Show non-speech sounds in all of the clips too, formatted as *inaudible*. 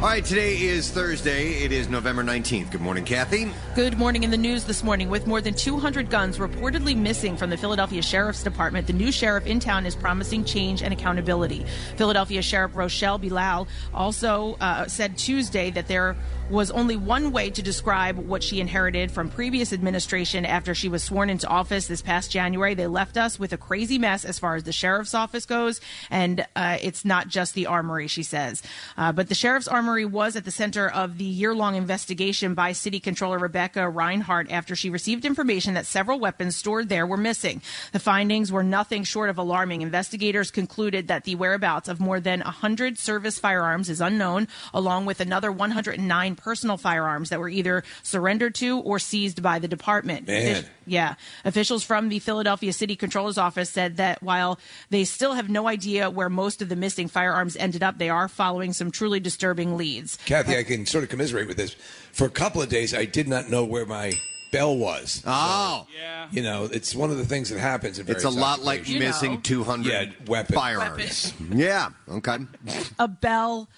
All right, today is Thursday. It is November 19th. Good morning, Kathy. Good morning in the news this morning. With more than 200 guns reportedly missing from the Philadelphia Sheriff's Department, the new sheriff in town is promising change and accountability. Philadelphia Sheriff Rochelle Bilal also uh, said Tuesday that there was only one way to describe what she inherited from previous administration after she was sworn into office this past January. They left us with a crazy mess as far as the sheriff's office goes, and uh, it's not just the armory, she says. Uh, but the sheriff's armory was at the center of the year long investigation by City Controller Rebecca Rhynhart after she received information that several weapons stored there were missing. The findings were nothing short of alarming. Investigators concluded that the whereabouts of more than 100 service firearms is unknown, along with another 109 personal firearms that were either surrendered to or seized by the department. Man. Yeah. Officials from the Philadelphia City Controller's Office said that while they still have no idea where most of the missing firearms ended up, they are following some truly disturbing leads. Kathy, uh, I can sort of commiserate with this. For a couple of days, I did not know where my bell was. Oh, Yeah. You know, it's one of the things that happens. In it's a lot like occupations. missing know. 200 Yeah, weapon. firearms. Yeah, okay. A Bell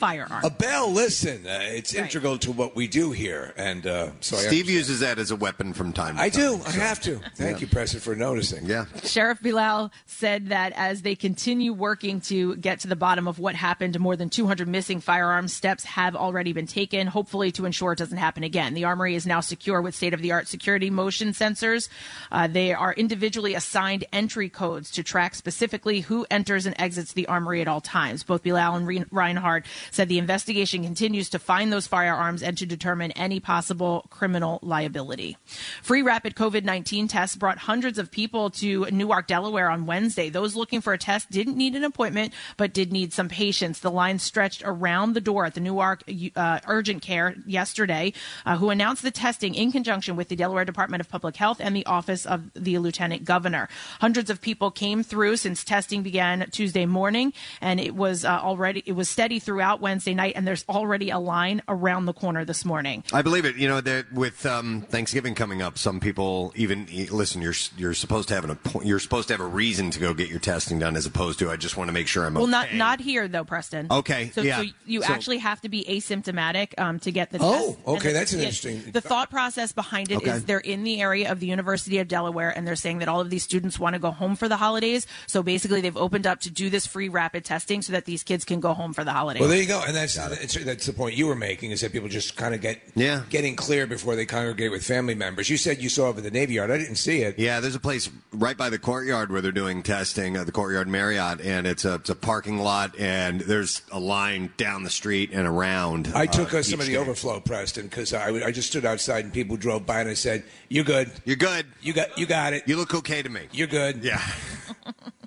firearm. A bell, listen, uh, it's Right. integral to what we do here, and uh, so Steve understand. uses that as a weapon from time to I time. I do. I have to. Thank you, Preston, for noticing. Yeah. Sheriff Bilal said that as they continue working to get to the bottom of what happened more than 200 missing firearms, steps have already been taken, hopefully to ensure it doesn't happen again. The armory is now secure with state of the art security motion sensors. Uh, they are individually assigned entry codes to track specifically who enters and exits the armory at all times. Both Bilal and Re- Rhynhart said the investigation continues to find those firearms and to determine any possible criminal liability. Free rapid COVID 19 tests brought hundreds of people to Newark, Delaware on Wednesday. Those looking for a test didn't need an appointment, but did need some patience. The line stretched around the door at the Newark uh, Urgent Care yesterday, uh, who announced the testing in conjunction with the Delaware Department of Public Health and the Office of the Lieutenant Governor. Hundreds of people came through since testing began Tuesday morning, and it was uh, already it was steady throughout Wednesday night. And there's already a line around the corner this morning. I believe it. You know that with um, Thanksgiving coming up, some people even listen. You're you're supposed to have an you're supposed to have a reason to go get your testing done, as opposed to I just want to make sure I'm Well, okay. not not here though, Preston. Okay, So, yeah. so you So- actually have to be asymptomatic um, to get the Oh, test. Okay, the- that's an interesting- The thought process behind it is Okay. they're in the area of the University of Delaware, and they're saying that all of these students want to go home for the holidays. So basically, they've opened up to do this free rapid testing so that these kids can go home for the holidays. Well, go, and that's that's, that's the point you were making is that people just kind of get Yeah. getting clear before they congregate with family members. You said you saw it at the Navy Yard. I didn't see it. Yeah, there's a place right by the courtyard where they're doing testing, uh, the Courtyard Marriott, and it's a, it's a parking lot, and there's a line down the street and around. I took uh, uh, some of the day. overflow, Preston, because I, I just stood outside and people drove by and I said, "You're good? You're good. You got you got it. You look okay to me. You're good." Yeah. *laughs*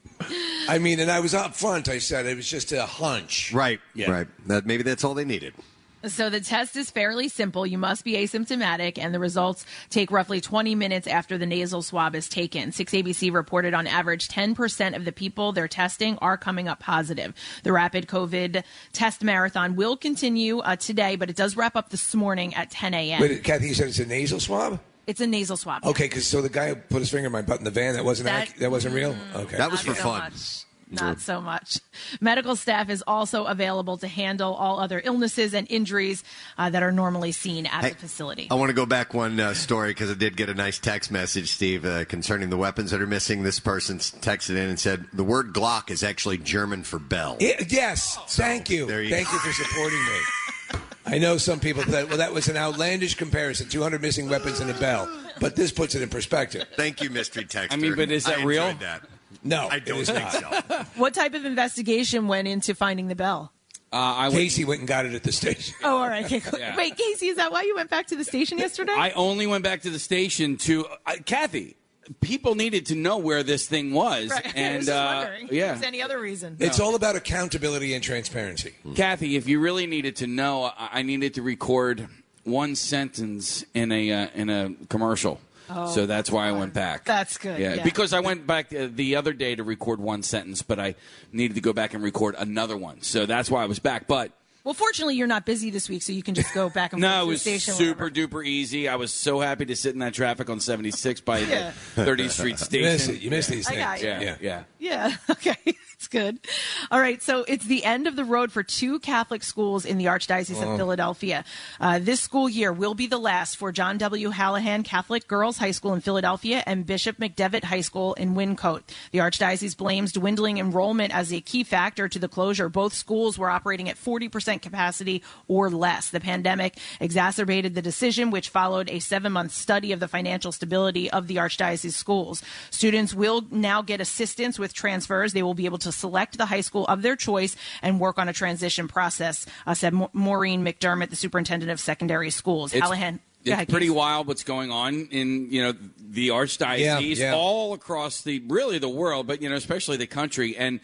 I mean, and I was up front. I said it was just a hunch. Right. Yeah. Right. That maybe that's all they needed. So the test is fairly simple. You must be asymptomatic, and the results take roughly 20 minutes after the nasal swab is taken. 6ABC reported on average 10% of the people they're testing are coming up positive. The rapid COVID test marathon will continue uh, today, but it does wrap up this morning at 10 a.m. Wait, Kathy, you said it's a nasal swab. It's a nasal swab. Okay, because so the guy who put his finger in my butt in the van that wasn't That- ac- that wasn't real. Okay, That was for so fun. much. Not so much. Medical staff is also available to handle all other illnesses and injuries uh, that are normally seen at Hey, the facility. I want to go back one uh, story because I did get a nice text message, Steve, uh, concerning the weapons that are missing. This person texted in and said the word Glock is actually German for bell. Yeah, yes, thank you. you thank you for supporting me. I know some people thought, well, that was an outlandish comparison 200 missing weapons and a bell. But this puts it in perspective. Thank you, mystery texter. I mean, but is that I real? That. No, I don't is think not. so. *laughs* What type of investigation went into finding the bell? Uh, I Casey went and got it at the station. Oh, all right. Okay, cool. Yeah. Wait, Casey, is that why you went back to the station yesterday? I only went back to the station to uh, Kathy. People needed to know where this thing was, right. *laughs* I and was just uh, wondering. Yeah, there's any other reason? It's all about accountability and transparency. Kathy, if you really needed to know, I I needed to record one sentence in a uh, in a commercial. so that's why I went back. That's good, Yeah, yeah. because I went back uh, the other day to record one sentence, but I needed to go back and record another one. So that's why I was back. But Well, fortunately, you're not busy this week, so you can just go back and forth. *laughs* no, forth it to the was station. super whenever. duper easy. I was so happy to sit in that traffic on 76 by Yeah. the 30th Street You station. miss, it. You miss these I things. got you. Yeah, yeah. yeah. Yeah. *laughs* Okay. It's good. All right. So it's the end of the road for two Catholic schools in the Archdiocese Oh. of Philadelphia. Uh, this school year will be the last for John W. Hallahan Catholic Girls High School in Philadelphia and Bishop McDevitt High School in Wyncote. The Archdiocese blames dwindling enrollment as a key factor to the closure. Both schools were operating at 40% capacity or less. The pandemic exacerbated the decision, which followed a seven month study of the financial stability of the Archdiocese schools. Students will now get assistance with transfers. They will be able to select the high school of their choice and work on a transition process, uh, said Ma- Maureen McDermott, the superintendent of secondary schools. It's- Hallahan. It's ahead, pretty Keith. wild what's going on in you know the archdiocese Yeah, yeah. all across the really the world, but you know especially the country. And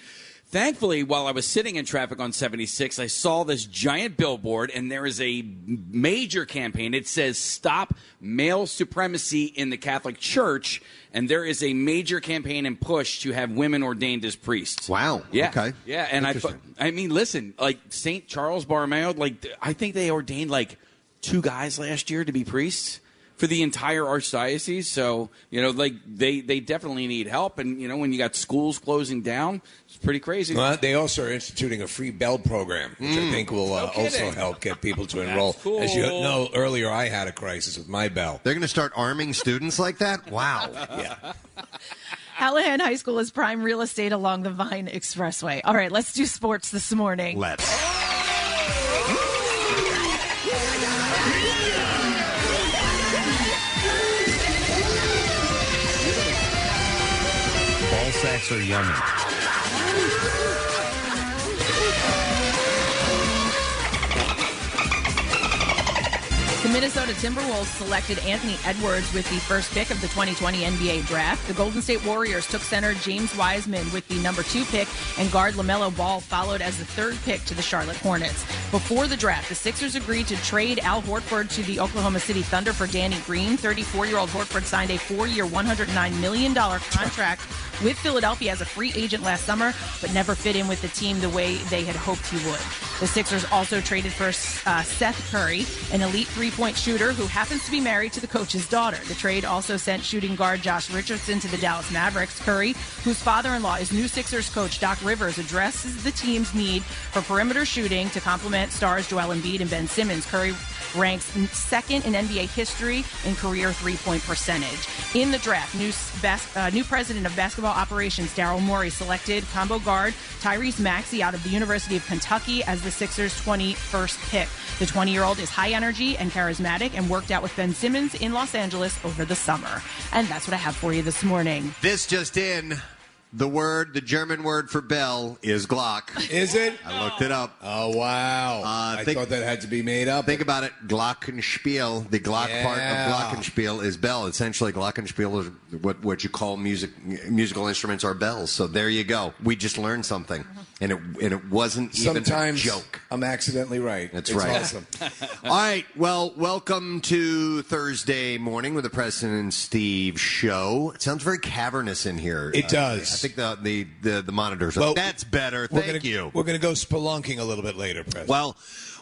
thankfully, while I was sitting in traffic on 76, I saw this giant billboard, and there is a major campaign. It says "Stop Male Supremacy in the Catholic Church," and there is a major campaign and push to have women ordained as priests. Wow. Yeah. Okay. Yeah, and I, I mean, listen, like Saint Charles Borromeo, like I think they ordained like two guys last year to be priests for the entire archdiocese. So you know, like they they definitely need help, and you know, when you got schools closing down, it's pretty crazy. Well, they also are instituting a free bell program, which I think will uh, No also help get people to *laughs* enroll. cool. As you know, earlier I had a crisis with my bell. They're going to start arming students like that? Wow. *laughs* Yeah. Hallahan High School is prime real estate along the Vine Expressway. All right, let's do sports this morning. Let's. Sacks are yummy. The Minnesota Timberwolves selected Anthony Edwards with the first pick of the 2020 NBA draft. The Golden State Warriors took center James Wiseman with the number two pick, and guard LaMelo Ball followed as the third pick to the Charlotte Hornets. Before the draft, the Sixers agreed to trade Al Horford to the Oklahoma City Thunder for Danny Green. 34 year old Horford signed a four year, $109 million contract with Philadelphia as a free agent last summer, but never fit in with the team the way they had hoped he would. The Sixers also traded for uh, Seth Curry, an elite three point shooter who happens to be married to the coach's daughter. The trade also sent shooting guard Josh Richardson to the Dallas Mavericks. Curry, whose father in law is new Sixers coach Doc Rivers, addresses the team's need for perimeter shooting to complement stars Joel Embiid and Ben Simmons. Curry ranks second in NBA history in career three point percentage. In the draft, new, bas- uh, new president of basketball operations, Daryl Morey, selected combo guard Tyrese Maxey out of the University of Kentucky as the Sixers' 21st pick. The 20 year old is high energy and charismatic and worked out with Ben Simmons in Los Angeles over the summer. And that's what I have for you this morning. This just in. The word, the German word for bell is Glock. Is it? I looked it up. Oh wow! Uh, I think- thought that had to be made up. Think about it. Glockenspiel. The Glock part of Glockenspiel is bell. Essentially, Glockenspiel is what what you call music musical instruments are bells. So there you go. We just learned something, and it and it wasn't even Sometimes a joke. I'm accidentally right. That's It's right. Awesome. *laughs* All right. Well, welcome to Thursday morning with the Preston and Steve show. It sounds very cavernous in here. It Uh, does. I think the the the, the monitors. Are, Well, That's better. Thank gonna, you. We're going to go spelunking a little bit later, Preston. Well,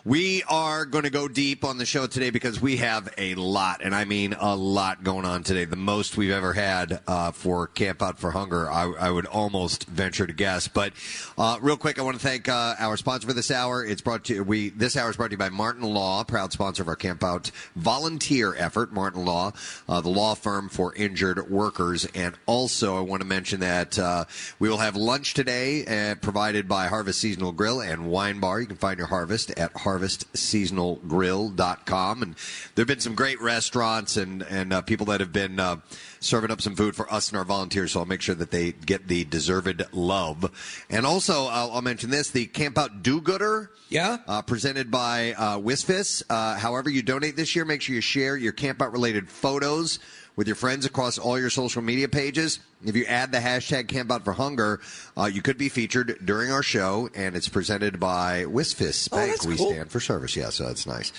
we are going to go deep on the show today because we have a lot, and I mean a lot going on today. The most we've ever had uh, for Camp Out for Hunger, I, I would almost venture to guess. But uh, real quick, I want to thank uh, our sponsor for this hour. It's brought to we this hour is brought to you by Martin Law, proud sponsor of our Camp Out volunteer effort. Martin Law, uh, the law firm for injured workers, and also I want to mention that uh, we will have lunch today, uh, provided by Harvest Seasonal Grill and Wine Bar. You can find your harvest at harvestseasonalgrill.com. And there have been some great restaurants and and uh, people that have been uh, serving up some food for us and our volunteers. So I'll make sure that they get the deserved love. And also, I'll, I'll mention this: the Camp Out Do Gooder. Yeah? Uh, presented by uh, Wisfis. Uh, however, you donate this year, make sure you share your camp out related photos with your friends across all your social media pages. If you add the hashtag Camp Out for Hunger, uh, you could be featured during our show, and it's presented by Wisfis Bank. that's we cool. stand for service. Yeah, so that's nice.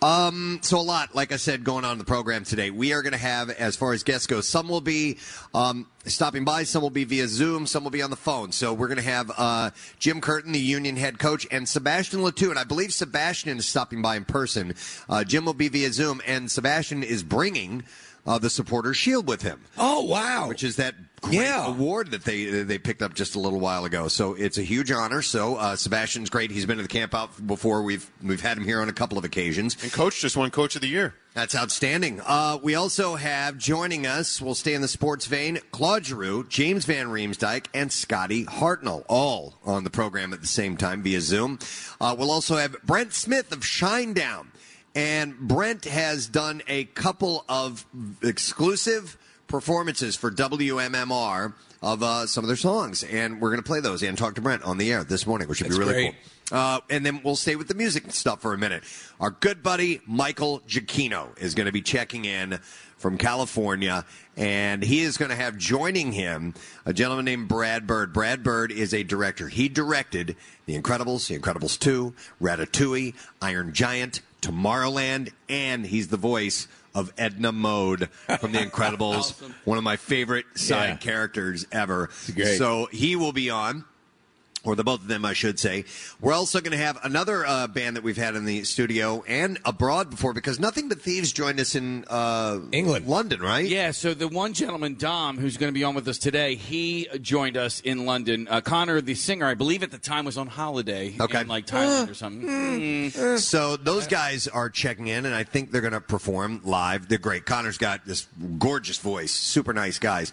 Um, so a lot, like I said, going on in the program today. We are going to have, as far as guests go, some will be um, stopping by, some will be via Zoom, some will be on the phone. So we're going to have uh, Jim Curtin, the Union head coach, and Sebastien Le Toux, and I believe Sebastian is stopping by in person. Uh, Jim will be via Zoom, and Sebastian is bringing uh, the Supporter Shield with him. Oh wow! Which is that great Yeah. award that they they picked up just a little while ago. So it's a huge honor. So uh, Sebastian's great. He's been to the camp out before. We've we've had him here on a couple of occasions. And coach just won Coach of the Year. That's outstanding. Uh, we also have joining us, we'll stay in the sports vein, Claude Giroux, James Van Riemsdyk, and Scotty Hartnell, all on the program at the same time via Zoom. Uh, we'll also have Brent Smith of Shinedown. And Brent has done a couple of exclusive performances for WMMR of uh, some of their songs. And we're going to play those and talk to Brent on the air this morning, which should That's be really great. cool. Uh, and then we'll stay with the music stuff for a minute. Our good buddy Michael Giacchino is going to be checking in from California, and he is going to have joining him a gentleman named Brad Bird. Brad Bird is a director. He directed The Incredibles, The Incredibles 2, Ratatouille, Iron Giant, Tomorrowland, and he's the voice of Edna Mode from The *laughs* Incredibles, one of my favorite side Yeah. characters ever. So he will be on or the both of them, I should say. We're also going to have another uh, band that we've had in the studio and abroad before because Nothing But Thieves joined us in uh, England. London, right? Yeah, so the one gentleman, Dom, who's going to be on with us today, he joined us in London. Uh, Connor, the singer, I believe at the time was on holiday Okay. in like Thailand or something. *gasps* Mm. So those guys are checking in, and I think they're going to perform live. They're great. Connor's got this gorgeous voice, super nice guys.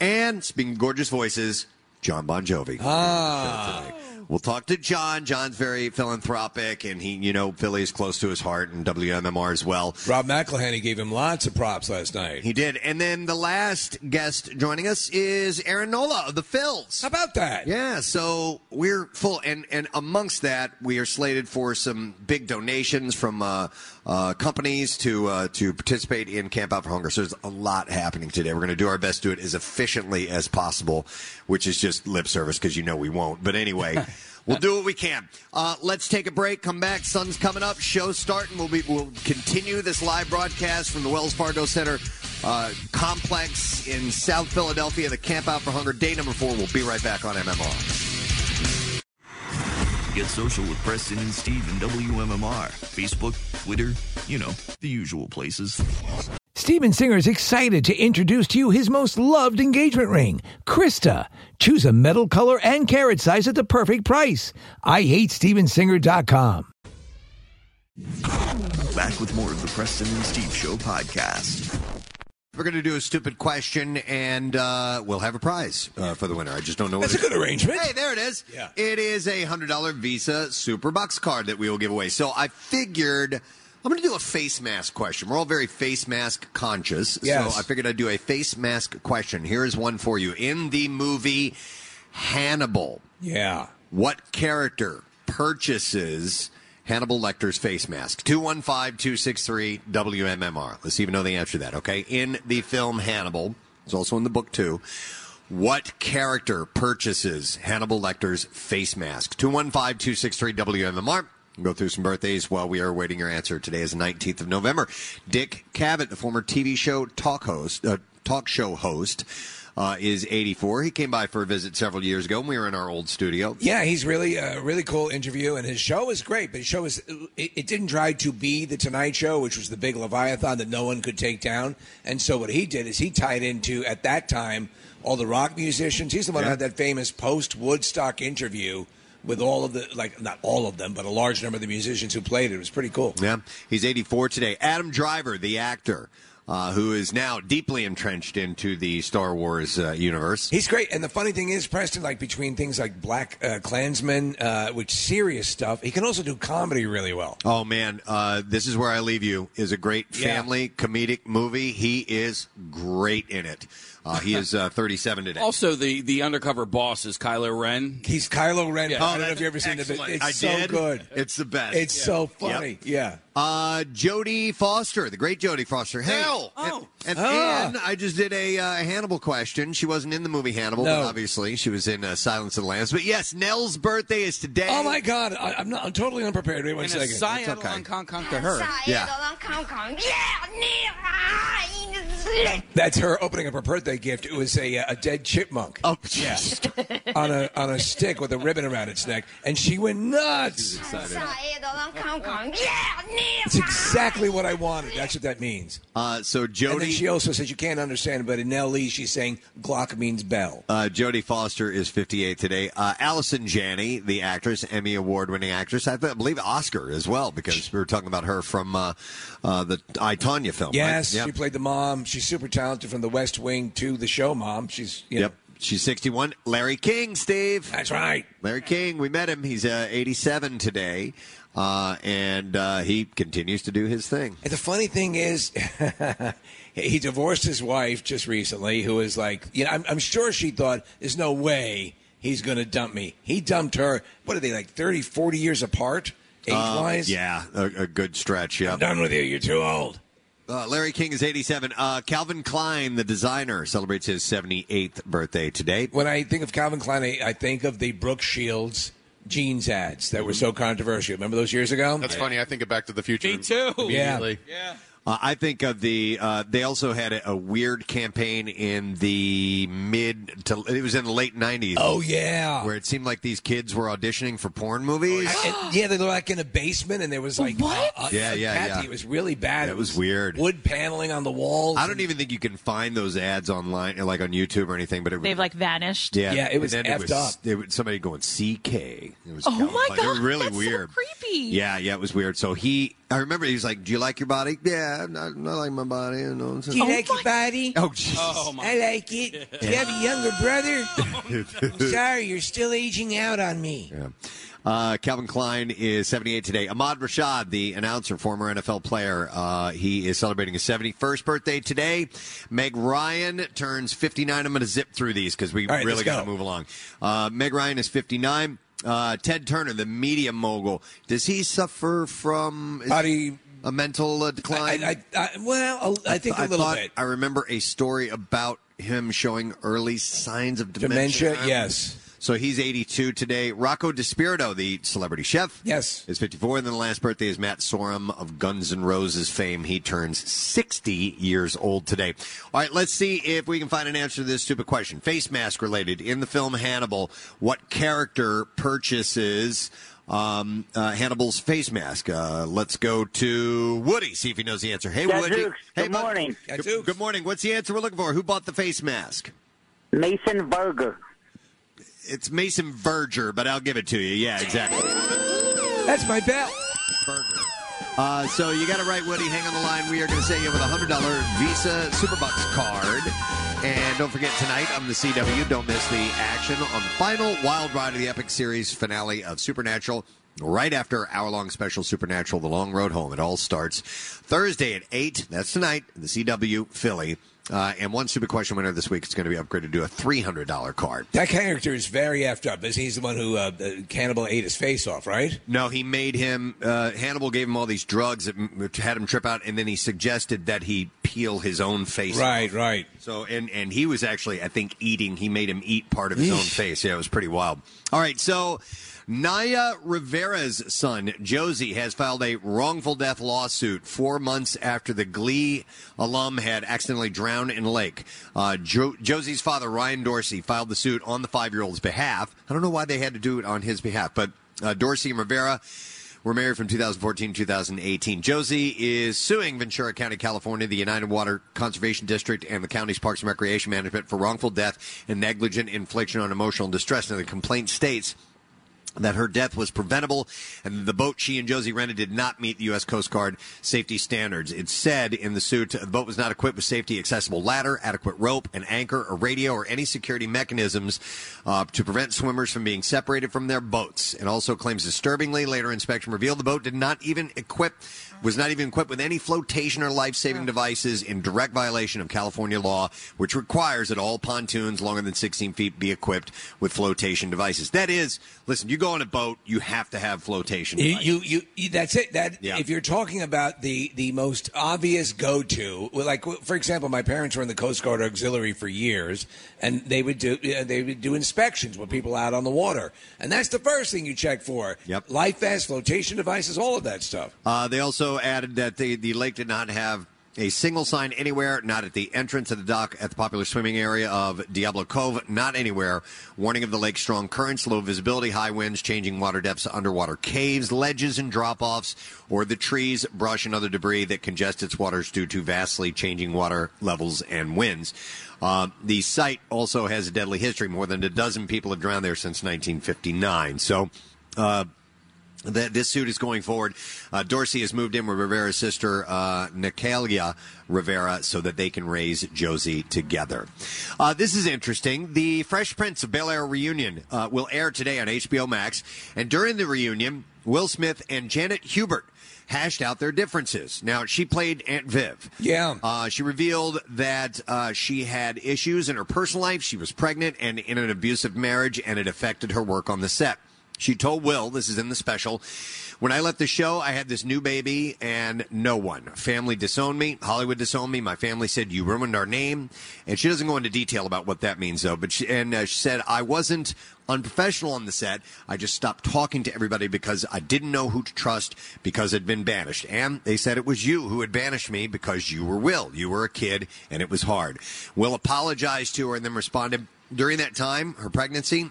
And speaking of gorgeous voices, John Bon Jovi. Ah. We'll talk to John. John's very philanthropic, and he, you know, Philly is close to his heart, and WMMR as well. Rob McElhenney gave him lots of props last night. He did. And then the last guest joining us is Aaron Nola of the Phils. How about that? Yeah, so we're full, and and amongst that, we are slated for some big donations from uh, uh, companies to uh, to participate in Camp Out for Hunger. So there's a lot happening today. We're going to do our best to do it as efficiently as possible, which is just lip service because you know we won't. But anyway. *laughs* We'll do what we can. Uh, let's take a break. Come back. Sun's coming up. Show starting. We'll be we'll continue this live broadcast from the Wells Fargo Center uh, complex in South Philadelphia. The Camp Out for Hunger day number four. We'll be right back on MMR. Get social with Preston and Steve and WMMR. Facebook, Twitter, you know, the usual places. Steven Singer is excited to introduce to you his most loved engagement ring, Krista. Choose a metal color and carat size at the perfect price. I hate StevenSinger.com. Back with more of the Preston and Steve Show podcast. We're going to do a stupid question, and uh, we'll have a prize uh, for the winner. I just don't know what That's a it is. good arrangement. Hey, there it is. Yeah. It is a $100 Visa Superbucks card that we will give away. So I figured I'm going to do a face mask question. We're all very face mask conscious. Yes. So I figured I'd do a face mask question. Here is one for you. In the movie Hannibal, Yeah. what character purchases Hannibal Lecter's face mask? 215 263 WMMR. Let's if know the answer to that, okay? In the film Hannibal, it's also in the book too. What character purchases Hannibal Lecter's face mask? 215 263 WMMR. We'll Go through some birthdays while we are awaiting your answer. Today is the 19th of November. Dick Cavett, the former TV show talk host, uh, talk show host, uh, is 84. He came by for a visit several years ago when we were in our old studio. Yeah, he's really a really cool interview, and his show is great. But his show is it, it didn't try to be the Tonight Show, which was the big Leviathan that no one could take down. And so what he did is he tied into at that time all the rock musicians. He's the one who Yeah. had that famous post Woodstock interview with all of the like not all of them, but a large number of the musicians who played it. It was pretty cool. Yeah, he's 84 today. Adam Driver, the actor, uh, who is now deeply entrenched into the Star Wars uh, universe. He's great, and the funny thing is, Preston, like between things like Black uh, Klansman, uh, which serious stuff, he can also do comedy really well. Oh man, uh, this is where I leave you is a great Yeah. family comedic movie. He is great in it. Uh, he is uh, 37 today. Also, the the undercover boss is Kylo Ren. He's Kylo Ren. Yeah. I don't know if you ever seen it, but Excellent. it's I so did. good. It's the best. It's so funny. Yeah. Uh, Jodie Foster, the great Jodie Foster. Hey, Hell. and, Oh. and, Ah. and I just did a uh, Hannibal question. She wasn't in the movie Hannibal, No. but obviously she was in uh, Silence of the Lambs. But yes, Nell's birthday is today. Oh my God! I, I'm not. I'm totally unprepared. Wait one And a second. Cy That's okay. Edelon Kong Kong to her. Yeah. That's her opening up her birthday gift. It was a, uh, a dead chipmunk. Oh, yeah, *laughs* on a on a stick with a ribbon around its neck, and she went nuts. It's exactly what I wanted. That's what that means. Uh, so And then she also says you can't understand, but in Nellie she's saying Glock means bell. Uh, Jodie Foster is 58 today. Uh, Allison Janney, the actress, Emmy Award-winning actress, I believe Oscar as well, because we were talking about her from uh, uh, the I Tonya film. Yes, right? Yep. she played the mom. She's super talented from The West Wing to the show mom. She's you Yep. know, She's 61. Larry King, Steve. that's right. Larry King, we met him. He's uh, 87 today, uh, and uh, he continues to do his thing. And the funny thing is, *laughs* he divorced his wife just recently, who is like, you know, I'm, I'm sure she thought, there's no way he's going to dump me. He dumped her, what are they, like 30, 40 years apart, age wise? Uh, Yeah, a, a good stretch. Yeah. I'm done with you. You're too old. Uh, Larry King is 87. Uh, Calvin Klein, the designer, celebrates his 78th birthday today. When I think of Calvin Klein, I, I think of the Brooke Shields jeans ads that were so controversial. Remember those years ago? That's funny. I think of Back to the Future. Me too. Immediately. Yeah. Uh, I think of the. Uh, they also had a, a weird campaign in the mid to. It was in the late 90s. Oh, yeah. Where it seemed like these kids were auditioning for porn movies. And- yeah, they were like in a basement, and there was like What? uh, uh, Yeah, yeah, Kathy, yeah. It was really bad. It was weird. Wood paneling on the walls. I don't even think you can find those ads online, like on YouTube or anything. But it, They've like vanished. yeah, Yeah, it was and effed then up. It was somebody going CK. It was Oh Calvin my Klein. It was God, really that's so weird. creepy. Yeah, yeah, it was weird. So he, I remember he was like, "Do you like your body?" Yeah, I, I like my body. You know. what Do you Oh like my- your body? Oh, Jesus. Oh my. I like it. Do you have a younger brother? *laughs* I'm sorry, you're still aging out on me. Yeah. Uh, Calvin Klein is 78 today. Ahmad Rashad, the announcer, former NFL player, uh, he is celebrating his 71st birthday today. Meg Ryan turns 59. I'm going to zip through these because we All right, really got to go. move along. Uh, Meg Ryan is 59. Uh, Ted Turner, the media mogul, does he suffer from Body- a mental uh, decline? I, I, I, well, I think a I little bit. I remember a story about him showing early signs of dementia. Dementia, yes. So he's 82 today. Rocco DiSpirito, the celebrity chef, Yes. is 54. And then the last birthday is Matt Sorum of Guns N' Roses fame. He turns 60 years old today. All right, let's see if we can find an answer to this stupid question. Face mask related. In the film Hannibal, what character purchases um, uh, Hannibal's face mask? Uh, let's go to Woody, see if he knows the answer. Hey, Woody. Gadzooks, Hey, good bud. morning. Good, Gadzooks. good morning. What's the answer we're looking for? Who bought the face mask? Mason Berger. It's Mason Verger, but I'll give it to you. Yeah, exactly. That's my bet. Burger. Uh, so you got it right, Woody. Hang on the line. We are going to set you with a hundred dollar Visa Superbucks card. And don't forget tonight on the CW, don't miss the action on the final wild ride of the epic series finale of Supernatural. Right after hour long special Supernatural, The Long Road Home. It all starts Thursday at 8. That's tonight, the CW Philly. Uh, and one stupid question winner this week is going to be upgraded to a $300 card. That character is very effed up. He's the one who uh, the cannibal ate his face off, right? No, he made him. Uh, Hannibal gave him all these drugs that had him trip out, and then he suggested that he peel his own face. Right, off. right. So, and and he was actually, I think, eating. He made him eat part of his own face. Yeah, it was pretty wild. All right, so Naya Rivera's son Josey has filed a wrongful death lawsuit four months after the Glee alum had accidentally drowned in a lake. Uh, jo- Josey's father Ryan Dorsey filed the suit on the five-year-old's behalf. I don't know why they had to do it on his behalf, but uh, Dorsey and Rivera were married from 2014 to 2018. Josey is suing Ventura County, California, the United Water Conservation District, and the county's Parks and Recreation Management for wrongful death and negligent infliction on emotional distress. Now, the complaint states that her death was preventable and the boat she and Josey rented did not meet the U.S. Coast Guard safety standards. It said in the suit the boat was not equipped with safety accessible ladder, adequate rope, an anchor, a radio, or any security mechanisms uh, to prevent swimmers from being separated from their boats. And also claims disturbingly, later inspection revealed the boat did not even equip was not even equipped with any flotation or life-saving devices in direct violation of California law, which requires that all pontoons longer than 16 feet be equipped with flotation devices. That is, listen, you go on a boat, you have to have flotation. You, devices. you, you, you- that's it. That Yeah. if you're talking about the the most obvious go to, like for example, my parents were in the Coast Guard Auxiliary for years, and they would do uh, they would do inspections with people out on the water, and that's the first thing you check for. Yep. Life vests, flotation devices, all of that stuff. Uh, they also added that the, the lake did not have a single sign anywhere, not at the entrance of the dock at the popular swimming area of Diablo Cove, not anywhere. Warning of the lake's strong currents, low visibility, high winds, changing water depths, underwater caves, ledges, and drop offs, or the trees, brush, and other debris that congest its waters due to vastly changing water levels and winds. Uh, the site also has a deadly history. More than a dozen people have drowned there since 1959. So, uh, that this suit is going forward. Uh, Dorsey has moved in with Rivera's sister, uh, Natalia Rivera, so that they can raise Josey together. Uh, this is interesting. The Fresh Prince of Bel Air reunion uh, will air today on HBO Max, and during the reunion, Will Smith and Janet Hubert hashed out their differences. Now, she played Aunt Viv. Yeah. Uh, she revealed that uh, she had issues in her personal life. She was pregnant and in an abusive marriage, and it affected her work on the set. She told Will, this is in the special, when I left the show, I had this new baby and no one. Family disowned me. Hollywood disowned me. My family said, you ruined our name. And she doesn't go into detail about what that means, though. But she, and uh, she said, I wasn't unprofessional on the set. I just stopped talking to everybody because I didn't know who to trust because I'd been banished. And they said it was you who had banished me because you were Will. You were a kid and it was hard. Will apologized to her and then responded, during that time, her pregnancy,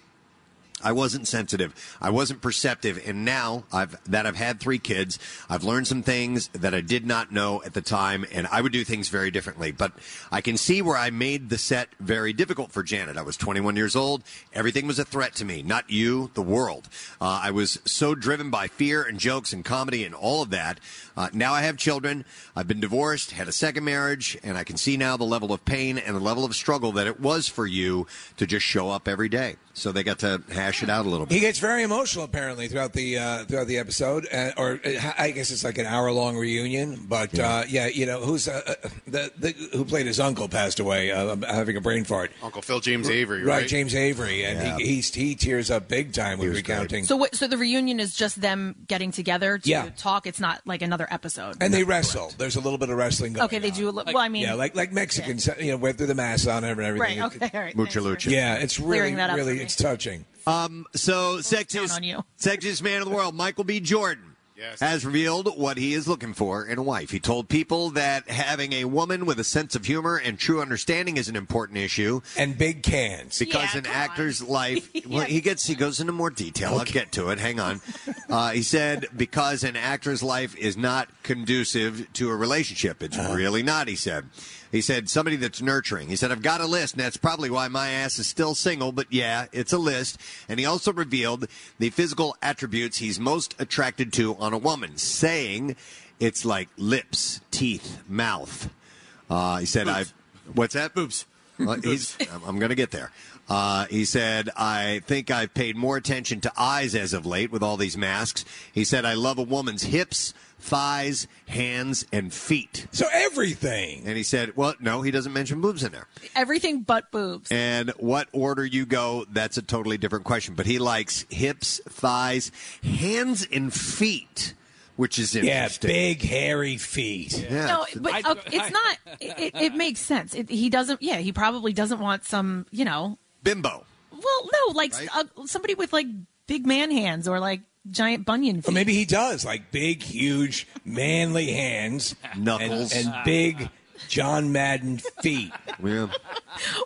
I wasn't sensitive. I wasn't perceptive. And now I've, that I've had three kids, I've learned some things that I did not know at the time and I would do things very differently. But I can see where I made the set very difficult for Janet. I was 21 years old. Everything was a threat to me. Not you, the world. Uh, I was so driven by fear and jokes and comedy and all of that. Uh, now I have children. I've been divorced, had a second marriage, and I can see now the level of pain and the level of struggle that it was for you to just show up every day. So they got to hash it out a little bit. He gets very emotional apparently throughout the uh, throughout the episode, uh, or uh, I guess it's like an hour long reunion. But yeah. Uh, yeah, you know who's uh, uh, the, the who played his uncle passed away, uh, having a brain fart. Uncle Phil James Avery, right? right? James Avery, and Yeah. he, he he tears up big time when recounting. So, what, so the reunion is just them getting together to Yeah. talk. It's not like another episode. and they wrestle. There's a little bit of wrestling going. okay, they do. A li- well, I mean, Yeah, like like Mexicans, you know, went through the mass on it and everything. right. Okay, all right. Mucha lucha. Yeah, it's really Clearing that up really me. It's touching. Um, so, sexiest, sexiest man of the world, Michael B. Jordan. Yes. Has revealed what he is looking for in a wife. He told people that having a woman with a sense of humor and true understanding is an important issue And big cans. because Yeah, an come on. actor's *laughs* life. Well, he gets he goes into more detail. I'll get to it. Hang on. *laughs* Uh, he said because an actor's life is not conducive to a relationship. It's really not. He said. He said somebody that's nurturing. He said I've got a list, and that's probably why my ass is still single. But yeah, it's a list. And he also revealed the physical attributes he's most attracted to on a woman, saying it's like lips, teeth, mouth. Uh, he said I've. What's that? Boobs. *laughs* I'm- I'm going to get there. Uh, he said, I think I've paid more attention to eyes as of late with all these masks. He said, I love a woman's hips, thighs, hands, and feet. So everything. And he said, well, no, he doesn't mention boobs in there. Everything but boobs. And what order you go, that's a totally different question. But he likes hips, thighs, hands, and feet, which is interesting. Yeah, big hairy feet. Yeah. No, but I- okay, it's not. It, it, it makes sense. It, he doesn't. Yeah, he probably doesn't want some. You know. Bimbo. Well, no, like Right? uh, somebody with like big man hands or like giant bunion feet. Or maybe he does, like big, huge, manly hands, *laughs* Knuckles. and, and big John Madden feet. Yeah.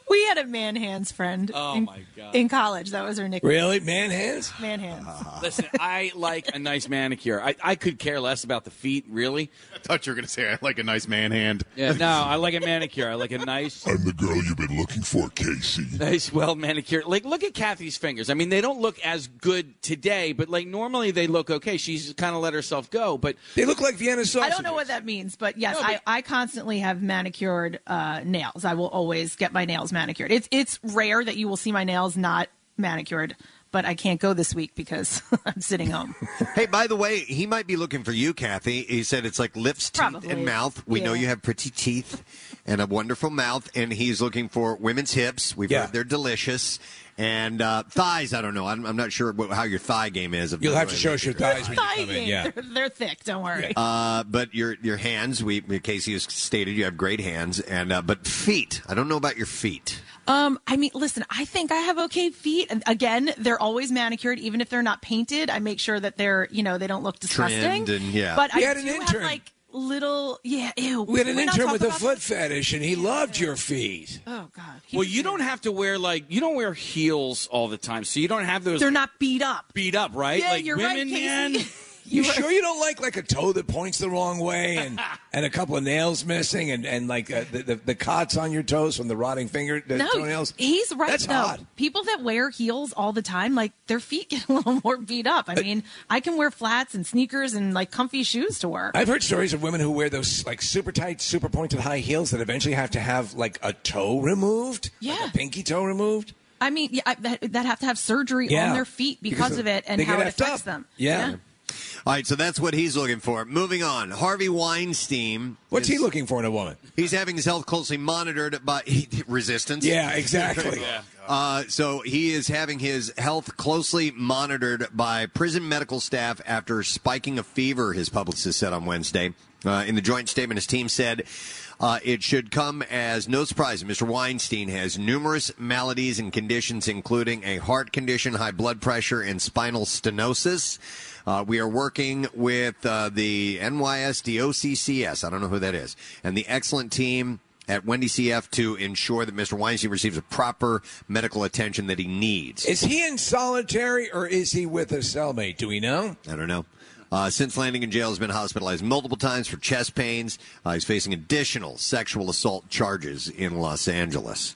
we had a man hands friend. Oh, in, my God. In college, that was her nickname. Really, man hands? Man hands. *laughs* Listen, I like a nice manicure. I, I could care less about the feet, really. I thought you were going to say I like a nice man hand. Yeah, no, I like a manicure. I like a nice, I'm the girl you've been looking for, Casey. nice, well manicured. Like, look at Kathy's fingers. I mean, they don't look as good today, but like normally they look okay. She's kind of let herself go, but They look like Vienna sausage. I don't know what that means, but yes, No, but- I, I constantly have manicured uh, nails. I will always get my nails manicured. It's it's rare that you will see my nails not manicured, but I can't go this week because *laughs* I'm sitting home. *laughs* Hey, by the way, he might be looking for you, Kathy. He said it's like lips, teeth, Probably. and mouth. We know you have pretty teeth and a wonderful mouth, and he's looking for women's hips. We've Yeah. heard they're delicious. And uh, thighs, I don't know. I'm, I'm not sure what, how your thigh game is. You'll have to show us your thighs when you Thigh come in. game. Yeah. *laughs* They're, they're thick. Don't worry. Uh, but your your hands, we Casey has stated you have great hands, and uh, but feet. I don't know about your feet. Um, I mean, listen, I think I have okay feet. And again, they're always manicured, even if they're not painted. I make sure that they're, you know, they don't look disgusting. Trimmed and- yeah. But We I had an do have like little, yeah, ew. We had an We're intern with a foot that? fetish, and he loved your feet. Oh God. well, you don't have to wear like you don't wear heels all the time, so you don't have those They're not beat up. beat up, right? Yeah, like you're right, women, Casey. man. *laughs* You, were- sure you don't like like a toe that points the wrong way and, *laughs* and a couple of nails missing and, and like uh, the, the the cots on your toes from the rotting finger the No, toenails? he's right That's though. hot. People that wear heels all the time, like their feet *laughs* get a little more beat up. I mean, I can wear flats and sneakers and like comfy shoes to work. I've heard stories of women who wear those like super tight, super pointed high heels that eventually have to have like a toe removed, like Yeah. a pinky toe removed. I mean, yeah, that, that have to have surgery Yeah. on their feet because, Because of it and how it affects up. them. Yeah. All right, so that's what he's looking for. Moving on, Harvey Weinstein. What's is- he looking for in a woman? He's having his health closely monitored by *laughs* resistance. Yeah, exactly. *laughs* Uh, so he is having his health closely monitored by prison medical staff after spiking a fever, his publicist said on Wednesday. Uh, in the joint statement, his team said uh, it should come as no surprise that Mr. Weinstein has numerous maladies and conditions, including a heart condition, high blood pressure, and spinal stenosis. Uh, we are working with uh, the NYSDOCCS. I don't know who that is. And the excellent team at Wende CF to ensure that Mr. Weinstein receives the proper medical attention that he needs. Is he in solitary or is he with a cellmate? Do we know? I don't know. Uh, since landing in jail, has been hospitalized multiple times for chest pains. Uh, he's facing additional sexual assault charges in Los Angeles.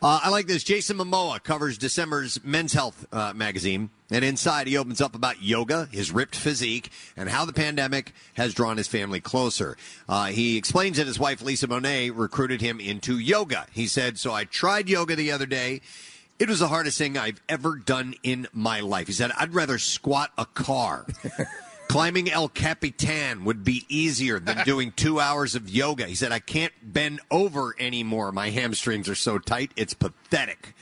Uh, I like this. Jason Momoa covers December's Men's Health uh, magazine, and inside he opens up about yoga, his ripped physique, and how the pandemic has drawn his family closer. Uh, he explains that his wife Lisa Bonet recruited him into yoga. He said, "So I tried yoga the other day." It was the hardest thing I've ever done in my life. He said, I'd rather squat a car. *laughs* Climbing El Capitan would be easier than *laughs* doing two hours of yoga. He said, I can't bend over anymore. My hamstrings are so tight. It's pathetic.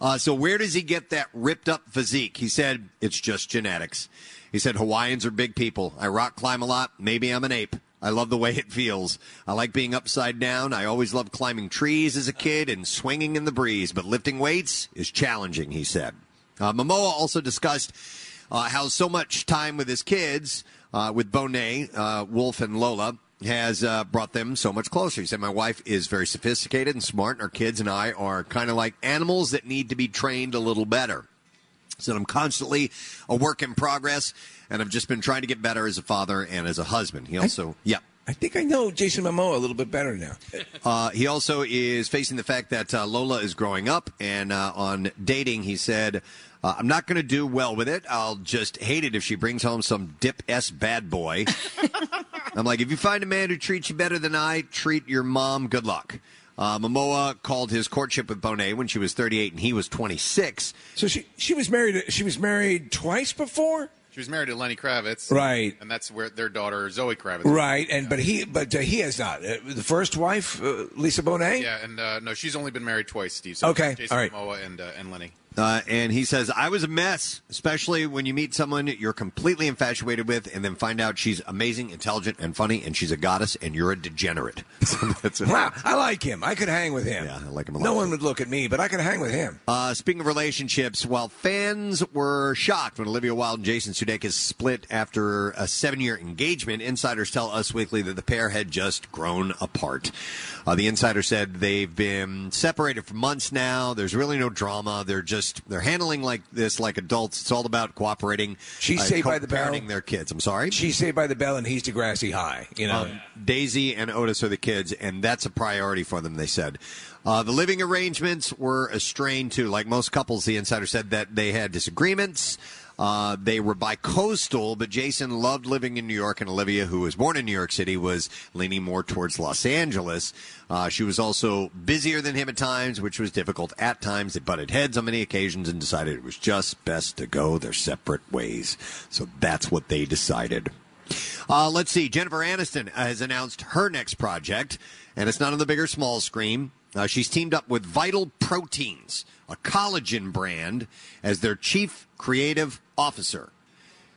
Uh, so, where does he get that ripped up physique? He said, it's just genetics. He said, Hawaiians are big people. I rock climb a lot. Maybe I'm an ape. I love the way it feels. I like being upside down. I always loved climbing trees as a kid and swinging in the breeze, but lifting weights is challenging, he said. Uh, Momoa also discussed uh, how so much time with his kids, uh, with Bonet, uh, Wolf, and Lola, has uh, brought them so much closer. He said, My wife is very sophisticated and smart, and our kids and I are kind of like animals that need to be trained a little better. He said, I'm constantly a work in progress, and I've just been trying to get better as a father and as a husband. He also, yeah. I think I know Jason Momoa a little bit better now. *laughs* Uh, he also is facing the fact that uh, Lola is growing up, and uh, on dating, he said, uh, "I'm not going to do well with it. I'll just hate it if she brings home some dip s bad boy." *laughs* I'm like, if you find a man who treats you better than I treat your mom, good luck. Uh, Momoa called his courtship with Bonet when she was 38 and he was 26. So she she was married. She was married twice before. She was married to Lenny Kravitz, Right. And that's where their daughter Zoe Kravitz. Right, and but he but uh, he has not. Uh, the first wife, uh, Lisa Bonet. Yeah, and uh, no, she's only been married twice, Steve. So Okay, Jason all right. Momoa and uh, and Lenny. Uh, and he says, I was a mess, especially when you meet someone you're completely infatuated with and then find out she's amazing, intelligent, and funny, and she's a goddess, and you're a degenerate. *laughs* Wow, I like him. I could hang with him. Yeah, I like him a lot. No one would look at me, but I could hang with him. Uh, speaking of relationships, while fans were shocked when Olivia Wilde and Jason Sudeikis split after a seven-year engagement, insiders tell Us Weekly that the pair had just grown apart. Uh, the insider said they've been separated for months now. There's really no drama. They're just they're handling like this like adults. It's all about cooperating. She's uh, saved by the bell. their kids. I'm sorry. She's saved by the bell, and he's Degrassi High. You know, Um, Daisy and Otis are the kids, and that's a priority for them, they said. Uh, the living arrangements were a strain, too. Like most couples, the insider said that they had disagreements. Uh, they were bi-coastal, but Jason loved living in New York, and Olivia, who was born in New York City, was leaning more towards Los Angeles. Uh, she was also busier than him at times, which was difficult at times. They butted heads on many occasions and decided it was just best to go their separate ways. So that's what they decided. Uh, let's see. Jennifer Aniston has announced her next project, and it's not on the big or small screen. Uh, she's teamed up with Vital Proteins, a collagen brand, as their chief creative officer.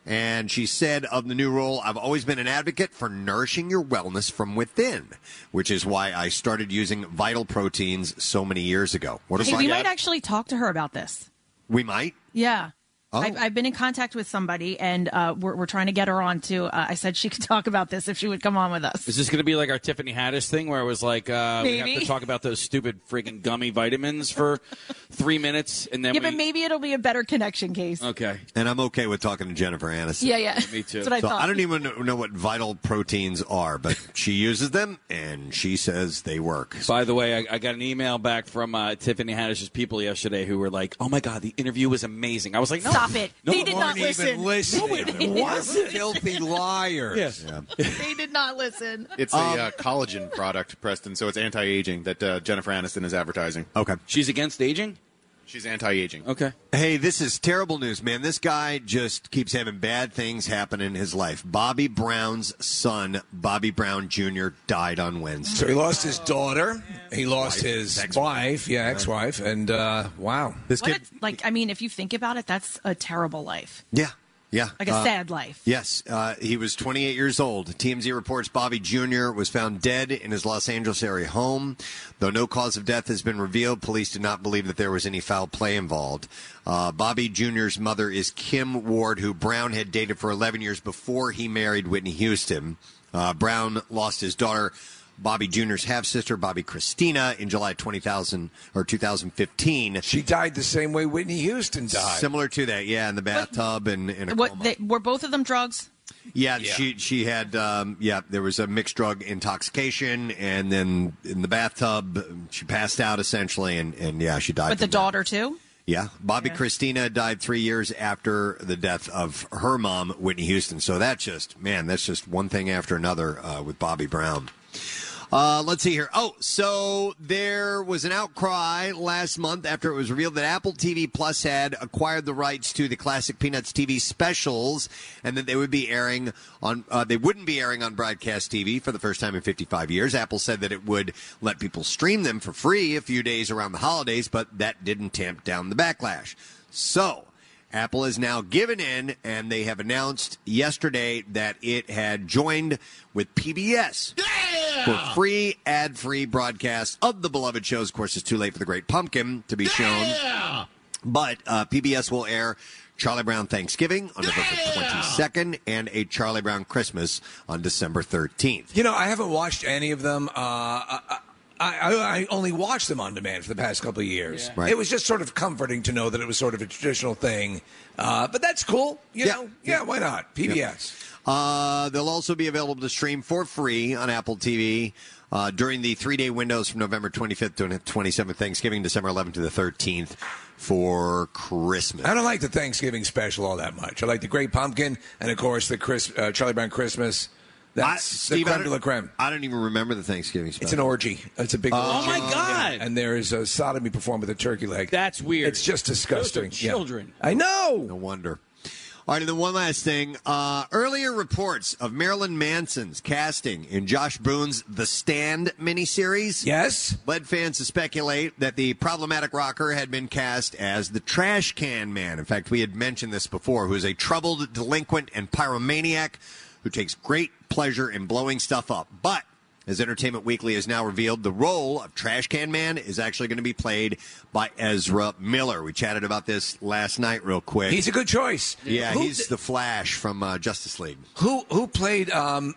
And she said of the new role, I've always been an advocate for nourishing your wellness from within, which is why I started using Vital Proteins so many years ago. What Hey, we might actually talk to her about this. We might. Yeah. Oh. I've, I've been in contact with somebody, and uh, we're, we're trying to get her on to. Uh, I said she could *laughs* talk about this if she would come on with us. Is this going to be like our Tiffany Haddish thing, where it was like uh, we have to talk about those stupid freaking gummy vitamins for *laughs* three minutes, and then yeah, we but maybe it'll be a better connection case. okay. And I'm okay with talking to Jennifer Aniston. Yeah, yeah. Me too. That's what I so thought. I don't even know- know what vital proteins are, but she uses them and she says they work. By the way, I, I got an email back from uh, Tiffany Haddish's people yesterday who were like, "Oh my god, the interview was amazing." I was like, no, Stop it. No, they did not weren't listen. even listening. They what filthy liars! They did not listen. It's a uh, collagen product, Preston, so it's anti-aging that uh, Jennifer Aniston is advertising. Okay. She's against aging. She's anti-aging. Okay. Hey, this is terrible news, man. This guy just keeps having bad things happen in his life. Bobby Brown's son, Bobby Brown Jr., died on Wednesday. So he lost his daughter. He lost his ex-wife yeah, ex-wife, and uh, wow, This What kid, a, like, I mean, if you think about it, that's a terrible life. yeah, yeah, Like a Uh, sad life. Yes, uh, he was 28 years old. TMZ reports Bobby Jr. was found dead in his Los Angeles area home. Though no cause of death has been revealed, police do not believe that there was any foul play involved. Uh, Bobby Jr.'s mother is Kim Ward, who Brown had dated for 11 years before he married Whitney Houston. Uh, Brown lost his daughter. Bobby Jr.'s half sister, Bobbi Kristina, in July 20,000 or 2015. she died the same way Whitney Houston died. Similar to that, yeah, in the bathtub and in a What coma. they, were both of them drugs? Yeah, she she had um, yeah. There was a mixed drug intoxication, and then in the bathtub, she passed out essentially, and, and yeah, she died. With the from that. daughter too? Yeah, Bobbi Kristina died three years after the death of her mom, Whitney Houston. So that's just man, that's just one thing after another uh, with Bobby Brown. Uh, let's see here. Oh, so there was an outcry last month after it was revealed that Apple TV Plus had acquired the rights to the classic Peanuts TV specials, and that they would be airing on. Uh, they wouldn't be airing on broadcast TV for the first time in 55 years. Apple said that it would let people stream them for free a few days around the holidays, but that didn't tamp down the backlash. So. Apple has now given in, and they have announced yesterday that it had joined with PBS for free, ad-free broadcast of the beloved shows. Of course, it's too late for the Great Pumpkin to be shown, but uh, PBS will air Charlie Brown Thanksgiving on November 22nd and a Charlie Brown Christmas on December 13th. You know, I haven't watched any of them. Uh, I, I, I only watched them on demand for the past couple of years. Right. It was just sort of comforting to know that it was sort of a traditional thing. Uh, but that's cool. You Yeah. know, yeah, why not? PBS. Uh, they'll also be available to stream for free on Apple TV uh, during the three day windows from November 25th to 27th, Thanksgiving, December 11th to the 13th for Christmas. I don't like the Thanksgiving special all that much. I like the Great Pumpkin and, of course, the Chris, uh, Charlie Brown Christmas. I, Steve, the I creme de la don't, creme. I don't even remember the Thanksgiving special. It's an orgy. It's a big. Orgy. Oh orgy. my God. And there is a sodomy performed with a turkey leg. That's weird. It's just disgusting. Those are Yeah. children. I know. No wonder. All right, and then one last thing. Uh, earlier reports of Marilyn Manson's casting in Josh Boone's The Stand miniseries. Yes. Led fans to speculate that the problematic rocker had been cast as the trash can man. In fact, we had mentioned this before, who is a troubled delinquent and pyromaniac who takes great pleasure in blowing stuff up. But as Entertainment Weekly has now revealed, the role of Trash Can Man is actually going to be played by Ezra Miller. We chatted about this last night, real quick. He's a good choice. Yeah, Who- he's the Flash from uh, Justice League. Who who played? Um,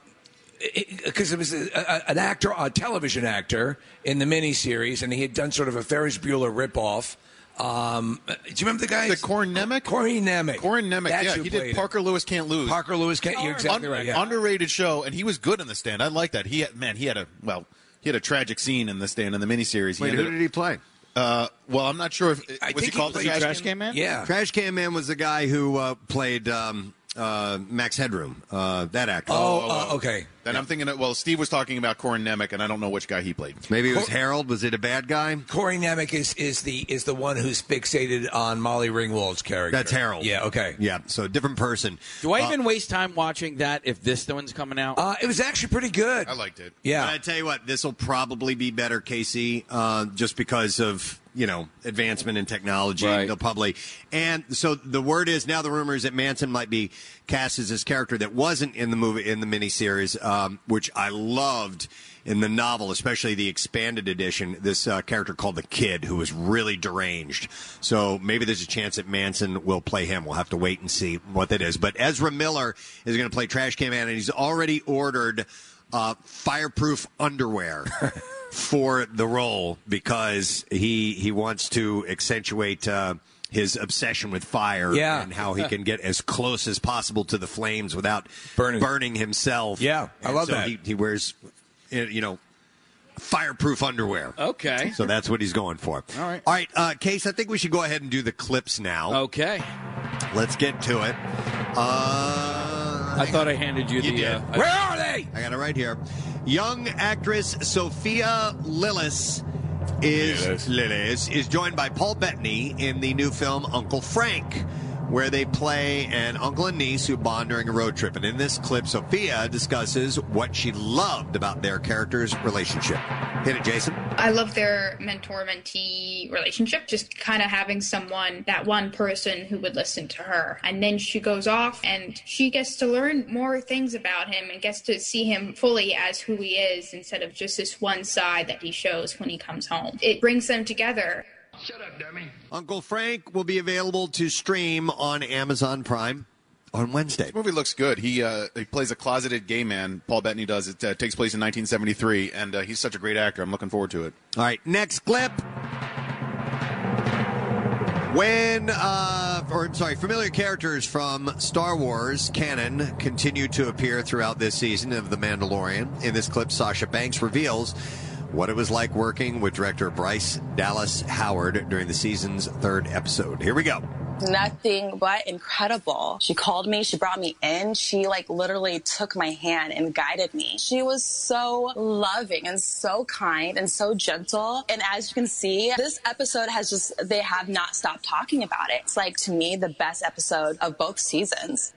because it was a, a, an actor, a television actor in the miniseries, and he had done sort of a Ferris Bueller ripoff. Um, do you remember the guy? The Corin Nemec? Corin Nemec. Corin Nemec, That's yeah, he played did it. Parker Lewis Can't Lose. Parker Lewis can't. You're exactly Un- right. Yeah. Underrated show, and he was good in the stand. I like that. He had, man, he had a well, he had a tragic scene in the stand in the miniseries. Wait, he who did he play? Uh, well, I'm not sure if I was he think he called the played Trash, Trash Can Man? Yeah. Trash Can Man was the guy who uh, played um, uh, Max Headroom, uh, that actor. Oh, uh, okay. Then I'm thinking, of, well, Steve was talking about Corin Nemec, and I don't know which guy he played. Maybe it was Cor- Harold. Was it a bad guy? Corey Nemec is, is the is the one who's fixated on Molly Ringwald's character. That's Harold. Yeah. Okay. Yeah, so different person. Do I Uh, even waste time watching that if this one's coming out? Uh, it was actually pretty good. I liked it. But Yeah. I tell you what, this will probably be better, Casey, uh, just because of you know advancement in technology. Right. They'll probably and so the word is now the rumor is that Manson might be cast as this character that wasn't in the movie in the miniseries, um, which I loved in the novel, especially the expanded edition. This uh, character called the Kid, who was really deranged. So maybe there's a chance that Manson will play him. We'll have to wait and see what that is. But Ezra Miller is going to play Trash Can Man, and he's already ordered uh, fireproof underwear *laughs* for the role because he he wants to accentuate uh, his obsession with fire Yeah. and how he can get as close as possible to the flames without Burning. himself. Yeah, I And love so that. He, he wears, you know, fireproof underwear. okay. So that's what he's going for. All right. All right, uh, Case, I think we should go ahead and do the clips now. Okay. Let's get to it. Uh, I thought I handed you, You the. Uh, Where are they? I got it right here. Young actress Sophia Lillis is Lillis. Is joined by Paul Bettany in the new film Uncle Frank, where they play an uncle and niece who bond during a road trip. And in this clip, Sophia discusses what she loved about their characters' relationship. Hit it, Jason. I love their mentor mentee relationship, just kind of having someone, that one person who would listen to her. And then she goes off and she gets to learn more things about him and gets to see him fully as who he is instead of just this one side that he shows when he comes home. It brings them together. Uncle Frank will be available to stream on Amazon Prime on Wednesday. This movie looks good. He uh, he plays a closeted gay man. Paul Bettany does. It uh, takes place in 1973, and uh, he's such a great actor. I'm looking forward to it. All right, next clip. When, uh, or I'm sorry, familiar characters from Star Wars canon continue to appear throughout this season of The Mandalorian. In this clip, Sasha Banks reveals what it was like working with director Bryce Dallas Howard during the season's third episode. Here we go. nothing but incredible. She called me, she brought me in, she like literally took my hand and guided me. She was so loving and so kind and so gentle. And as you can see, this episode has just, they have not stopped talking about it. It's like to me the best episode of both seasons.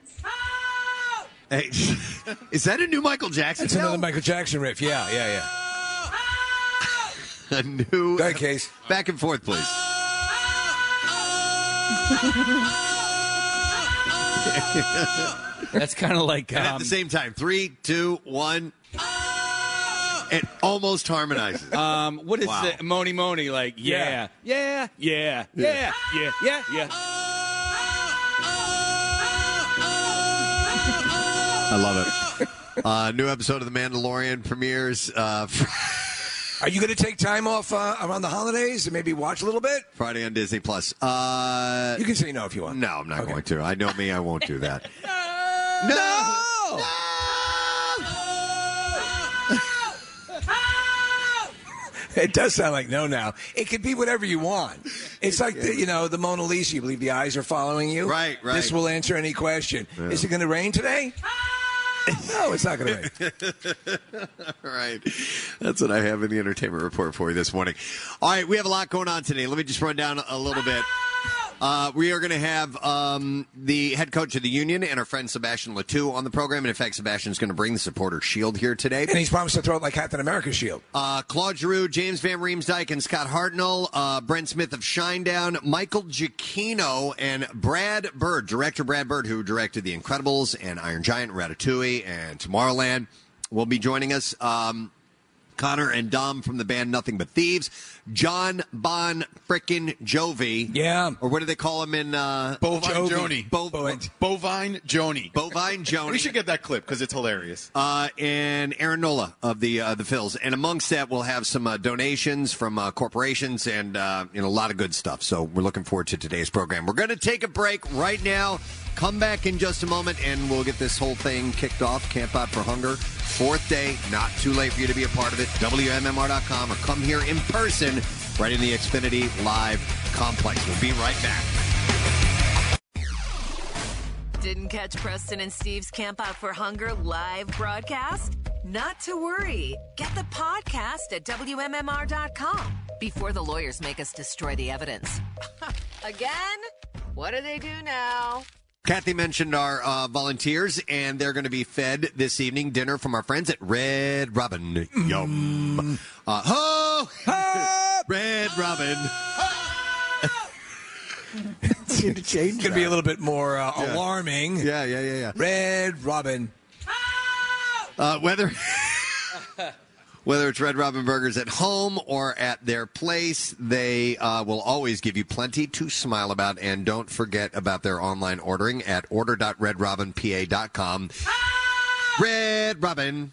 Hey, *laughs* is that a new Michael Jackson? It's another Michael Jackson riff. Yeah, yeah, yeah. *laughs* a new. Go ahead, Case. Back and forth, please. *laughs* that's kind of like. And at Um, the same time, three, two, one. It almost harmonizes. um, what is Wow. the Moni Moni like? Yeah, yeah, yeah, yeah, yeah, yeah, yeah. I love it. Uh, new episode of The Mandalorian premieres uh, *laughs* Are you going to take time off uh, around the holidays and maybe watch a little bit? Friday on Disney Plus. Uh, You can say no if you want. no, I'm not going to. I know me. I won't do that. *laughs* No! No! no! it does sound like no now. It could be whatever you want. It's like, the, you know, the Mona Lisa. You believe the eyes are following you? Right, right. This will answer any question. Is it going to rain today? No, it's not going to rain. *laughs* All right. That's what I have in the entertainment report for you this morning. All right, we have a lot going on today. Let me just run down a little bit. Uh, we are going to have um, the head coach of the union and our friend Sebastien Le Toux on the program. And in fact, Sebastian's going to bring the supporter shield here today. And he's promised to throw it like Captain America's shield. Uh, Claude Giroux, James Van Riemsdyk, and Scott Hartnell, uh, Brent Smith of Shinedown, Michael Giacchino, and Brad Bird, director Brad Bird, who directed The Incredibles and Iron Giant, Ratatouille, and Tomorrowland, will be joining us. Um, Connor and Dom from the band Nothing But Thieves, John Bon frickin' Jovi, yeah, or what do they call him in uh, Bovine Joni. Bo- Bovine Joni. Bovine *laughs* Joni. we should get that clip because it's hilarious. uh, and Aaron Nola of the uh, the Phils. And amongst that, we'll have some uh, donations from uh, corporations and uh, you know a lot of good stuff. So we're looking forward to today's program. We're going to take a break right now. Come back in just a moment, and we'll get this whole thing kicked off. Camp Out for Hunger, fourth day. Not too late for you to be a part of it. WMMR.com or come here in person, right in the Xfinity Live complex. We'll be right back. Didn't catch Preston and Steve's Camp Out for Hunger live broadcast? Not to worry. Get the podcast at WMMR.com before the lawyers make us destroy the evidence. *laughs* Again? What do they do now? Kathy mentioned our uh, volunteers, and they're going to be fed this evening dinner from our friends at Red Robin. Yum. Uh, ho! *laughs* Red Robin. It's going to be a little bit more uh, Yeah. alarming. Yeah, yeah, yeah, yeah. Red Robin. Uh, whether *laughs* whether it's Red Robin Burgers at home or at their place, they uh, will always give you plenty to smile about. And don't forget about their online ordering at order.redrobinpa.com. Red Robin.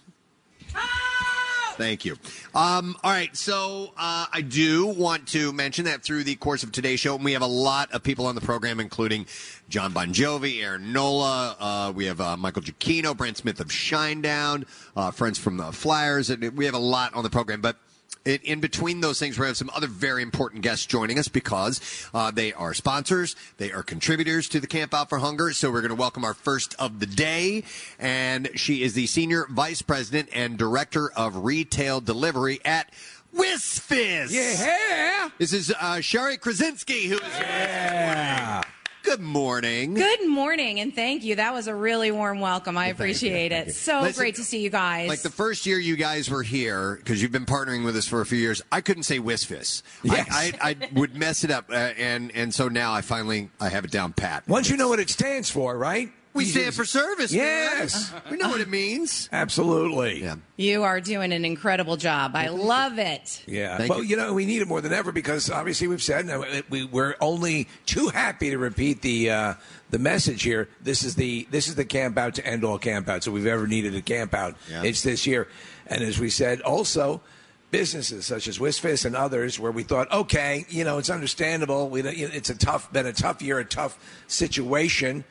Thank you. Um, all right, so uh, I do want to mention that through the course of today's show, we have a lot of people on the program, including John Bon Jovi, Aaron Nola, uh, we have uh, Michael Giacchino, Brent Smith of Shinedown, uh, friends from the Flyers, and we have a lot on the program. But in, in between those things, we have some other very important guests joining us because uh, they are sponsors, they are contributors to the Camp Out for Hunger. So we're going to welcome our first of the day, and she is the senior vice president and director of retail delivery at Wisfis. Yeah. This is uh, Shari Kruzinski, who is yeah. Good morning. Good morning, and thank you. That was a really warm welcome. I appreciate it. So Listen, great to see you guys. Like the first year you guys were here, because you've been partnering with us for a few years, I couldn't say Wisfis. Yes. I, I, I would mess it up, uh, and and so now I finally I have it down pat. Once you know what it stands for, right? We You stand just- for service. man. Yes. we know what it means. Absolutely. Yeah. you are doing an incredible job. I love it. Yeah. Thank well, you. you. know, we need it more than ever because obviously we've said we, we're only too happy to repeat the uh, the message here. This is the this is the camp out to end all camp outs. So we've ever needed a camp out. Yeah. It's this year, and as we said, also businesses such as Wisfis and others, where we thought, okay, you know, it's understandable. We, it's a tough, been a tough year, a tough situation.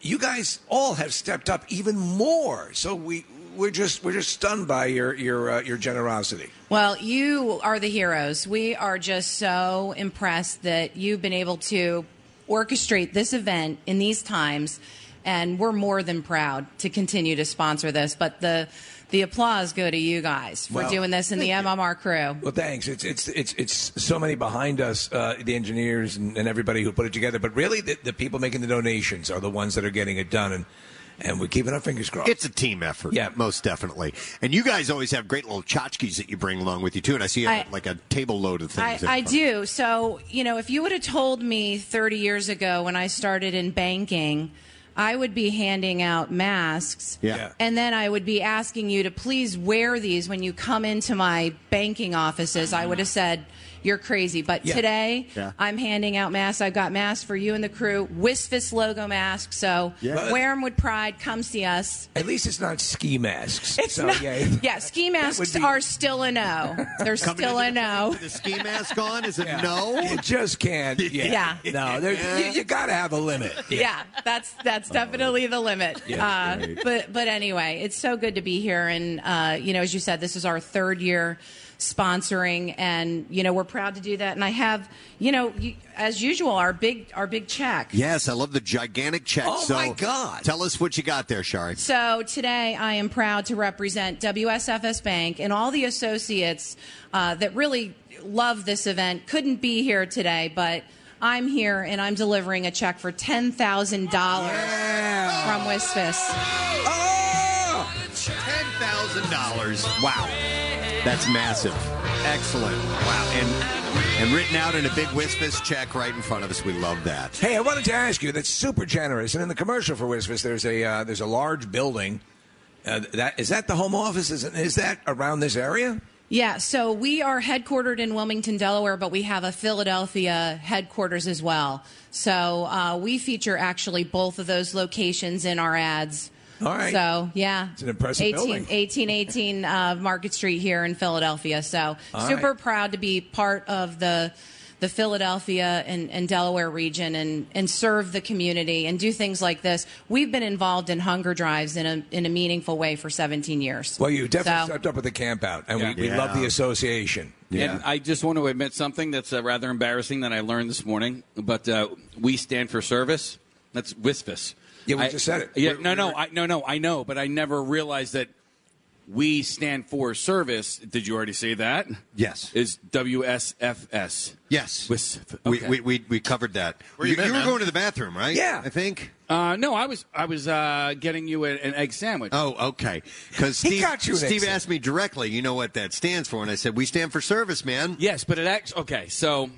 You guys all have stepped up even more. So we we're just we're just stunned by your your uh, your generosity. Well, you are the heroes. We are just so impressed that you've been able to orchestrate this event in these times, and we're more than proud to continue to sponsor this. But the the applause go to you guys for Well, doing this and the MMR crew. Well, thanks. It's it's it's it's so many behind us, uh, the engineers and, and everybody who put it together. But really, the, the people making the donations are the ones that are getting it done, and and we're keeping our fingers crossed. It's a team effort. Yeah. most definitely. And you guys always have great little tchotchkes that you bring along with you too. And I see you have I- like a table load of I, things. I do. So, you know, if you would have told me 30 years ago when I started in banking, I would be handing out masks. Yeah. Yeah. And then I would be asking you to please wear these when you come into my banking offices. I would have said, you're crazy. But Yeah. today, Yeah. I'm handing out masks. I've got masks for you and the crew, Wisfis logo masks. So Yeah. wear them with pride. Come see us. At least it's not ski masks. It's so, not, yeah. yeah, ski masks be- are still a no. They're Coming still into a the- no. the ski mask on? Is it Yeah. no? You just can't. *laughs* Yeah. Yeah. No, there, you, you got to have a limit. yeah, that's that's definitely the limit. Yeah, uh, but but anyway, it's so good to be here, and uh, you know, as you said, this is our third year sponsoring, and you know, we're proud to do that. And I have, you know, you, as usual, our big our big check. Yes, I love the gigantic check. Oh, so my God. Tell us what you got there, Shari. So today I am proud to represent WSFS Bank and all the associates uh, that really love this event. Couldn't be here today, but I'm here and I'm delivering a check for ten thousand dollars from Wisfis. Oh! Ten thousand dollars. Wow, that's massive. Excellent. Wow, and and written out in a big Wisfis check right in front of us. We love that. Hey, I wanted to ask you. That's super generous. And in the commercial for Wisfis, there's a uh, there's a large building. Uh, that is that the home office? Is, is that around this area? Yeah, so we are headquartered in Wilmington, Delaware, but we have a Philadelphia headquarters as well. So uh, we feature actually both of those locations in our ads. All right. So yeah, It's an impressive 18, building. 1818 uh, Market Street here in Philadelphia. So All super right. proud to be part of the the Philadelphia and, and Delaware region and, and serve the community and do things like this. We've been involved in hunger drives in a in a meaningful way for 17 years. Well, you definitely So- stepped up with the camp out, and Yeah. we, we Yeah. love the association. And I just want to admit something that's uh, rather embarrassing that I learned this morning. But uh, we stand for service. That's WISFIS. Yeah, we I- just said it. Yeah, We're- no, no, I, no, no. I know, but I never realized that we stand for service. Did you already say that? Yes. Is WSFS? Yes. WISF. We, Okay. we, we, we covered that. Where you you been, you were going to the bathroom, right? Yeah. I think. Uh, no, I was I was uh, getting you a, an egg sandwich. Oh, okay. Because Steve, got you Steve asked me directly, you know what that stands for? And I said, we stand for service, man. Yes, but it acts. okay. So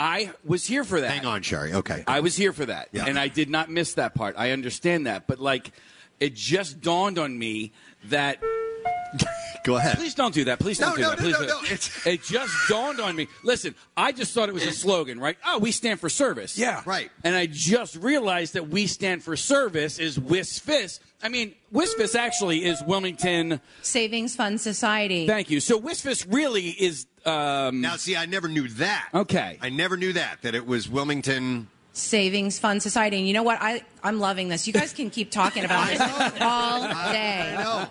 I was here for that. Hang on, Sherry. Okay. I was here for that, Yeah. and I did not miss that part. I understand that, but like, it just dawned on me that. *laughs* Go ahead. Please don't do that. Please don't do no, that. no, Please no, don't. no. *laughs* It just dawned on me. Listen, I just thought it was a slogan, right? Oh, we stand for service. Yeah. Right. And I just realized that we stand for service is WISFIS. I mean, WISFIS actually is Wilmington. Savings Fund Society. Thank you. So WISFIS really is. Um, Now, see, I never knew that. Okay. I never knew that, that it was Wilmington. Savings Fund Society. And you know what? I, I'm loving this. You guys can keep talking about *laughs* this all day. I know.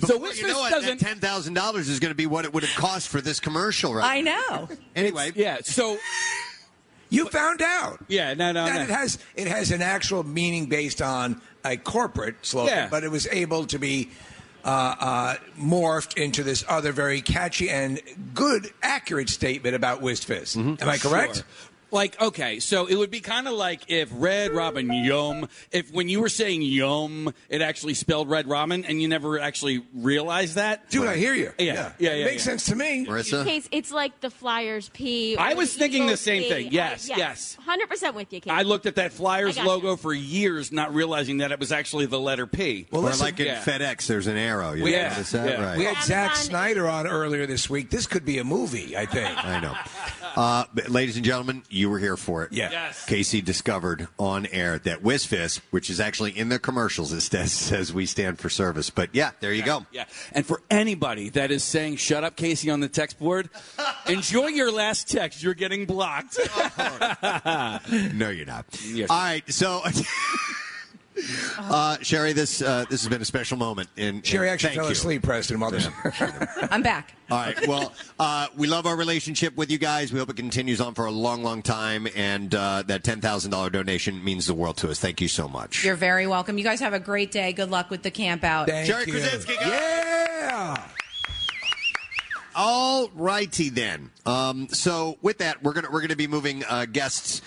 So Before you WISFIS know it, doesn't- that $10,000 is going to be what it would have cost for this commercial, right? I know. Anyway. yeah. So. You found out. Yeah. No. No. that no. it has it has an actual meaning based on a corporate slogan, Yeah. but it was able to be uh, uh, morphed into this other very catchy and good, accurate statement about Wisfis. Mm-hmm. Am I correct? Sure. Like okay, so it would be kind of like if Red Robin Yum, if when you were saying Yum, it actually spelled Red Robin, and you never actually realized that. Dude, I hear you. Yeah, yeah, yeah. It makes yeah. sense to me. Marissa? Case, it's like the Flyers P. I was the thinking the same P. thing. Yes, I- yes. Hundred percent with you, Case. I looked at that Flyers I gotcha. logo for years, not realizing that it was actually the letter P. Well, or listen- like in Yeah. FedEx, there's an arrow. You We know, had- is that yeah. right? We had Zack Amazon- Snyder on earlier this week. This could be a movie, I think. I know. Uh, ladies and gentlemen, you were here for it. Yeah. Yes. Casey discovered on air that WISFIS, which is actually in the commercials, it says, says we stand for service. But yeah, there you go. Yeah, and for anybody that is saying "Shut up, Casey" on the text board, *laughs* enjoy your last text. You're getting blocked. *laughs* No, you're not. Yes. All right, so. *laughs* Uh, Sherry, this uh, this has been a special moment. And, Sherry and actually fell you. asleep, Preston. While this- *laughs* I'm back. All right. Well, uh, we love our relationship with you guys. We hope it continues on for a long, long time. And uh, that ten thousand dollar donation means the world to us. Thank you so much. You're very welcome. You guys have a great day. Good luck with the camp out. Thank Sherry you. Kruzinski, guys. Yeah. All righty then. Um, so with that, we're gonna we're gonna be moving uh, guests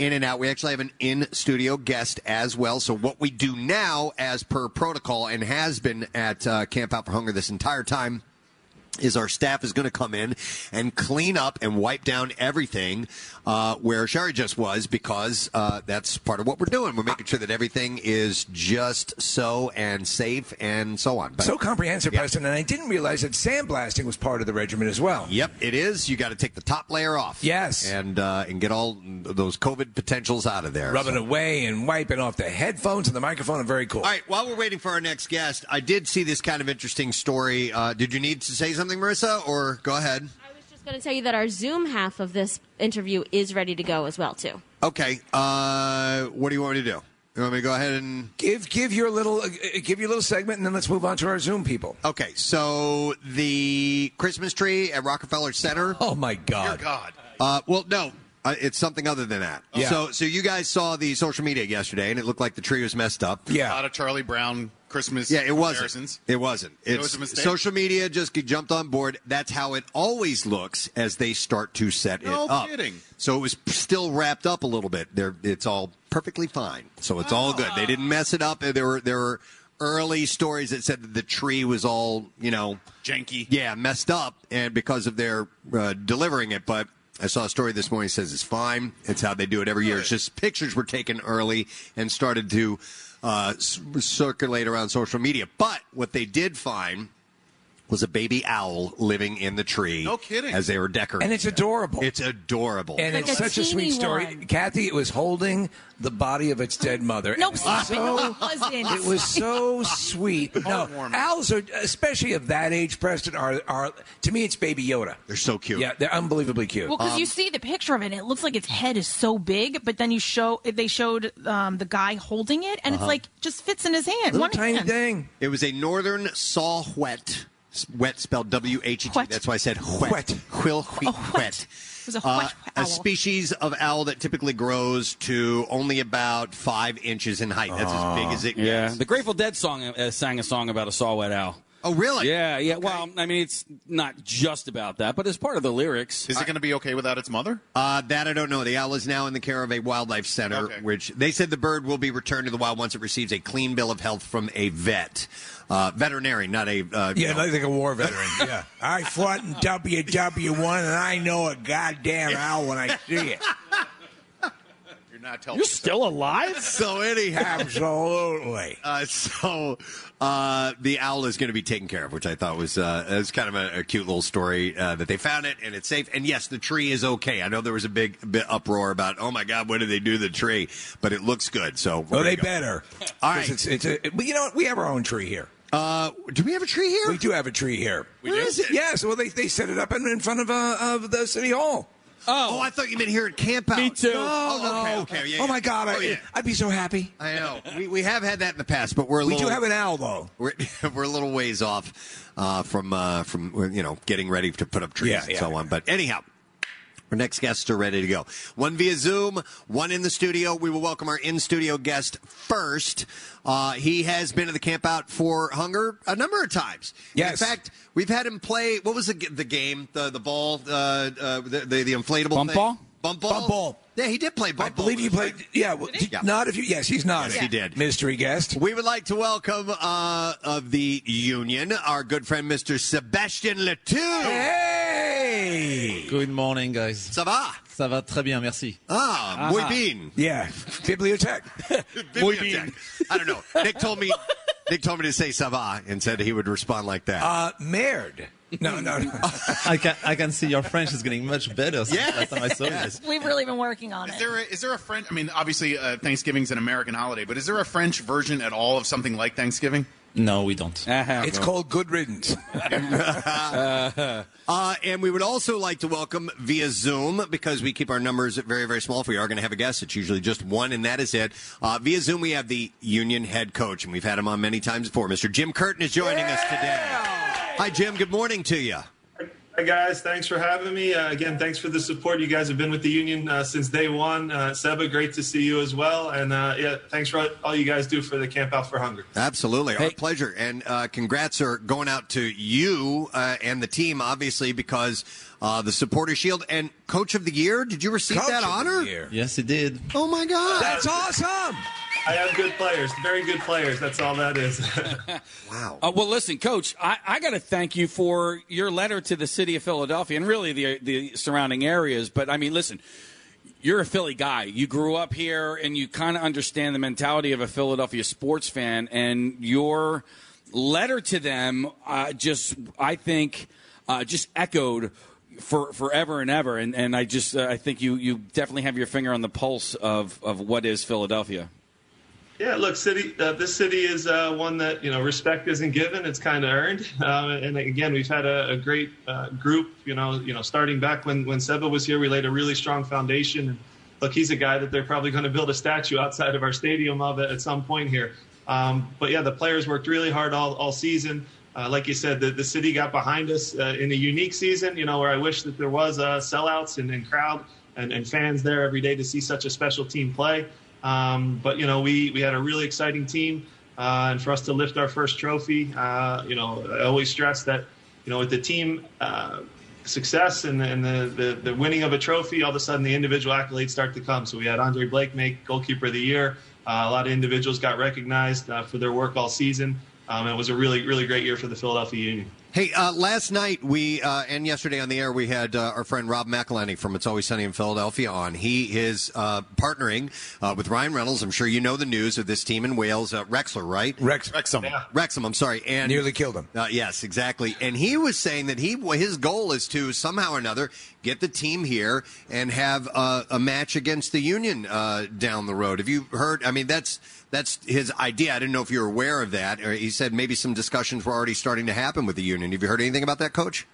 in and out. We actually have an in studio guest as well. So what we do now, as per protocol, and has been at uh, Camp Out for Hunger this entire time. Is our staff is going to come in and clean up and wipe down everything uh, where Sherry just was because uh, that's part of what we're doing. We're making sure that everything is just so and safe and so on. But So comprehensive, Preston, and I didn't realize that sandblasting was part of the regimen as well. Yep, it is. You got to take the top layer off. Yes. and uh, and get all those COVID potentials out of there. Rubbing So- away and wiping off the headphones and the microphone. Very cool. All right. While we're waiting for our next guest, I did see this kind of interesting story. Uh, did you need to say something, Marissa, or go ahead? I was just going to tell you that our Zoom half of this interview is ready to go as well too. Okay. Uh, what do you want me to do? You want me to go ahead and Give give your little uh, give your little segment, and then let's move on to our Zoom people. Okay, so the Christmas tree at Rockefeller Center. *laughs* Oh my God! God. Uh, well, no, uh, it's something other than that. Yeah. So, so you guys saw the social media yesterday, and it looked like the tree was messed up. Yeah. A Yeah. lot of Charlie Brown Christmas. Yeah, it wasn't. It wasn't. It It's was a mistake? social media just jumped on board. That's how it always looks as they start to set No it up. kidding. So it was still wrapped up a little bit. There, it's all perfectly fine. So it's all good. They didn't mess it up. There were there were early stories that said that the tree was all you know janky. Yeah, messed up, and because of their uh, delivering it, but. I saw a story this morning that says it's fine. It's how they do it every year. It's just pictures were taken early and started to uh, circulate around social media. But what they did find was a baby owl living in the tree. No kidding. As they were decorating. And it's adorable. It's adorable. And it's such a sweet story. Kathy, it was holding the body of its dead mother. No, It was stop it. So- it wasn't. It was so sweet. No, owls are, especially of that age, Preston, are, are to me, it's Baby Yoda. They're so cute. Yeah, they're unbelievably cute. Well, because you see the picture of it, and it looks like its head is so big, but then you show they showed um, the guy holding it, and Uh-huh. it's like just fits in his hand. one hand. thing. It was a northern saw whet. Wet spelled W H E T. That's why I said whet. Quill wheat whet. It was a Uh, a species of owl that typically grows to only about five inches in height. That's as big as it Yeah, gets. the Grateful Dead song uh, sang a song about a saw-whet owl. Oh, really? Yeah, yeah. Well, I mean, it's not just about that, but it's part of the lyrics. Is it going to be okay without its mother? Uh, that I don't know. The owl is now in the care of a wildlife center, which they said the bird will be returned to the wild once it receives a clean bill of health from a vet, uh, veterinarian, not a uh, Yeah, you know- like a war veteran. Yeah. I fought in WW1, and I know a goddamn owl when I see it. You're not telling. You're still alive? So anyhow, absolutely. Uh, so uh, the owl is going to be taken care of, which I thought was uh, was kind of a, a cute little story uh, that they found it and it's safe. And yes, the tree is okay. I know there was a big bit uproar about, oh my god, what did they do to the tree? But it looks good. So Oh, we're they go. better. *laughs* All right. It's, it's a, but you know what? We have our own tree here. Uh, do we have a tree here? We do have a tree here. We Where do? is it? Yes. Well, they, they set it up in, in front of uh, of the city hall. Oh. I thought you meant here at Camp Out. Me too. No, Oh, no. okay, Okay, yeah, Oh, my. God, I- yeah. I'd be so happy. I know. *laughs* We, we have had that in the past, but we're a We little. do have an owl, though. *laughs* We're, we're a little ways off uh, from uh, from you know getting ready to put up trees and so on. But anyhow. Our next guests are ready to go. One via Zoom, one in the studio. We will welcome our in studio guest first. Uh, he has been to the camp out for hunger a number of times. Yes. In fact, we've had him play. What was the, the game? The the ball, uh, uh, the, the the inflatable Bump thing? ball? Bump ball. Bump ball. Yeah, he did play bump I believe he played. Yeah. Well, did- Not if you. Yes, he's not. Yes, he did. Mystery guest. We would like to welcome uh, of the Union our good friend Mr. Sebastien Le Toux. Hey. Good morning, guys. Ça va? Ça va très bien, merci. Ah, muy bien. Yeah. bibliothèque. *laughs* Bibliotech. Bibliotech. I don't know. Nick told me. Nick told me to say ça va and said he would respond like that. Uh, merde. *laughs* No, no, no. I can I can see your French is getting much better since Yes. last time I saw Yes. you. We've really been working on Is it. there a, is there a French? I mean, obviously uh, Thanksgiving's an American holiday, but is there a French version at all of something like Thanksgiving? No, we don't. It's called Good Riddance. *laughs* uh, and we would also like to welcome via Zoom because we keep our numbers very, very small. If we are going to have a guest, it's usually just one, and that is it. Uh, via Zoom, we have the Union head coach, and we've had him on many times before. Mr. Jim Curtin is joining us today. Hi, Jim. Good morning to you. Hi guys, thanks for having me. Uh, again, thanks for the support. You guys have been with the union uh, since day one. Uh, Seba, great to see you as well. And uh, yeah, thanks for all you guys do for the Camp Out for Hunger. Absolutely. Our pleasure. And uh, congrats are going out to you uh, and the team, obviously, because uh, the Supporter Shield and Coach of the Year. Did you receive Coach that of the honor? Year. Yes, it did. Oh, my God. That's awesome. I have good players, very good players. That's all that is. *laughs* wow. Uh, well, listen, Coach, I, I got to thank you for your letter to the city of Philadelphia and really the the surrounding areas. But I mean, listen, you're a Philly guy. You grew up here, and you kind of understand the mentality of a Philadelphia sports fan. And your letter to them uh, just, I think, uh, just echoed for forever and ever. And and I just uh, I think you you definitely have your finger on the pulse of of what is Philadelphia. Yeah, look, city. Uh, this city is uh, one that you know respect isn't given; it's kind of earned. Um, *laughs* and again, we've had a, a great uh, group. You know, you know, starting back when when Seba was here, we laid a really strong foundation. And look, he's a guy that they're probably going to build a statue outside of our stadium of at, at some point here. Um, but yeah, the players worked really hard all all season. Uh, like you said, the, the city got behind us uh, in a unique season. You know, where I wish that there was uh, sellouts and, and crowd and, and fans there every day to see such a special team play. Um, but you know, we we had a really exciting team. uh, and for us to lift our first trophy. Uh, you know, I always stress that you know with the team. Uh, success and, and the, the, the winning of a trophy, all of a sudden the individual accolades start to come. So we had Andre Blake make goalkeeper of the year. Uh, a lot of individuals got recognized for their work all season. Um, it was a really, really great year for the Philadelphia Union. Hey, uh, last night we uh, and yesterday on the air we had uh, our friend Rob McElhenney from It's Always Sunny in Philadelphia on. He is uh, partnering uh, with Ryan Reynolds. I'm sure you know the news of this team in Wales, uh, Rexler, right? Rex Wrexham. Wrexham. I'm sorry, and nearly killed him. Uh, yes, exactly. And he was saying that he his goal is to somehow or another get the team here and have uh, a match against the Union uh, down the road. Have you heard? I mean, that's that's his idea. I didn't know if you were aware of that. Or he said maybe some discussions were already starting to happen with the Union. Have you heard anything about that, Coach?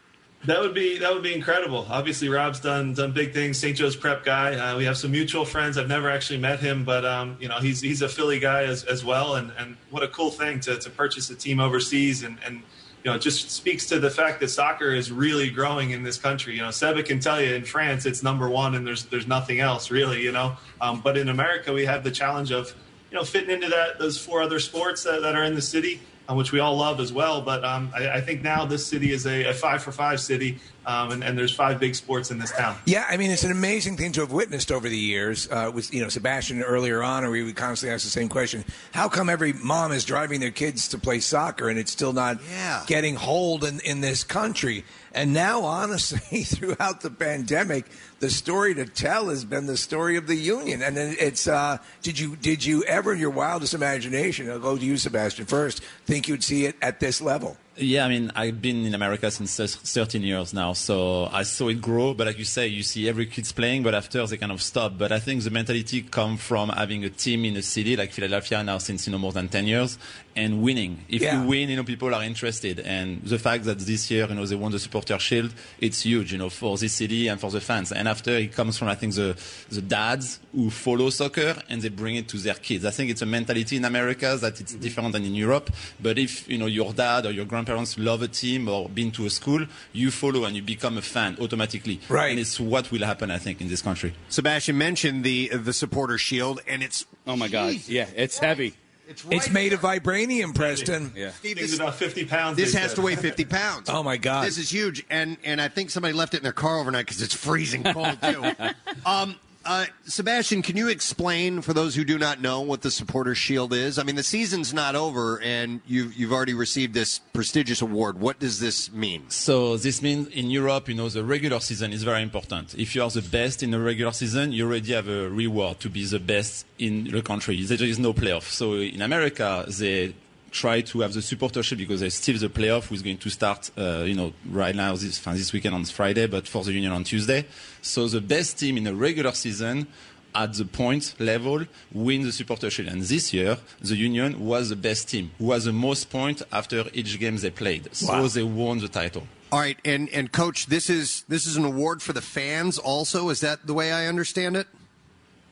That would be that would be incredible. Obviously, Rob's done done big things. St. Joe's prep guy. Uh, we have some mutual friends. I've never actually met him, but um, you know he's he's a Philly guy as, as well. And, and what a cool thing to, to purchase a team overseas. And, and you know just speaks to the fact that soccer is really growing in this country. You know, Seba can tell you in France it's number one, and there's there's nothing else really. You know, um, but in America we have the challenge of you know fitting into that those four other sports that, that are in the city uh, which we all love as well. But um, I, I, think now this city is a, a five for five city, um, and, and, there's five big sports in this town. Yeah, I mean it's an amazing thing to have witnessed over the years. Uh, with you know Sebastian earlier on, or we would constantly ask the same question: How come every mom is driving their kids to play soccer and it's still not yeah. getting hold in, in this country? And now, honestly, *laughs* throughout the pandemic, the story to tell has been the story of the union. And it's uh, did you did you ever, in your wildest imagination, I'll go to you, Sebastian, first, think you'd see it at this level? Yeah, I mean, I've been in America since 13 years now, so I saw it grow. But like you say, you see every kid's playing, but after they kind of stop. But I think the mentality come from having a team in a city like Philadelphia now since you know more than 10 years and winning. If Yeah. you win, you know people are interested, and the fact that this year you know they won the supporter shield, it's huge, you know, for this city and for the fans. And after it comes from I think the the dads who follow soccer and they bring it to their kids. I think it's a mentality in America that it's different than in Europe. But if you know your dad or your grandparents love a team or been to a school, you follow and you become a fan automatically. Right. And it's what will happen, I think, in this country. Sebastian mentioned the the supporter shield, and it's oh my god, yeah, it's heavy. It's made of vibranium, Preston. Yeah. Steve, Things about 50 pounds. This has said. to weigh 50 pounds. Oh my God! This is huge, and and I think somebody left it in their car overnight because it's freezing cold too. *laughs* um, uh, Sebastian, can you explain for those who do not know what the Supporter Shield is? I mean, the season's not over, and you've you've already received this prestigious award. What does this mean? So this means in Europe, you know, the regular season is very important. If you are the best in the regular season, you already have a reward to be the best in the country. There is no playoff. So in America, they try to have the supportership because there's still the playoff who is going to start, uh, you know, right now this, this weekend on Friday, but for the Union on Tuesday. So the best team in the regular season at the point level win the supportership. And this year, the Union was the best team, who has the most points after each game they played. So Wow. they won the title. All right, and and coach, this is this is an award for the fans. Also, is that the way I understand it?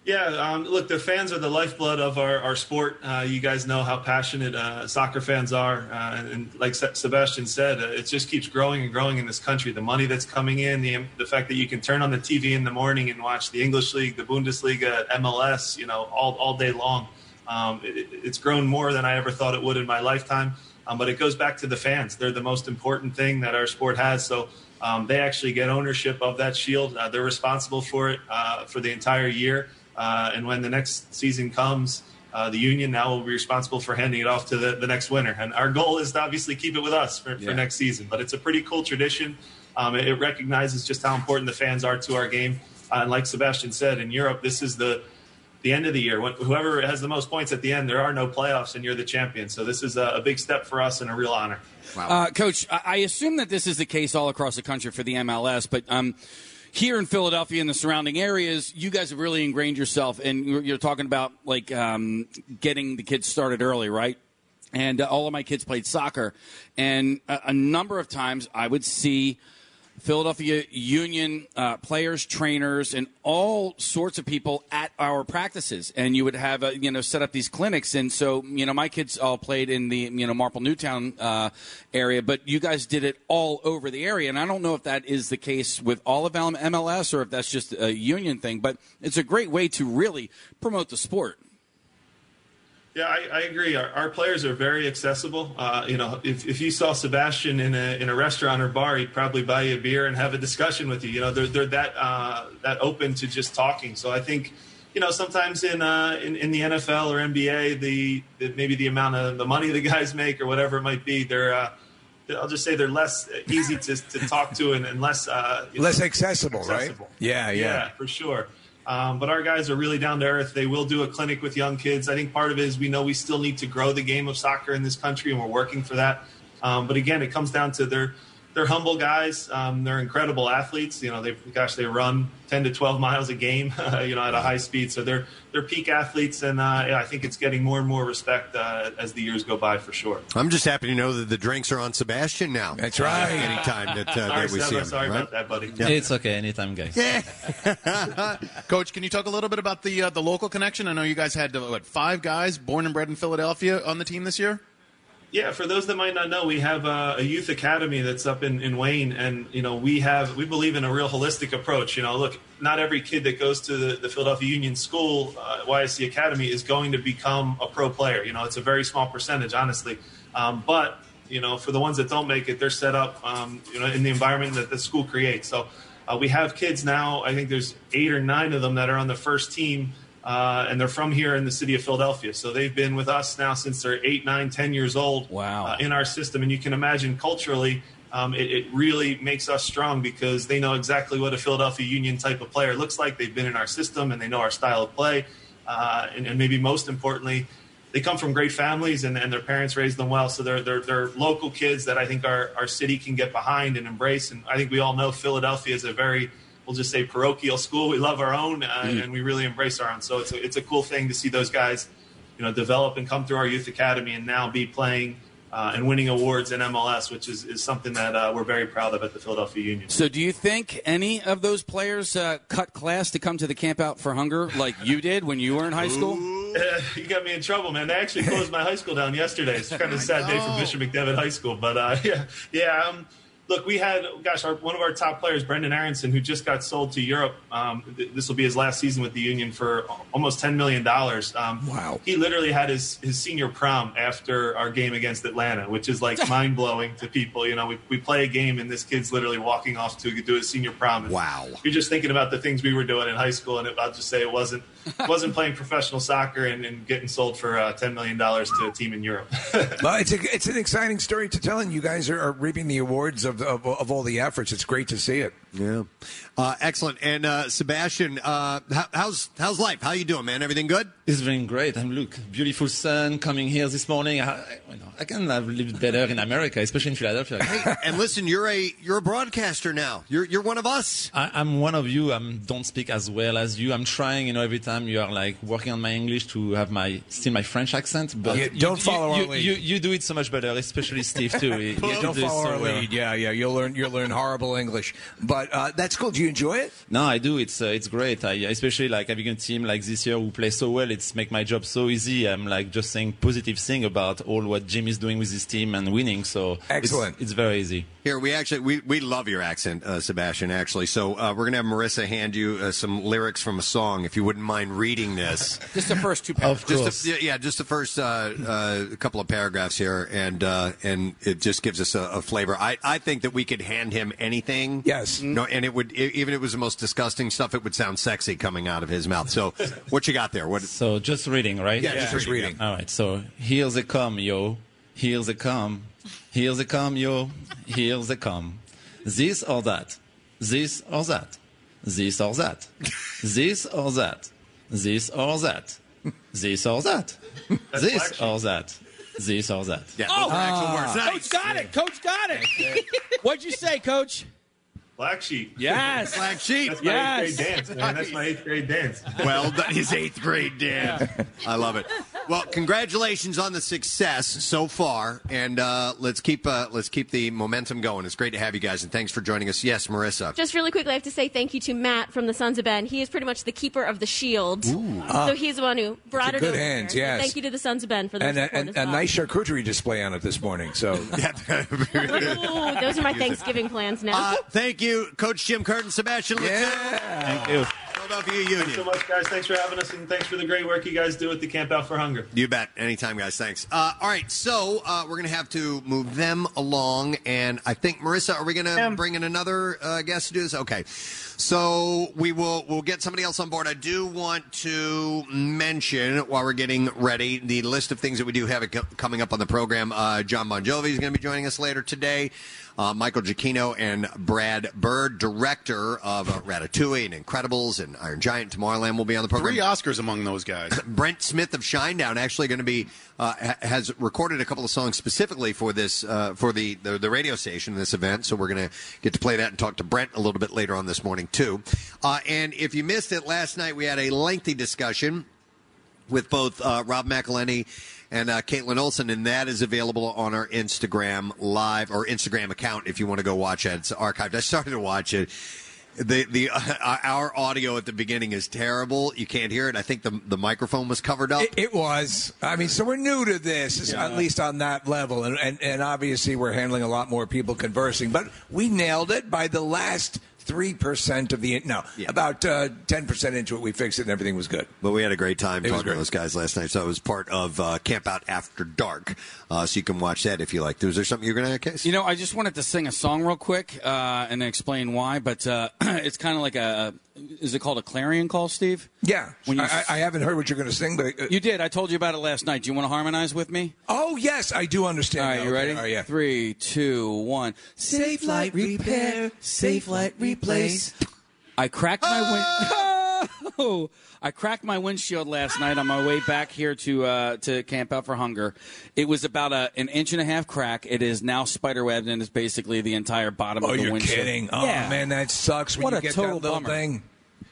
Yeah, um, look, the fans are the lifeblood of our, our sport. Uh, you guys know how passionate uh, soccer fans are. Uh, and, and like Se- Sebastian said, uh, it just keeps growing and growing in this country. The money that's coming in, the, the fact that you can turn on the TV in the morning and watch the English League, the Bundesliga, MLS, you know, all, all day long. Um, it- it's grown more than I ever thought it would in my lifetime. Um, but it goes back to the fans. They're the most important thing that our sport has. So um, they actually get ownership of that shield. Uh, they're responsible for it uh, for the entire year. Uh, and when the next season comes, uh, the union now will be responsible for handing it off to the, the next winner. And our goal is to obviously keep it with us for, Yeah. for next season. But it's a pretty cool tradition. Um, it, it recognizes just how important the fans are to our game. Uh, and like Sebastian said, in Europe, this is the the end of the year. When, whoever has the most points at the end, there are no playoffs, and you're the champion. So this is a, a big step for us and a real honor. Uh, Coach, I I assume that this is the case all across the country for the MLS, but um, here in Philadelphia and the surrounding areas, you guys have really ingrained yourself, and you're, talking about like um, getting the kids started early, right? And uh, all of my kids played soccer, and a, a number of times I would see Philadelphia Union uh, players, trainers, and all sorts of people at our practices. And you would have, uh, you know, set up these clinics. And so, you know, my kids all played in the, you know, Marple Newtown uh, area, but you guys did it all over the area. And I don't know if that is the case with all of MLS or if that's just a Union thing, but it's a great way to really promote the sport. Yeah, I, I agree. Our, our players are very accessible. Uh, you know, if, if you saw Sebastian in a in a restaurant or bar, he'd probably buy you a beer and have a discussion with you. You know, they're they're that uh, that open to just talking. So I think, you know, sometimes in uh, in, in the NFL or NBA, the, the maybe the amount of the money the guys make or whatever it might be, they're uh, I'll just say they're less easy to, to talk to and, and less uh, Less accessible, accessible. right? Yeah, yeah. Yeah, for sure. Um, but our guys are really down to earth. They will do a clinic with young kids. I think part of it is we know we still need to grow the game of soccer in this country, and we're working for that. Um, but again, it comes down to they're they're humble guys. Um, they're incredible athletes. You know, they gosh, they run ten to twelve miles a game. *laughs* you know, at a high speed. So they're they're peak athletes, and uh, yeah, I think it's getting more and more respect uh, as the years go by, for sure. I'm just happy to know that the drinks are on Sebastian now. That's right. Anytime that, uh, *laughs* Sorry, that we see him. sorry right? about that, buddy. It's okay, anytime, guys. Yeah. *laughs* Coach, can you talk a little bit about the uh, the local connection? I know you guys had uh, what five guys born and bred in Philadelphia on the team this year. Yeah, for those that might not know, we have uh, a youth academy that's up in, in Wayne, and you know we have we believe in a real holistic approach. You know, look, not every kid that goes to the, the Philadelphia Union School uh, YSC Academy is going to become a pro player. You know, it's a very small percentage, honestly. Um, but you know, for the ones that don't make it, they're set up, um, you know, in the environment that the school creates. So uh, we have kids now. I think there's eight or nine of them that are on the first team uh, and they're from here in the city of Philadelphia. So they've been with us now since they're eight, nine, ten years old. Wow. Uh, in our system, and you can imagine culturally, um, it, it really makes us strong because they know exactly what a Philadelphia Union type of player looks like. They've been in our system and they know our style of play, uh, and, and maybe most importantly. They come from great families and, and their parents raised them well. So they're, they're, they're local kids that I think our, our city can get behind and embrace. And I think we all know Philadelphia is a very we'll just say parochial school. We love our own, uh, Mm. and we really embrace our own. So it's a, it's a cool thing to see those guys, you know, develop and come through our youth academy, and now be playing uh, and winning awards in MLS, which is, is something that uh, we're very proud of at the Philadelphia Union. So, do you think any of those players uh, cut class to come to the Camp Out for Hunger like you did when you were in high school? Uh, *laughs* you got me in trouble, man. They actually closed my high school down yesterday. It's kind of a sad day for *laughs* Bishop McDevitt High School, but uh, *laughs* yeah, yeah. Um, look, we had, gosh, our, one of our top players, Brenden Aaronson, who just got sold to Europe. Um, th- this will be his last season with the Union for almost ten million dollars. Um, wow! He literally had his, his senior prom after our game against Atlanta, which is like *laughs* mind blowing to people. You know, we, we play a game and this kid's literally walking off to do his senior prom. Wow! You're just thinking about the things we were doing in high school, and it, I'll just say it wasn't *laughs* wasn't playing professional soccer and, and getting sold for uh, ten million dollars to a team in Europe. *laughs* well, it's a, it's an exciting story to tell, and you guys are, are reaping the awards of, of of all the efforts. It's great to see it. Yeah, uh, excellent. And uh, Sebastien, uh, how, how's how's life? How you doing, man? Everything good? It's been great. I'm look beautiful sun coming here this morning. I, I, you know, I can have lived better in America, especially in Philadelphia. and listen, you're a you're a broadcaster now. You're you're one of us. I, I'm one of you. I don't speak as well as you. I'm trying, you know, every time you are like working on my English to have my still my French accent. But Yeah, you- don't you, follow our you, lead. You, you do it so much better, especially Steve too. *laughs* You- you Don't do follow so our well. lead. Yeah, yeah. You'll learn you'll learn horrible English, but uh, that's cool. Do you enjoy it? No, I do. It's uh, it's great. I, especially like having a team like this year who play so well. It's make my job so easy. I'm like just saying positive thing about all what Jim is doing with his team and winning. So it's- Excellent. It's, very easy. Here, we actually we, we love your accent, uh, Sebastien. Actually, so uh, we're gonna have Marissa hand you uh, some lyrics from a song, if you wouldn't mind reading this. *laughs* Just the first two Of Just course. the, yeah, yeah, just the first uh, uh, couple of paragraphs here, and uh, and it just gives us a, a flavor. I, I think that we could hand him anything. Yes. No, and it would even if it was the most disgusting stuff, it would sound sexy coming out of his mouth. So, what you got there? What? *laughs* So just reading, right? Yeah, yeah. Just, reading. All right. So here's a come, yo. Here's a come. Here's a come, yo. Here's a come. This or that. This or that. This or that. This or that. This or that. This or that. This or that this or that. Yeah, oh, oh. Nice. Coach got it. Coach got it. What'd you say, Coach? *laughs* Black sheep. Yes. Black sheep. That's my Yes. eighth grade dance, man. That's my eighth grade dance. *laughs* Well, that is eighth grade dance. I love it. Well, congratulations on the success so far, and uh, let's keep uh, let's keep the momentum going. It's great to have you guys, and thanks for joining us. Yes, Marissa. Just really quickly, I have to say thank you to Matt from the Sons of Ben. He is pretty much the keeper of the shield. so he's the one who brought It's it a good over hands, here. So. Thank you to the Sons of Ben for their And, a, and as a nice charcuterie display on it this morning. So *laughs* Ooh, those are my Thanksgiving plans now. Uh, thank you, Coach Jim Curtin, Sebastien. Yeah. Thank you. Philadelphia Union. Thanks so much, guys. Thanks for having us, and thanks for the great work you guys do at the Camp Out for Hunger. You bet. Anytime, guys. Thanks. Uh, all right, so uh, we're going to have to move them along, and I think Marissa, are we going to bring in another uh, guest to do this? Okay, so we will we'll get somebody else on board. I do want to mention while we're getting ready the list of things that we do have coming up on the program. Uh, Jon Bon Jovi is going to be joining us later today. Uh, Michael Giacchino and Brad Bird, director of uh, Ratatouille and Incredibles and Iron Giant, Tomorrowland, will be on the program. Three Oscars among those guys. *clears throat* Brent Smith of Shinedown actually going to be uh, ha- has recorded a couple of songs specifically for this uh, for the, the the radio station this event. So we're going to get to play that and talk to Brent a little bit later on this morning too. Uh, and if you missed it last night, we had a lengthy discussion with both uh, Rob McElhenney and uh, Kaitlin Olson, and that is available on our Instagram live or Instagram account if you want to go watch it. It's archived. I started to watch it. The the *laughs* uh, our audio at the beginning is terrible. You can't hear it. I think the the microphone was covered up. It, it was. I mean, so we're new to this, Yeah. at least on that level, and, and and obviously we're handling a lot more people conversing. But we nailed it by the last three percent of the no, about uh, ten percent into it, we fixed it, and everything was good. But we had a great time It was talking to those guys last night. So it was part of uh, Camp Out After Dark. Uh, so you can watch that if you like. Was there something you're going to case? You know, I just wanted to sing a song real quick uh, and explain why, but uh, *clears throat* it's kind of like a. Is it called a clarion call, Steve? Yeah, When you, I, I haven't heard what you're going to sing, but uh, you did. I told you about it last night. Do you want to harmonize with me? oh yes, I do understand. All right, now. you Okay, ready? all right, yeah. Three, two, one. Safelite repair, Safelite replace. I cracked my I cracked my windshield last night on my way back here to uh, to Camp Out for Hunger. It was about a, an inch and a half crack. It is now spiderwebbed and is basically the entire bottom Oh, of the you're windshield. kidding! Oh yeah. man, that sucks. When What you a get total that little bummer. thing.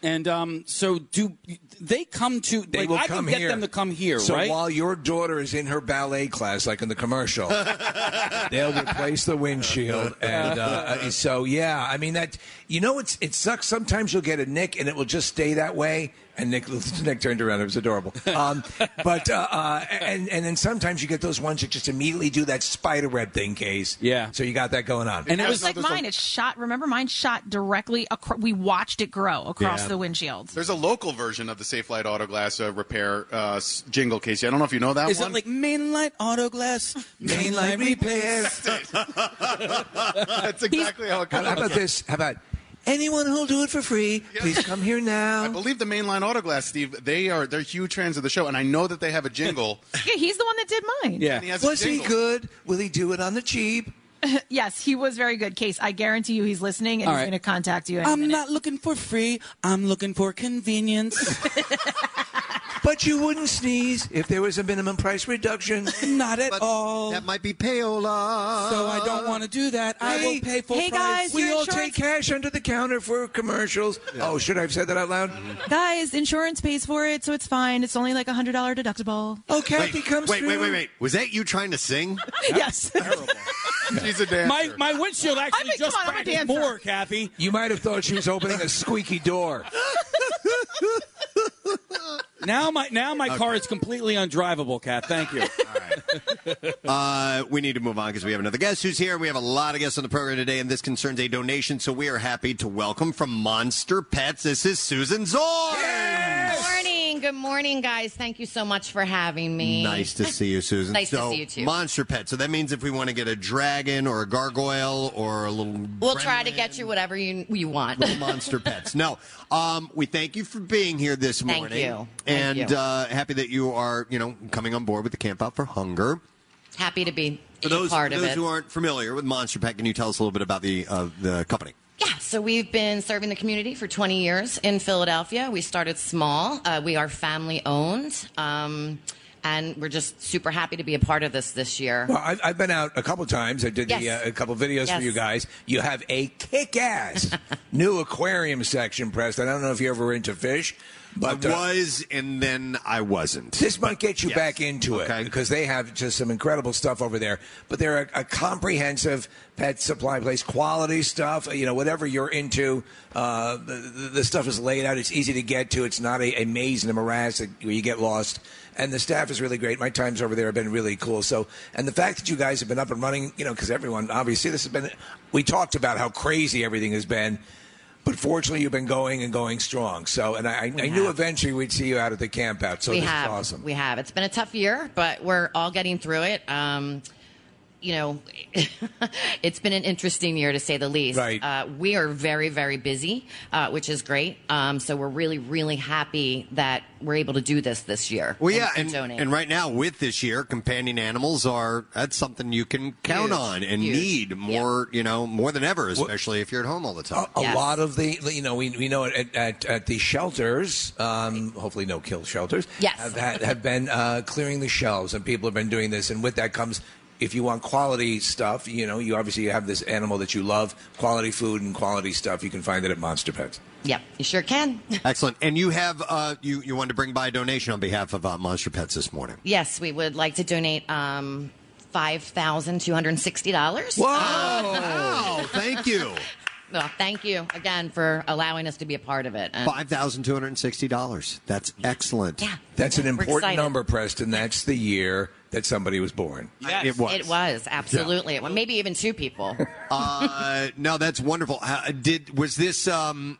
And um, so do they come to? They like, will I come can get here. them to come here, so right? while your daughter is in her ballet class, like in the commercial, *laughs* they'll replace the windshield, *laughs* and uh, so yeah. I mean that you know it's it sucks. Sometimes you'll get a nick, and it will just stay that way. And Nick, *laughs* Nick turned around. It was adorable. Um, but uh, uh, and and then sometimes you get those ones that just immediately do that spider web thing, case. Yeah. So you got that going on. And it was like mine. It's shot. Remember, mine shot directly. Acro- we watched it grow across Yeah. the windshield. There's a local version of the Safelite Auto Glass uh, repair uh, s- jingle, Casey. I don't know if you know that Is one. it like Mainlight Auto Glass? Mainlight repair. *laughs* That's exactly how it How goes. about this? How about anyone who'll do it for free? Please come here now. *laughs* I believe the mainline Auto Glass, Steve. They are they're huge fans of the show, and I know that they have a jingle. *laughs* Yeah, he's the one that did mine. And he Was he good? Will he do it on the cheap? *laughs* yes, he was very good. Case, I guarantee you, he's listening and All he's right. going to contact you. Any I'm minute. not looking for free. I'm looking for convenience. But you wouldn't sneeze if there was a minimum price reduction. *laughs* Not at But all. that might be payola. so I don't want to do that. I will pay full hey, price. guys, We your all insurance- take cash under the counter for commercials. Oh, should I have said that out loud? Mm-hmm. Guys, insurance pays for it, so it's fine. It's only like a hundred dollar deductible. Oh, Kathy Wait, comes wait, through. wait, wait, wait. Was that you trying to sing? *laughs* yes. Terrible. *laughs* She's a dancer. My my windshield actually mean, just I'm a cracked dancer. more, Kathy. You might have thought she was opening a squeaky door. *laughs* Now my now my car is completely undrivable, Kath. Thank you. Uh, we need to move on because we have another guest who's here. We have a lot of guests on the program today, and this concerns a donation. So we are happy to welcome from Monster Pets. This is Susan Zorn. Good morning. Good morning, guys. Thank you so much for having me. Nice to see you, Susan. *laughs* Nice to see you, too. Monster Pet. So that means if we want to get a dragon or a gargoyle or a little We'll try to get you whatever you you want. monster *laughs* pets. No, um, we thank you for being here this Thank morning. you. Thank and you. Uh, happy that you are, you know, coming on board with the Camp Out for Hunger. Happy to be For a those, part for of those it. who aren't familiar with Monster Pet, can you tell us a little bit about the uh, the company? Yeah, so we've been serving the community for 20 years in Philadelphia. We started small. Uh, we are family owned. Um, and we're just super happy to be a part of this this year. Well, I've, I've been out a couple times. I did the, uh, a couple videos Yes. for you guys. You have a kick-ass *laughs* new aquarium section, Preston. I don't know if you're ever into fish, but I uh, was, and then I wasn't. This might get you Yes. back into it because they have just some incredible stuff over there. But they're a, a comprehensive pet supply place, quality stuff. You know, whatever you're into, uh, the, the, the stuff is laid out. It's easy to get to. It's not a, a maze and a morass where you get lost. And the staff is really great. My times over there have been really cool. So, and the fact that you guys have been up and running, you know, because everyone obviously this has been. We talked about how crazy everything has been. But fortunately, you've been going and going strong. So, and I, I knew eventually we'd see you out at the camp out. So we this have. is awesome. We have. It's been a tough year, but we're all getting through it. Um, you know, *laughs* it's been an interesting year to say the least. Right. Uh, we are very, very busy, uh, which is great. Um, so we're really, really happy that we're able to do this this year. Well, and- yeah, and, and, and right now with this year, companion animals are that's something you can count Huge. on and Huge. need more, you know, more than ever, especially if you're at home all the time. A lot of the, you know, we, we know at, at, at the shelters, um, hopefully no kill shelters, Yes. have, had, have been uh, clearing the shelves, and people have been doing this. And with that comes, if you want quality stuff, you know, you obviously have this animal that you love, quality food and quality stuff. You can find it at Monster Pets. Yep, you sure can. *laughs* Excellent. And you have uh, you you wanted to bring by a donation on behalf of uh, Monster Pets this morning. yes, we would like to donate um, five thousand two hundred sixty dollars. Whoa! Wow, *laughs* *laughs* thank you. Well, thank you again for allowing us to be a part of it. And- Five thousand two hundred and sixty dollars. That's excellent. Yeah, That's an important number, Preston. That's the year that somebody was born. Yes. It was. It was absolutely. Well, maybe even two people. *laughs* uh, no, that's wonderful. How, did was this? Um,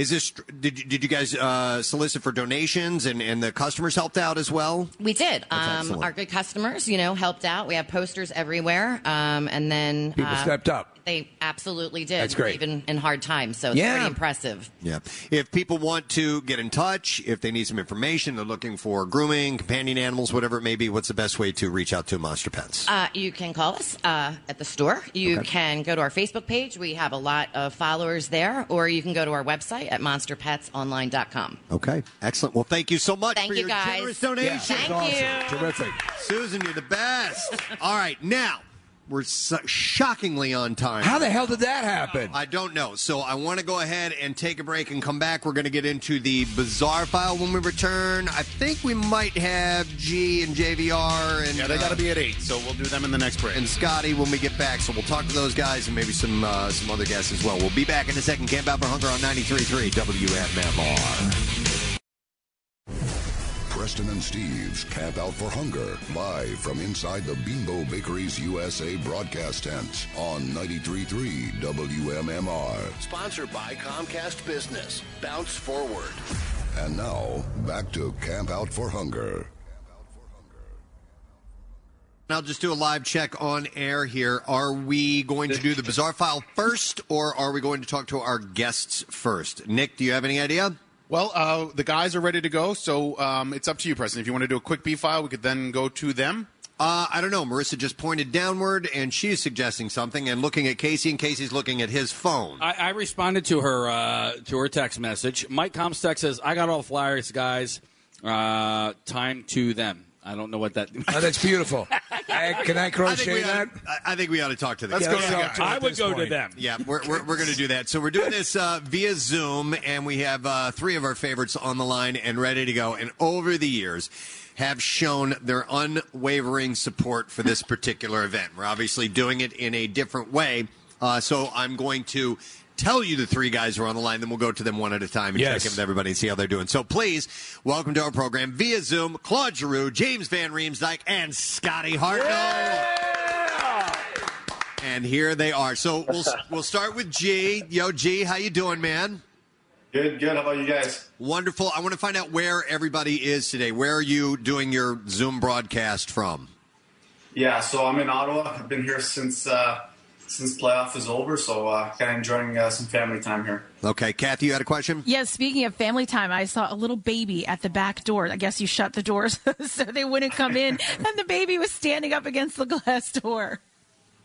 is this? Did you, did you guys uh, solicit for donations and and the customers helped out as well? We did. Um, our good customers, you know, helped out. We have posters everywhere, um, and then People uh, stepped up. They absolutely did. That's great. even in hard times. So it's Yeah. pretty impressive. Yeah. If people want to get in touch, if they need some information, they're looking for grooming, companion animals, whatever it may be, what's the best way to reach out to Monster Pets? Uh, you can call us uh, at the store. You can go to our Facebook page. We have a lot of followers there, or you can go to our website at monsterpetsonline.com. Okay. Excellent. Well, thank you so much Thank for you, your guys. generous donation. Thank That's you. awesome. Terrific. Susan, you're the best. *laughs* All right. Now, we're so shockingly on time. How the hell did that happen? I don't know. So I want to go ahead and take a break and come back. We're going to get into the bizarre file when we return. I think we might have G and JVR and Yeah, they got to uh, be at eight, so we'll do them in the next break. and Scotty when we get back. So we'll talk to those guys and maybe some uh, some other guests as well. We'll be back in a second. Camp Out for Hunger on 93.3 WMMR. Preston and Steve's Camp Out for Hunger, live from inside the Bimbo Bakeries USA broadcast tent on 93.3 WMMR. Sponsored by Comcast Business. Bounce forward. And now, back to Camp Out for Hunger. And I'll just do a live check on air here. Are we going to do the bizarre file first, or are we going to talk to our guests first? Nick, do you have any idea? Well, uh, the guys are ready to go, so um, it's up to you, Preston. If you want to do a quick B file, we could then go to them. Uh, I don't know. Marissa just pointed downward, and she's suggesting something, and looking at Casey, and Casey's looking at his phone. I, I responded to her uh, to her text message. Mike Comstock says, "I got all the flyers, guys. Uh, time to them." I don't know what that. Oh, that's beautiful. *laughs* I- can I I crochet we that? ought, I- I think we ought to talk to them. Let's Yeah, go let's to the talk guys. to them I would this go to them. Yeah, we're, we're, we're going to do that. So we're doing this uh, via Zoom, and we have uh, three of our favorites on the line and ready to go. And over the years, have shown their unwavering support for this particular event. We're obviously doing it in a different way. Uh, so I'm going to tell you the three guys who are on the line, then we'll go to them one at a time and Yes. check in with everybody and see how they're doing. So please, welcome to our program via Zoom, Claude Giroux, James Van Riemsdyk, and Scotty Hartnell. And here they are. So we'll we'll start with G. Yo, G, how you doing, man? Good, good. How about you guys? Wonderful. I want to find out where everybody is today. Where are you doing your Zoom broadcast from? Yeah, so I'm in Ottawa. I've been here since uh, since playoff is over, so uh, kind of enjoying uh, some family time here. Okay, Kathy, you had a question? Yes, speaking of family time, I saw a little baby at the back door. I guess you shut the doors *laughs* so they wouldn't come in, *laughs* and the baby was standing up against the glass door.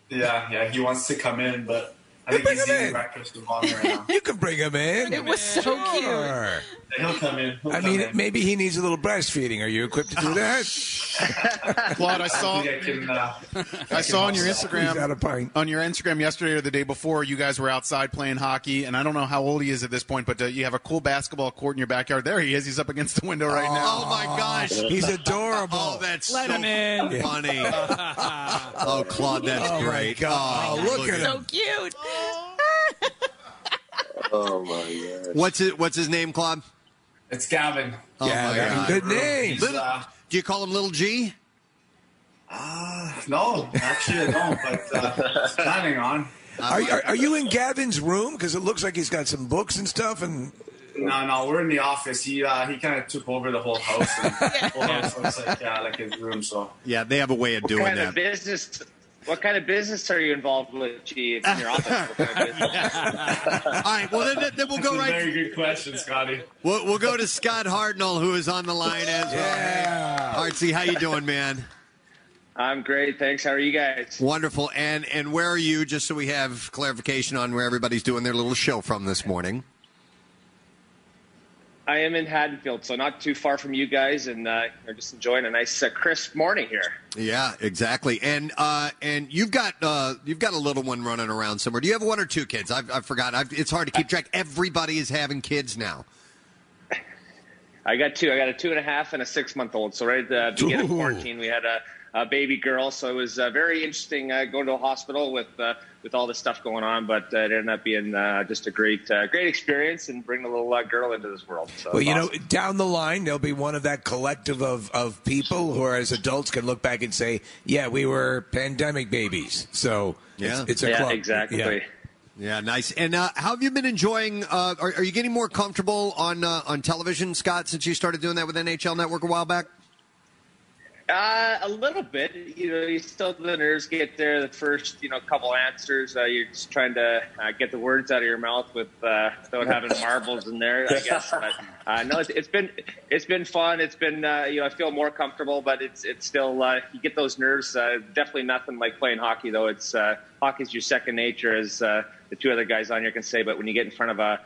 Yeah, yeah. He wants to come in, but I think he's eating breakfast with mommy right now. *laughs* You can bring him in. It was so cute. Sure. He'll come in. He'll I come mean, in. maybe he needs a little breastfeeding. Are you equipped to do *laughs* that? Claude, I saw. think I can. Uh, I saw on your He's out Instagram of pint. on your Instagram yesterday or the day before, you guys were outside playing hockey, and I don't know how old he is at this point, but uh, you have a cool basketball court in your backyard. There he is. He's up against the window right now. Oh my gosh, He's adorable. Oh, that's Let so him in. funny. *laughs* oh, Claude, that's Oh, my great. God. Oh, Look at him. So cute. *laughs* oh my god. What's it? What's his name, Claude? It's Gavin. Oh Yeah, my God. good name. He's, uh, Do you call him Little G? uh, no, actually I don't, but uh, planning on. Are, are, are you in Gavin's room? Because it looks like he's got some books and stuff. And No, no, we're in the office. He uh, he kind of took over the whole house. And the *laughs* whole house looks like uh, like his room. So Yeah, they have a way of What doing kind that. of business? What kind of business are you involved with, G, in your office? Kind of? *laughs* All right, well then, then we'll go That's a right. Very good question, Scotty. We'll, we'll go to Scott Hartnell, who is on the line as well. Yeah. Hartsy, how you doing, man? I'm great, thanks. How are you guys? Wonderful. And and where are you? Just so we have clarification on where everybody's doing their little show from this morning. I am in Haddonfield, so not too far from you guys, and uh, I'm just enjoying a nice uh, crisp morning here. Yeah, exactly. And uh, and you've got uh, you've got a little one running around somewhere. Do you have one or two kids? I've, I've forgotten. I've, it's hard to keep track. Everybody is having kids now. *laughs* I got two. I got a two and a half and a six month old. So right at the beginning of quarantine, we had a, a baby girl. So it was uh, very interesting uh, going to a hospital with uh, with all this stuff going on. But uh, it ended up being uh, just a great uh, great experience and bringing a little uh, girl into this world. So well, it's you know, down the line, there'll be one of that collective of, of people who, are, as adults, can look back and say, "Yeah, we were pandemic babies." So Yeah. it's, it's a yeah, club. exactly. Yeah. Yeah, nice. And uh, how have you been enjoying? Uh, are, are you getting more comfortable on uh, on television, Scott, since you started doing that with NHL Network a while back? Uh, a little bit. You know, you still the nerves get there. The first, you know, couple answers, uh, you're just trying to uh, get the words out of your mouth with uh, without having *laughs* marbles in there. I guess. But uh, no, it's, it's been it's been fun. It's been uh, you know I feel more comfortable, but it's it's still uh, you get those nerves. Uh, definitely nothing like playing hockey though. It's uh, hockey's your second nature, as uh, the two other guys on here can say. But when you get in front of a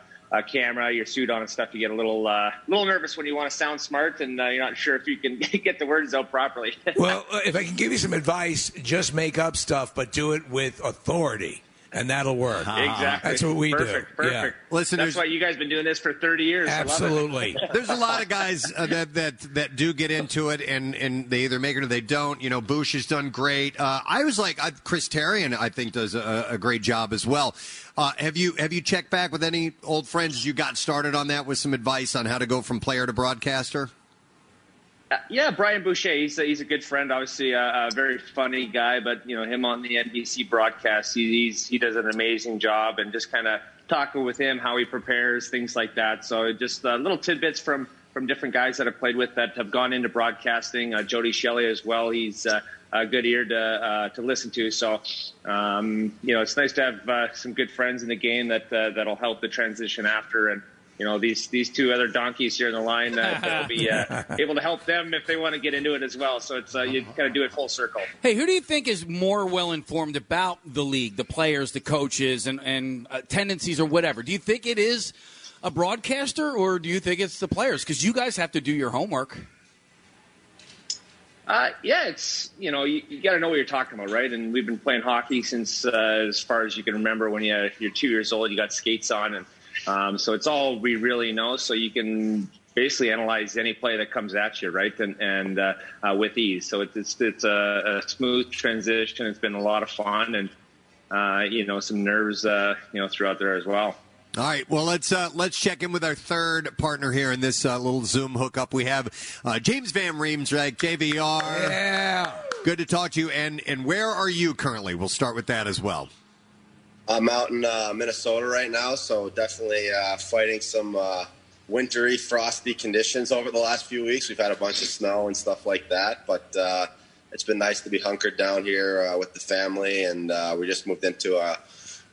camera, your suit on and stuff, you get a little uh, little nervous when you want to sound smart and uh, you're not sure if you can *laughs* get the words out properly. *laughs* Well, if I can give you some advice, just make up stuff, but do it with authority, and that'll work. *laughs* Exactly. That's what we perfect, do. Perfect. Yeah. Listen, that's why you guys been doing this for 30 years. I love it. Absolutely. *laughs* There's a lot of guys uh, that that that do get into it, and and they either make it or they don't. You know, Bush has done great. Uh, I was like, I, Chris Therien, I think does a, a great job as well. Uh, have you have you checked back with any old friends as you got started on that with some advice on how to go from player to broadcaster? Uh, yeah, Brian Boucher. He's a, he's a good friend. Obviously, a, a very funny guy. But you know, him on the NBC broadcast, he, he's he does an amazing job. And just kind of talking with him, how he prepares, things like that. So just uh, little tidbits from from different guys that I've played with that have gone into broadcasting. Uh, Jody Shelley as well. He's uh, a good ear to uh, to listen to. So um, you know, it's nice to have uh, some good friends in the game that uh, that'll help the transition after and. You know these these two other donkeys here in the line uh, that'll be uh, *laughs* able to help them if they want to get into it as well. So it's uh, you kind of do it full circle. Hey, who do you think is more well informed about the league, the players, the coaches, and, and uh, tendencies or whatever? Do you think it is a broadcaster or do you think it's the players? Because you guys have to do your homework. Uh, yeah, it's you know you, you got to know what you're talking about, right? And we've been playing hockey since uh, as far as you can remember. When you, you're two years old, you got skates on, and um, so it's all we really know. So you can basically analyze any play that comes at you, right? And and uh, uh, with ease. So it's it's, it's a, a smooth transition. It's been a lot of fun, and uh, you know some nerves, uh, you know, throughout there as well. All right. Well, let's uh, let's check in with our third partner here in this uh, little Zoom hookup. We have uh, James Van Reems, right? JVR. Yeah. Good to talk to you. And and where are you currently? We'll start with that as well. I'm out in uh, Minnesota right now, so definitely uh, fighting some uh, wintry, frosty conditions over the last few weeks. We've had a bunch of snow and stuff like that, but uh, it's been nice to be hunkered down here uh, with the family, and uh, we just moved into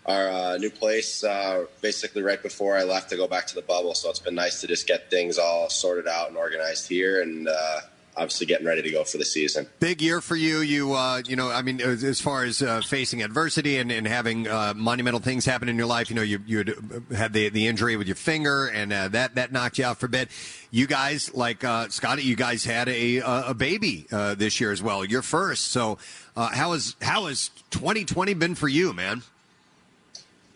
our new place uh, basically right before I left to go back to the bubble. So it's been nice to just get things all sorted out and organized here, and uh, obviously getting ready to go for the season. Big year for you. You, uh, you know, I mean, as, far as uh, facing adversity and, and having uh, monumental things happen in your life, you know, you you had, uh, had the the injury with your finger, and uh, that that knocked you out for a bit. You guys, like uh, Scotty, you guys had a a baby this year as well, your first. So, how has how has 2020 been for you, man?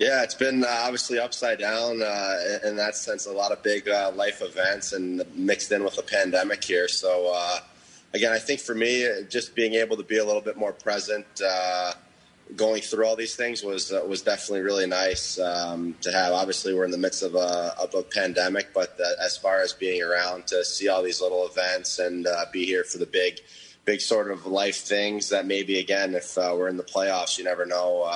Yeah, it's been uh, obviously upside down uh, in that sense. A lot of big uh, life events and mixed in with the pandemic here. So uh, again, I think for me, just being able to be a little bit more present, uh, going through all these things was uh, was definitely really nice um, to have. Obviously, we're in the midst of a, of a pandemic, but as far as being around to see all these little events and be here for the big. Big sort of life things that maybe again, if we're in the playoffs, you never know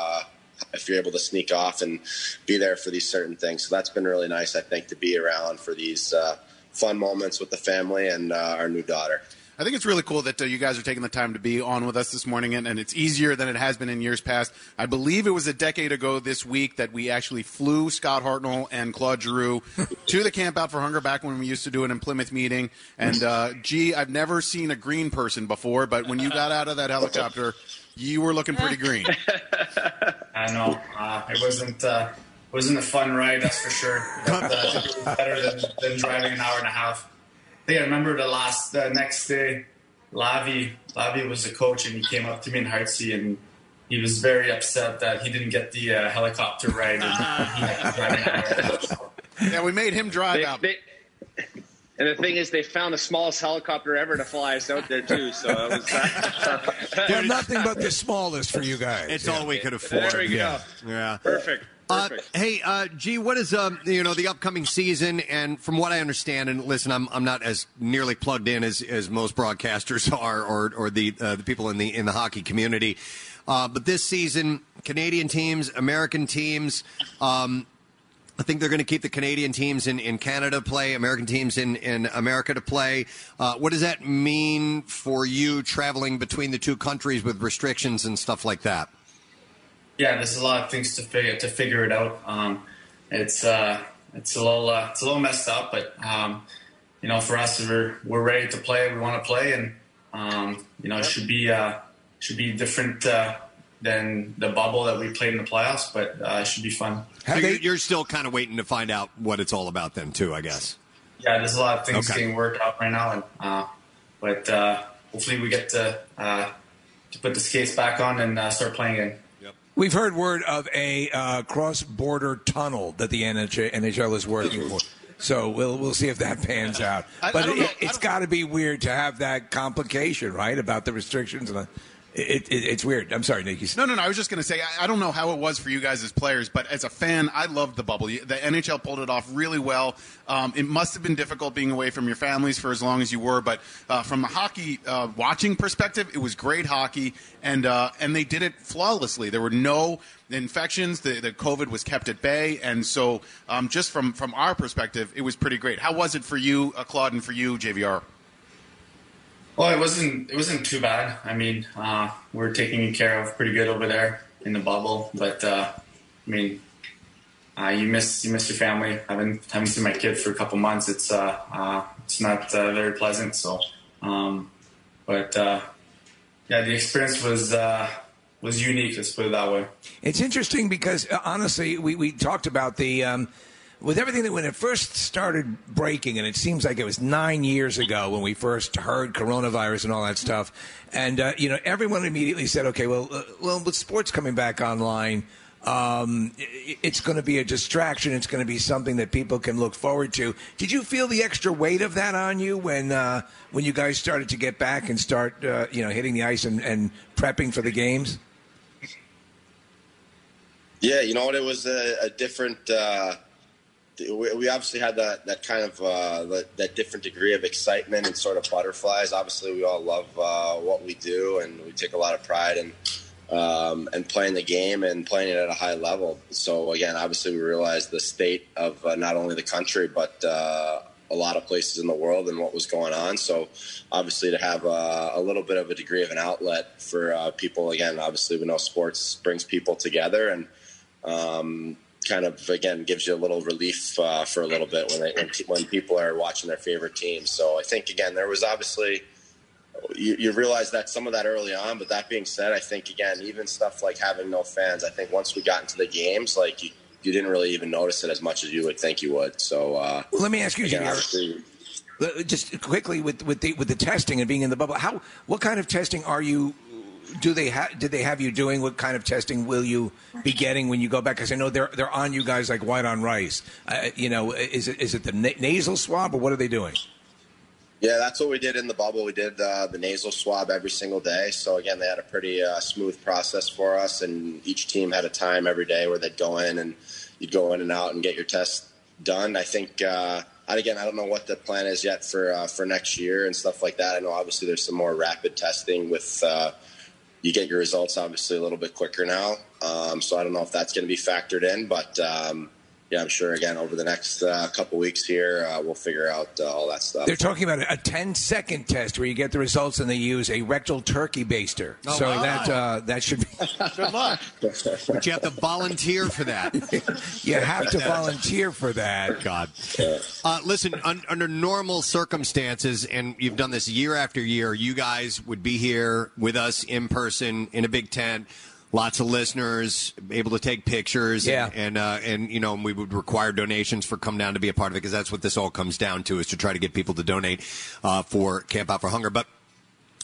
if you're able to sneak off and be there for these certain things. So that's been really nice, I think, to be around for these uh, fun moments with the family and uh, our new daughter. I think it's really cool that uh, you guys are taking the time to be on with us this morning, and, and it's easier than it has been in years past. I believe it was a decade ago this week that we actually flew Scott Hartnell and Claude Giroux *laughs* to the Camp Out for Hunger back when we used to do it in Plymouth meeting. And uh, gee, I've never seen a green person before, but when you got out of that *laughs* helicopter, you were looking pretty green. *laughs* I know uh, it wasn't uh, wasn't a fun ride, that's for sure. But, uh, it was better than, than driving an hour and a half. I think I remember the last the next day, Lavi Lavi was the coach, and he came up to me in Hartsy, and he was very upset that he didn't get the uh, helicopter ride. And he had to drive an hour and a half. Yeah, we made him drive They- out. they- and the thing is, they found the smallest helicopter ever to fly us out there too. So it was. Uh, *laughs* Well, nothing but the smallest for you guys. It's Yeah. all we could afford. There we go. Yeah. yeah. Perfect. Uh, Perfect. hey, uh, G, what is um, you know the upcoming season? And from what I understand, and listen, I'm I'm not as nearly plugged in as, as most broadcasters *laughs* are, or or the uh, the people in the in the hockey community. Uh, but this season, Canadian teams, American teams. Um, I think they're going to keep the Canadian teams in, in Canada play, American teams in, in America to play. Uh, what does that mean for you traveling between the two countries with restrictions and stuff like that? yeah, there's a lot of things to figure to figure it out. Um, it's uh, it's a little uh, it's a little messed up, but um, you know, for us, we're we're ready to play. We want to play, and um, you know, it should be uh, should be different uh, than the bubble that we played in the playoffs, but uh, it should be fun. So you're, you're still kind of waiting to find out what it's all about, then, too. I guess. Yeah, there's a lot of things Okay. getting worked out right now, and uh, but uh, hopefully we get to uh, to put the skates back on and uh, start playing again. We've heard word of a uh, cross-border tunnel that the NHL, NHL is working for. So we'll we'll see if that pans out. I- I But it, it's got to be weird to have that complication, right? About the restrictions and the, it, it, it's weird. I'm sorry, Nicky. No, no, no. I was just going to say, I, I don't know how it was for you guys as players, but as a fan, I loved the bubble. The NHL pulled it off really well. Um, it must have been difficult being away from your families for as long as you were, but uh, from the hockey uh, watching perspective, it was great hockey, and uh, and they did it flawlessly. There were no infections. The, the COVID was kept at bay, and so um, just from from our perspective, it was pretty great. How was it for you, uh, Claude, and for you, JVR? Well, it wasn't it wasn't too bad. I mean, uh, we're taking care of pretty good over there in the bubble. But uh, I mean, uh, you miss you miss your family. I haven't haven't seen my kid for a couple months. It's uh, uh, it's not uh, very pleasant. So, um, but yeah, the experience was was unique. Let's put it that way. It's interesting because honestly, we, we talked about the um, with everything that when it first started breaking, and it seems like it was nine years ago when we first heard coronavirus and all that stuff, and uh, you know everyone immediately said, okay, well, uh, well, with sports coming back online. Um, it's going to be a distraction. It's going to be something that people can look forward to. Did you feel the extra weight of that on you when uh, when you guys started to get back and start, uh, you know, hitting the ice and, and prepping for the games? Yeah, you know what? It was a, a different. Uh, we, obviously had that that kind of uh, that, different degree of excitement and sort of butterflies. Obviously, we all love uh, what we do, and we take a lot of pride in um, and playing the game and playing it at a high level. So again, obviously, we realized the state of uh, not only the country but uh, a lot of places in the world and what was going on. So obviously, to have uh, a little bit of a degree of an outlet for uh, people. Again, obviously, we know sports brings people together and um, kind of again gives you a little relief uh, for a little bit when they, when, pe- when people are watching their favorite team. So I think again there was obviously you, you realize that some of that early on, but that being said, I think again even stuff like having no fans. I think once we got into the games, like you, you didn't really even notice it as much as you would think you would. So uh, Well, let me ask you, again, Just quickly with with the with the testing and being in the bubble, how what kind of testing are you? Do they ha- did they have you doing? What kind of testing will you be getting when you go back? Because I know they're they're on you guys like white on rice. Uh, you know, is it is it the na- nasal swab or what are they doing? Yeah, that's what we did in the bubble. We did uh, the nasal swab every single day. So again, they had a pretty uh, smooth process for us, and each team had a time every day where they'd go in and you'd go in and out and get your test done. I think, uh, and again, I don't know what the plan is yet for uh, for next year and stuff like that. I know obviously there's some more rapid testing with. You get your results obviously a little bit quicker now. Um, so I don't know if that's going to be factored in, but um, yeah, I'm sure again over the next uh, couple weeks here uh, we'll figure out uh, all that stuff. They're talking about a 10 second test where you get the results and they use a rectal turkey baster. Oh, so wow. that uh, that should be. *laughs* Good luck. But you have to volunteer for that. *laughs* you have to volunteer for that. God. Uh, listen, un- under normal circumstances, and you've done this year after year, you guys would be here with us in person in a big tent. Lots of listeners able to take pictures, Yeah. and and, uh, and you know, and we would require donations for come down to be a part of it because that's what this all comes down to is to try to get people to donate uh, for Camp Out for Hunger. But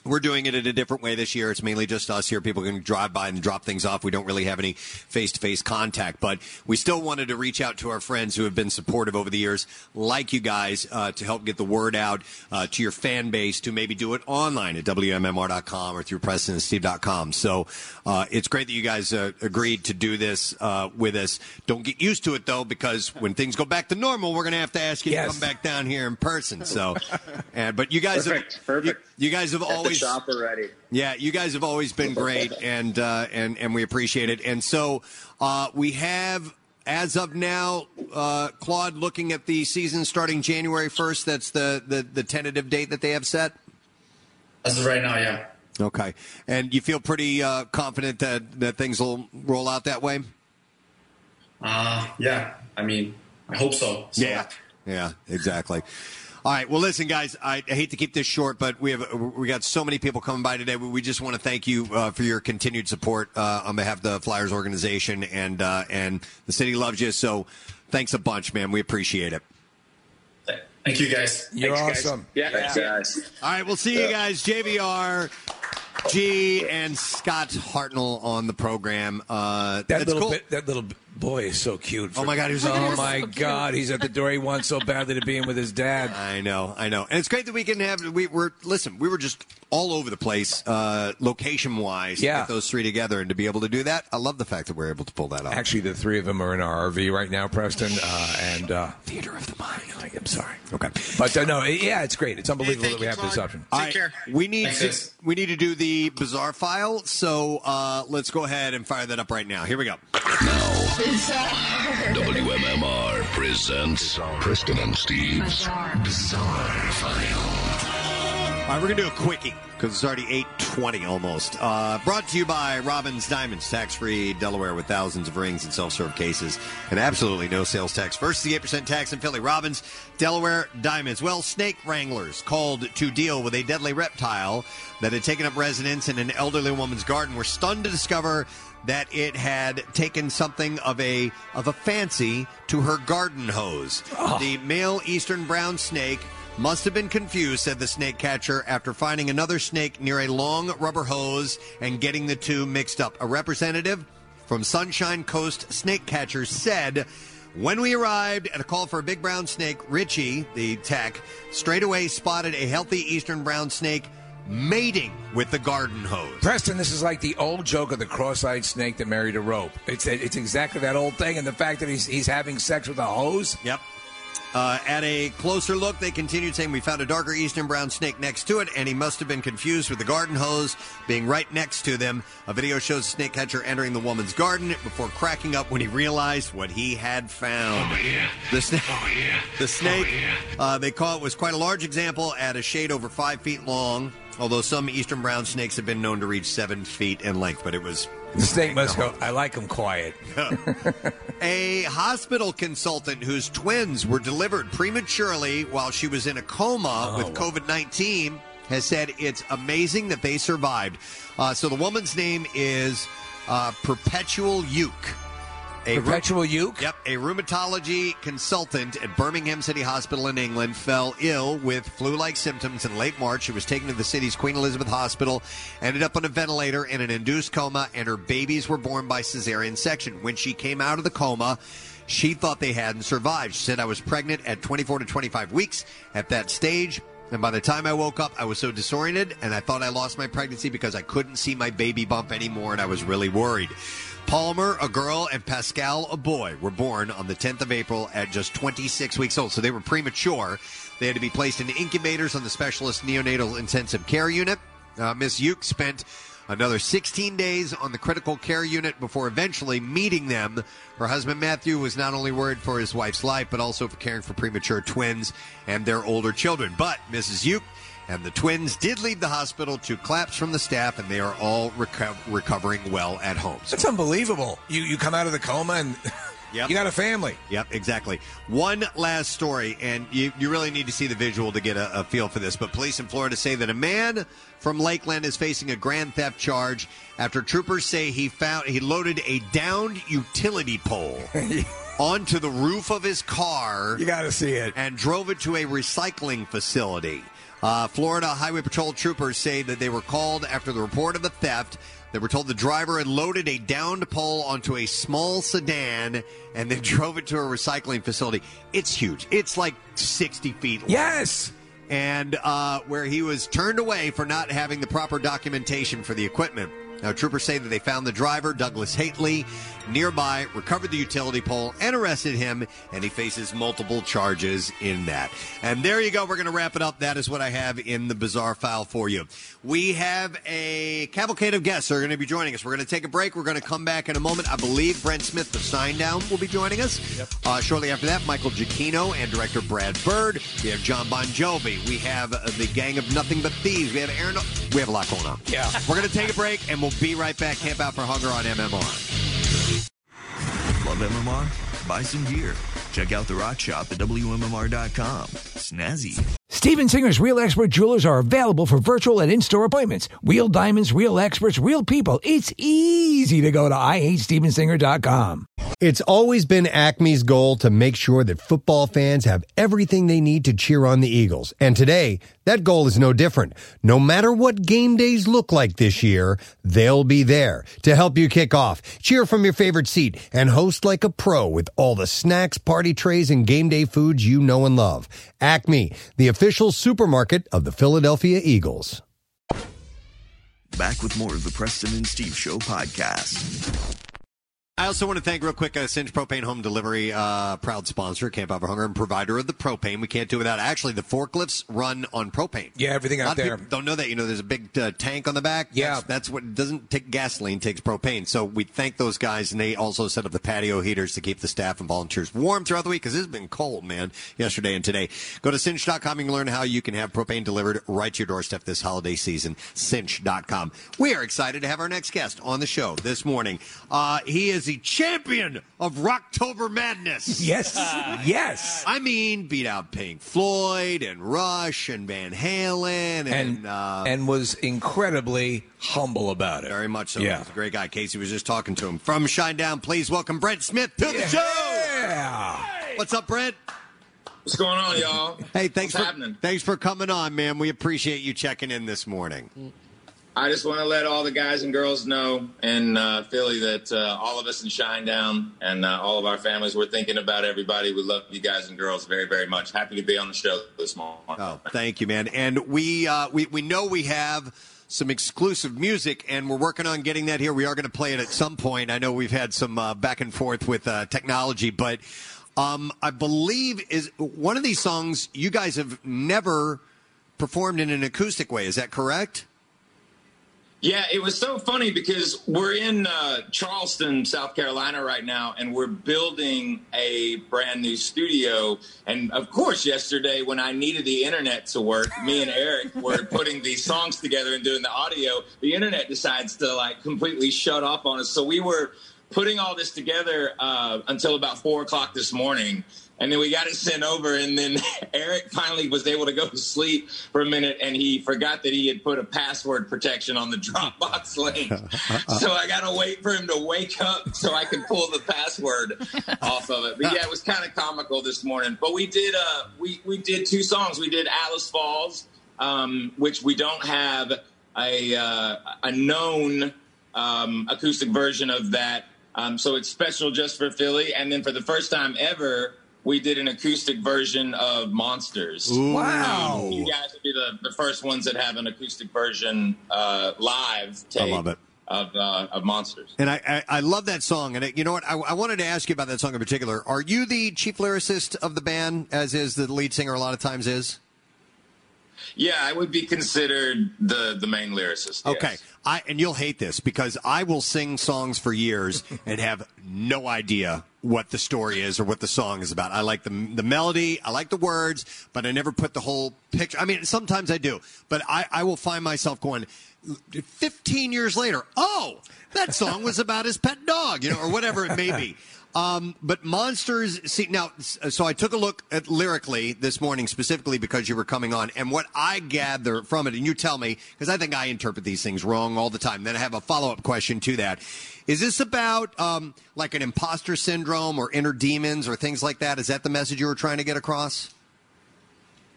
we're doing it in a different way this year. It's mainly just us here. People can drive by and drop things off. We don't really have any face to face contact, but we still wanted to reach out to our friends who have been supportive over the years, like you guys, uh, to help get the word out uh, to your fan base to maybe do it online at WMMR.com or through PrestonandSteve.com. So uh, it's great that you guys uh, agreed to do this uh, with us. Don't get used to it, though, because when things go back to normal, we're going to have to ask you Yes. to come back down here in person. So, and, but you guys Perfect, have, perfect. You, you guys have Get the always shopper ready. yeah, you guys have always been great, *laughs* and uh, and and we appreciate it. And so uh, we have, as of now, uh, Claude looking at the season starting January first. That's the, the the tentative date that they have set. As of right now, yeah. Okay, and you feel pretty uh, confident that that things will roll out that way. Uh, yeah. I mean, I hope so. So- Yeah. Yeah, exactly. All right. Well, listen, guys. I I hate to keep this short, but we have we got so many people coming by today. We we just want to thank you uh, for your continued support uh, on behalf of the Flyers organization, and uh, and the city loves you. So, thanks a bunch, man. We appreciate it. Thank you, guys. You're Thanks, guys. awesome. Yeah. Thanks, guys. All right. We'll see you guys. JVR. G and Scott Hartnell on the program. Uh, That that's little cool. bit, that little boy is so cute. Oh my God, he's- oh he's my so cute. God, he's at the door. He wants so badly to be in with his dad. *laughs* I know, I know, and it's great that we can have. We were listen. We were just all over the place, uh, location wise. Yeah. to get those three together, and to be able to do that, I love the fact that we're able to pull that off. Actually, the three of them are in our RV right now, Preston, uh, and uh, theater of the mind. I'm sorry. Okay, but uh, no, yeah, it's great. It's unbelievable that we have this option. All right, We need Thanks, to we need to do the bizarre file. So uh, let's go ahead and fire that up right now. Here we go. WMMR presents Preston and Steve's Bizarre, File. All right, we're gonna do a quickie because it's already eight twenty almost. Uh, brought to you by Robbins Diamonds, tax-free Delaware with thousands of rings and self-serve cases, and absolutely no sales tax. First, the eight percent tax in Philly. Robbins Delaware Diamonds. Well, snake wranglers called to deal with a deadly reptile that had taken up residence in an elderly woman's garden were stunned to discover that it had taken something of a of a fancy to her garden hose. Oh. The male eastern brown snake must have been confused, said the snake catcher, after finding another snake near a long rubber hose and getting the two mixed up. A representative from Sunshine Coast Snake Catchers said, when we arrived at a call for a big brown snake, Richie, the tech, straight away spotted a healthy eastern brown snake mating with the garden hose. Preston, this is like the old joke of the cross-eyed snake that married a rope. It's it's exactly that old thing, and the fact that he's he's having sex with a hose. Yep. Uh, at a closer look, they continued saying, We found a darker eastern brown snake next to it, and he must have been confused with the garden hose being right next to them. A video shows the snake catcher entering the woman's garden before cracking up when he realized what he had found. Oh, yeah. The snake, Oh, yeah. the snake yeah. uh, they call it was quite a large example at a shade over five feet long, although some eastern brown snakes have been known to reach seven feet in length, but it was. The snake must go. I like them quiet. *laughs* A hospital consultant whose twins were delivered prematurely while she was in a coma with COVID 19 has said it's amazing that they survived. Uh, so the woman's name is uh, Perpetual Uke. Perpetual Uke? Yep. A rheumatology consultant at Birmingham City Hospital in England fell ill with flu like symptoms in late March. She was taken to the city's Queen Elizabeth Hospital, ended up on a ventilator in an induced coma, and her babies were born by cesarean section. When she came out of the coma, she thought they hadn't survived. She said, I was pregnant at 24 to 25 weeks at that stage. And by the time I woke up, I was so disoriented and I thought I lost my pregnancy because I couldn't see my baby bump anymore and I was really worried. Palmer, a girl, and Pascal, a boy, were born on the 10th of April at just 26 weeks old. So they were premature. They had to be placed in incubators on the specialist neonatal intensive care unit. Uh, Miss Uke spent another 16 days on the critical care unit before eventually meeting them. Her husband Matthew was not only worried for his wife's life, but also for caring for premature twins and their older children. But Mrs. Uke and the twins did leave the hospital to claps from the staff, and they are all reco- recovering well at home. So That's unbelievable. You you come out of the coma and *laughs* Yep. you got a family. Yep, exactly. One last story, and you, you really need to see the visual to get a, a feel for this. But police in Florida say that a man from Lakeland is facing a grand theft charge after troopers say he found he loaded a downed utility pole *laughs* onto the roof of his car. You got to see it. And drove it to a recycling facility. Uh, Florida Highway Patrol troopers say that they were called after the report of the theft. They were told the driver had loaded a downed pole onto a small sedan and then *laughs* drove it to a recycling facility. It's huge. It's like 60 feet long. Yes. And uh, where he was turned away for not having the proper documentation for the equipment. Now, troopers say that they found the driver, Douglas Hately, nearby, recovered the utility pole, and arrested him, and he faces multiple charges in that. And there you go. We're going to wrap it up. That is what I have in the bizarre file for you. We have a cavalcade of guests that are going to be joining us. We're going to take a break. We're going to come back in a moment. I believe Brent Smith of Shinedown will be joining us. Uh, shortly after that, Michael Giacchino and director Brad Bird. We have Jon Bon Jovi. We have uh, the gang of Nothing But Thieves. We have Aaron. We have a lot going on. Yeah. We're going to take a break, and we'll be right back. Camp Out for Hunger on MMR. Love MMR? Buy some gear. Check out the rock shop at WMMR.com. Snazzy. Steven Singer's Real Expert Jewelers are available for virtual and in-store appointments. Real diamonds, real experts, real people. It's easy to go to IHateStevenSinger.com. It's always been Acme's goal to make sure that football fans have everything they need to cheer on the Eagles. And today, that goal is no different. No matter what game days look like this year, they'll be there to help you kick off, cheer from your favorite seat, and host like a pro with all the snacks, party trays, and game day foods you know and love. Acme, the official supermarket of the Philadelphia Eagles. Back with more of the Preston and Steve Show podcast. I also want to thank real quick uh, Cinch Propane Home Delivery, uh, proud sponsor, Camp Out for Hunger, and provider of the propane. We can't do without. Actually, the forklifts run on propane. Yeah, everything out there. don't know that. You know, there's a big uh, tank on the back. Yeah. that's, that's what doesn't take gasoline, takes propane. So we thank those guys, and they also set up the patio heaters to keep the staff and volunteers warm throughout the week because it's been cold, man, yesterday and today. Go to cinch.com and learn how you can have propane delivered right to your doorstep this holiday season. Cinch.com. We are excited to have our next guest on the show this morning. Uh, he is the champion of Rocktober Madness. *laughs* Yes. yes. I mean, beat out Pink Floyd and Rush and Van Halen and, And uh, and was incredibly humble about it. very much so. Yeah. He's a great guy. Casey was just talking to him from Shinedown. Please welcome Brent Smith to the show. Yeah. What's up, Brent? What's going on, y'all? Hey, thanks What's for happening? thanks for coming on, man. We appreciate you checking in this morning. I just want to let all the guys and girls know in uh, Philly that uh, all of us in Shinedown and uh, all of our families, we're thinking about everybody. We love you guys and girls very, very much. Happy to be on the show this morning. Oh, thank you, man. And we uh, we we know we have some exclusive music, and we're working on getting that here. We are going to play it at some point. I know we've had some uh, back and forth with uh, technology, but um, I believe is one of these songs you guys have never performed in an acoustic way. Is that correct? Yeah, it was so funny because we're in uh, Charleston, South Carolina right now, and we're building a brand new studio. And of course, yesterday when I needed the internet to work, me and Eric *laughs* were putting these songs together and doing the audio. The internet decides to like completely shut off on us. So we were putting all this together uh, until about four o'clock this morning. And then we got it sent over, and then *laughs* Eric finally was able to go to sleep for a minute, and he forgot that he had put a password protection on the Dropbox *laughs* link. *laughs* so I got to wait for him to wake up so I can pull the password off of it. But yeah, it was kind of comical this morning. But we did uh, we we did two songs. We did Alice Falls, um, which we don't have a uh, a known um, acoustic version of that. Um, so it's special just for Philly. And then for the first time ever, we did an acoustic version of Monsters. Ooh. Wow. You guys will be the, the first ones that have an acoustic version uh, live tape I love it. Of, uh, of Monsters. And I, I, I love that song. And it, you know what? I, I wanted to ask you about that song in particular. Are you the chief lyricist of the band, as is the lead singer a lot of times is? Yeah, I would be considered the the main lyricist. yes. Okay. I and you'll hate this because I will sing songs for years and have no idea what the story is or what the song is about. I like the the melody, I like the words, but I never put the whole picture. I mean, sometimes I do, but I, I will find myself going. 15 years later, oh, that song was about his pet dog, you know, or whatever it may be. Um, but monsters, see now. So I took a look at lyrically this morning, specifically because you were coming on, and what I gather from it, and you tell me because I think I interpret these things wrong all the time. Then I have a follow up question to that: Is this about um, like an imposter syndrome or inner demons or things like that? Is that the message you were trying to get across?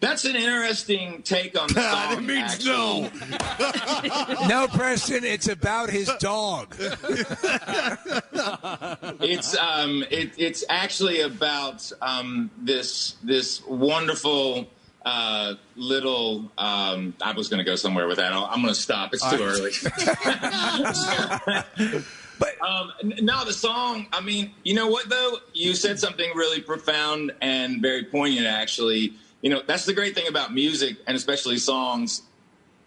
That's an interesting take on *laughs* the song. it means no. *laughs* no, Preston, it's about his dog. *laughs* it's um, it, it's actually about um, this this wonderful uh, little. Um, I was going to go somewhere with that. I'll, I'm going to stop. It's too All early. but um, no, the song. I mean, you know what though? You said something really profound and very poignant. Actually, you know that's the great thing about music and especially songs.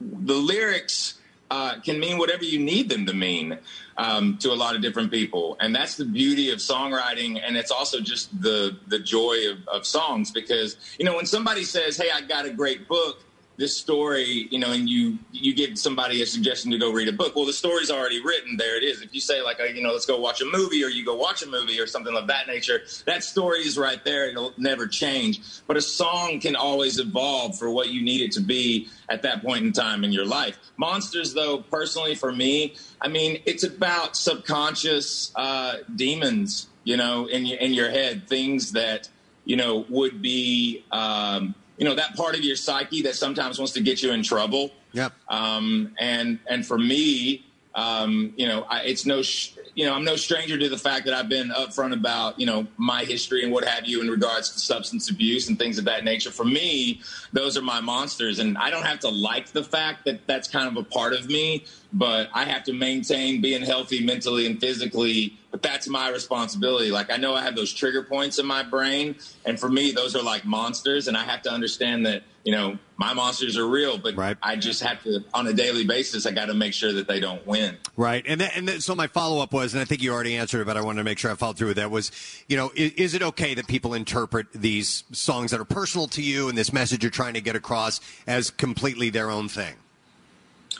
The lyrics uh, can mean whatever you need them to mean um, to a lot of different people, and that's the beauty of songwriting, and it's also just the the joy of, of songs because you know when somebody says, "Hey, I got a great book." This story, you know, and you you give somebody a suggestion to go read a book. Well, the story's already written. There it is. If you say like, uh, you know, let's go watch a movie, or you go watch a movie, or something of that nature, that story is right there. It'll never change. But a song can always evolve for what you need it to be at that point in time in your life. Monsters, though, personally for me, I mean, it's about subconscious uh, demons, you know, in in your head, things that you know would be, um, you know, that part of your psyche that sometimes wants to get you in trouble. Yep. Um, and and for me, um, you know, I, it's no, sh- you know, I'm no stranger to the fact that I've been upfront about, you know, my history and what have you in regards to substance abuse and things of that nature. For me, those are my monsters, and I don't have to like the fact that that's kind of a part of me, but I have to maintain being healthy mentally and physically. But that's my responsibility. Like I know I have those trigger points in my brain, and for me, those are like monsters, and I have to understand that you know my monsters are real, but I just have to on a daily basis. I got to make sure that they don't win. Right, and that, and that, so my follow up was, and I think you already answered it, but I wanted to make sure I followed through with that. Was you know, is, is it okay that people interpret these songs that are personal to you and this message you're trying to get across as completely their own thing?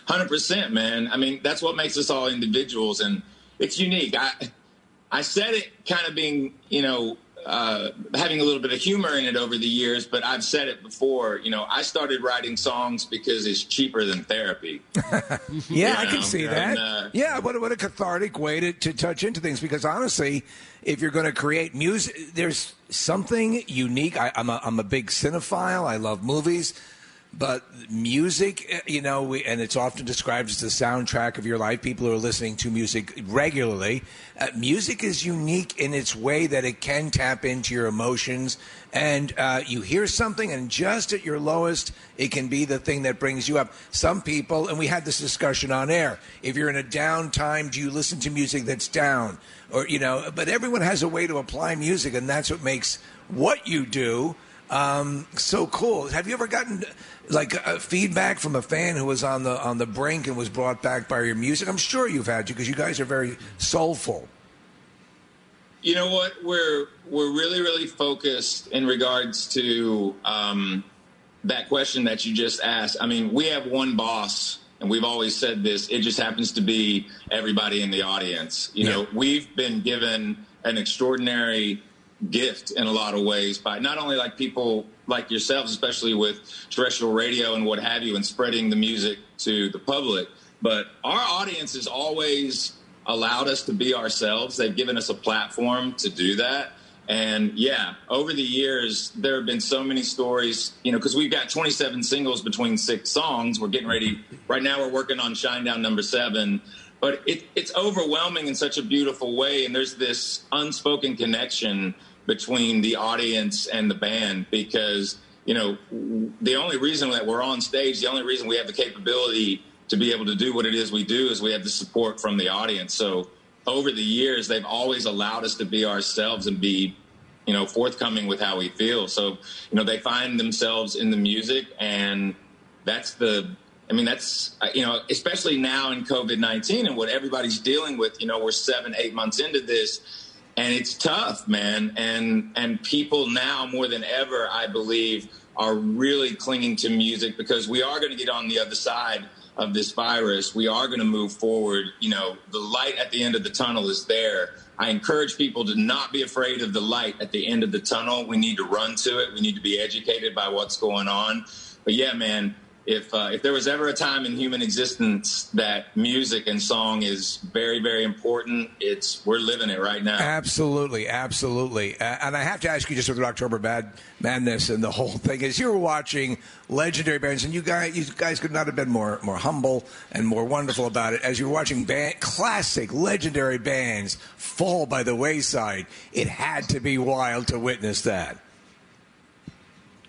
Hundred percent, man. I mean, that's what makes us all individuals, and it's unique. I I said it kind of being, you know, uh, having a little bit of humor in it over the years, but I've said it before. You know, I started writing songs because it's cheaper than therapy. *laughs* Yeah, I You can know, see and, that. uh, yeah, what, a- what a cathartic way to, to touch into things. Because honestly, if you're going to create music, there's something unique. I, I'm, a, I'm a big cinephile. I love movies. But music, eh, you know, we, and it's often described as the soundtrack of your life. People who are listening to music regularly. Uh, music is unique in its way that it can tap into your emotions. And uh, you hear something, and just at your lowest, it can be the thing that brings you up. Some people, and we had this discussion on air, if you're in a down time, do you listen to music that's down? Or, you know, but everyone has a way to apply music, and that's what makes what you do um, so cool. Have you ever gotten like uh, feedback from a fan who was on the on the brink and was brought back by your music? I'm sure you've had to because you guys are very soulful. You know what? We're we're really really focused in regards to um, that question that you just asked. I mean, we have one boss, and we've always said this. It just happens to be everybody in the audience. You know, we've been given an extraordinary gift in a lot of ways by not only like people like yourselves, especially with terrestrial radio and what have you, and spreading the music to the public, but our audience has always allowed us to be ourselves. They've given us a platform to do that. And yeah, over the years, there have been so many stories, you know, because we've got 27 singles between six songs. We're getting ready. Right now, we're working on Shinedown number seven. But it, it's overwhelming in such a beautiful way. And there's this unspoken connection between the audience and the band because, you know, the only reason that we're on stage, the only reason we have the capability to be able to do what it is we do is we have the support from the audience. So over the years, they've always allowed us to be ourselves and be, you know, forthcoming with how we feel. So, you know, they find themselves in the music and that's the I mean, that's, you know, especially now in COVID 19 and what everybody's dealing with. You know, we're seven, eight months into this, and it's tough, man. And, and people now more than ever, I believe, are really clinging to music because we are going to get on the other side of this virus. We are going to move forward. You know, the light at the end of the tunnel is there. I encourage people to not be afraid of the light at the end of the tunnel. We need to run to it. We need to be educated by what's going on. But yeah, man, if uh, if there was ever a time in human existence that music and song is very very important, it's we're living it right now. Absolutely, absolutely. Uh, and I have to ask you just with October Bad Madness and the whole thing is you were watching legendary bands, and you guys you guys could not have been more more humble and more wonderful about it as you were watching band, classic legendary bands fall by the wayside. It had to be wild to witness that.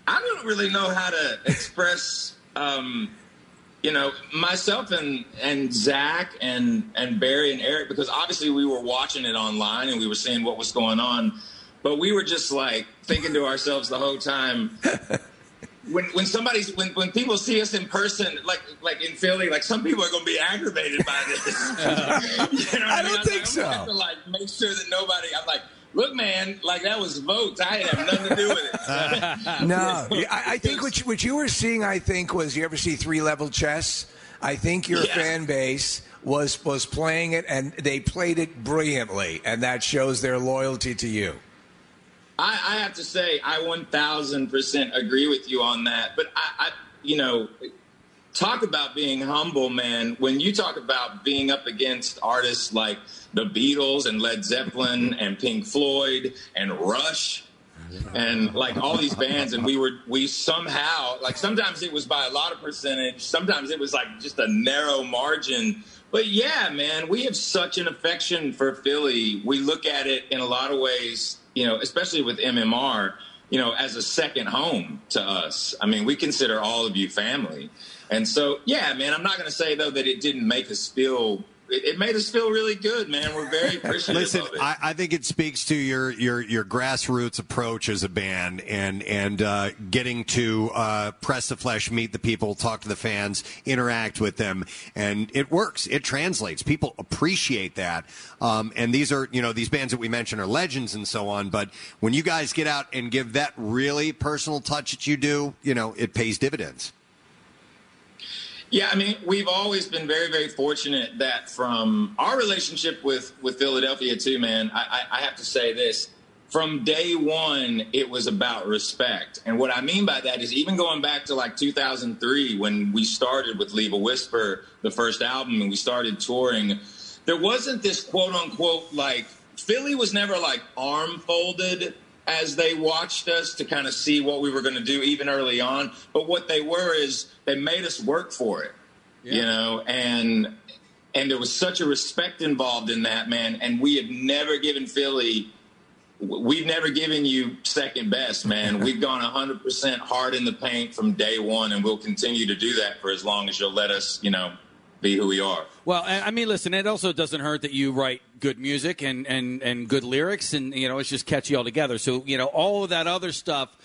I don't really know how to express um, you know, myself and and Zach and and Barry and Eric, because obviously we were watching it online and we were seeing what was going on, but we were just like thinking to ourselves the whole time. *laughs* When, when somebody's when, when people see us in person, like like in Philly, like some people are going to be aggravated by this. *laughs* *laughs* you know I what don't mean? think I'm so. Have to like make sure that nobody. I'm like, look, man, like that was votes. I have nothing to do with it. *laughs* no, I, I think what you, what you were seeing, I think, was you ever see three level chess? I think your Yeah. fan base was was playing it, and they played it brilliantly, and that shows their loyalty to you. I, I have to say, I 1000% agree with you on that. But I, I, you know, talk about being humble, man. When you talk about being up against artists like the Beatles and Led Zeppelin and Pink Floyd and Rush and like all these bands, and we were, we somehow, like sometimes it was by a lot of percentage, sometimes it was like just a narrow margin. But yeah, man, we have such an affection for Philly. We look at it in a lot of ways, you know, especially with MMR, you know, as a second home to us. I mean, we consider all of you family. And so, yeah, man, I'm not going to say, though, that it didn't make us feel, it, it made us feel really good, man. We're very *laughs* appreciative Listen. I, I think it speaks to your, your, your grassroots approach as a band and and uh, getting to uh, press the flesh, meet the people, talk to the fans, interact with them, and it works. It translates. People appreciate that. Um, and these are you know these bands that we mentioned are legends and so on. But when you guys get out and give that really personal touch that you do, you know it pays dividends. Yeah, I mean, we've always been very, very fortunate that from our relationship with with Philadelphia too, man. I, I, I have to say this: from day one, it was about respect, and what I mean by that is even going back to like 2003 when we started with Leave a Whisper, the first album, and we started touring. There wasn't this quote unquote like Philly was never like arm folded as they watched us to kind of see what we were going to do even early on. But what they were is they made us work for it, you know, and and there was such a respect involved in that, man. And we have never given Philly. We've never given you second best, man. *laughs* We've gone 100% hard in the paint from day one, and we'll continue to do that for as long as you'll let us, you know, be who we are. Well, I mean, listen, it also doesn't hurt that you write good music and, and, and good lyrics, and you know, it's just catchy altogether. So, you know, all of that other stuff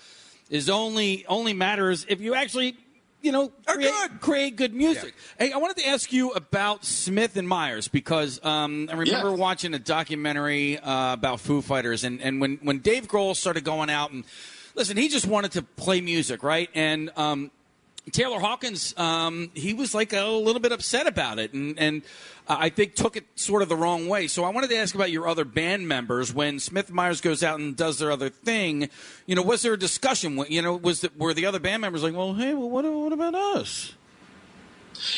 is only only matters if you actually, you know, create good, create good music. Hey, I wanted to ask you about Smith and Myers because um, I remember Yeah. watching a documentary uh, about Foo Fighters, and, and when when Dave Grohl started going out and listen, he just wanted to play music, right? And um, Taylor Hawkins, um, he was like a little bit upset about it, and, and uh, I think took it sort of the wrong way. So I wanted to ask about your other band members when Smith Myers goes out and does their other thing. You know, was there a discussion? You know, was the, were the other band members like, well, hey, well, what, what about us?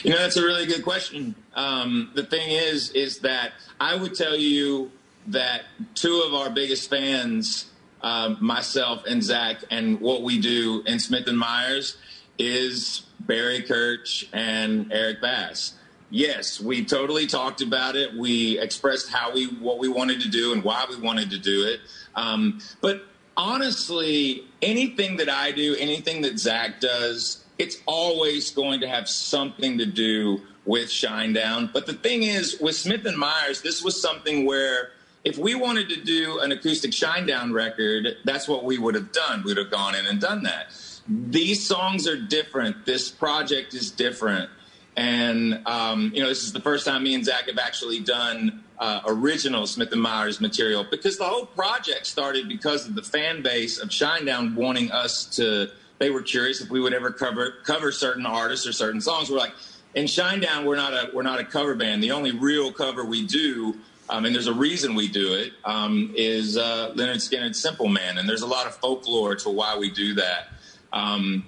You know, that's a really good question. Um, the thing is, is that I would tell you that two of our biggest fans, um, myself and Zach, and what we do in Smith and Myers is Barry Kerch and Eric Bass. Yes, we totally talked about it. We expressed how we what we wanted to do and why we wanted to do it. Um, but honestly, anything that I do, anything that Zach does, it's always going to have something to do with Shinedown. But the thing is, with Smith and Myers, this was something where if we wanted to do an acoustic Shinedown record, that's what we would have done. We would have gone in and done that. These songs are different. This project is different. And, um, you know, this is the first time me and Zach have actually done uh, original Smith and Myers material because the whole project started because of the fan base of Shinedown wanting us to, they were curious if we would ever cover, cover certain artists or certain songs. We're like, in Shinedown, we're not a, we're not a cover band. The only real cover we do um, and there's a reason we do it, um, is uh, Lynyrd Skynyrd's Simple Man. And there's a lot of folklore to why we do that. Um,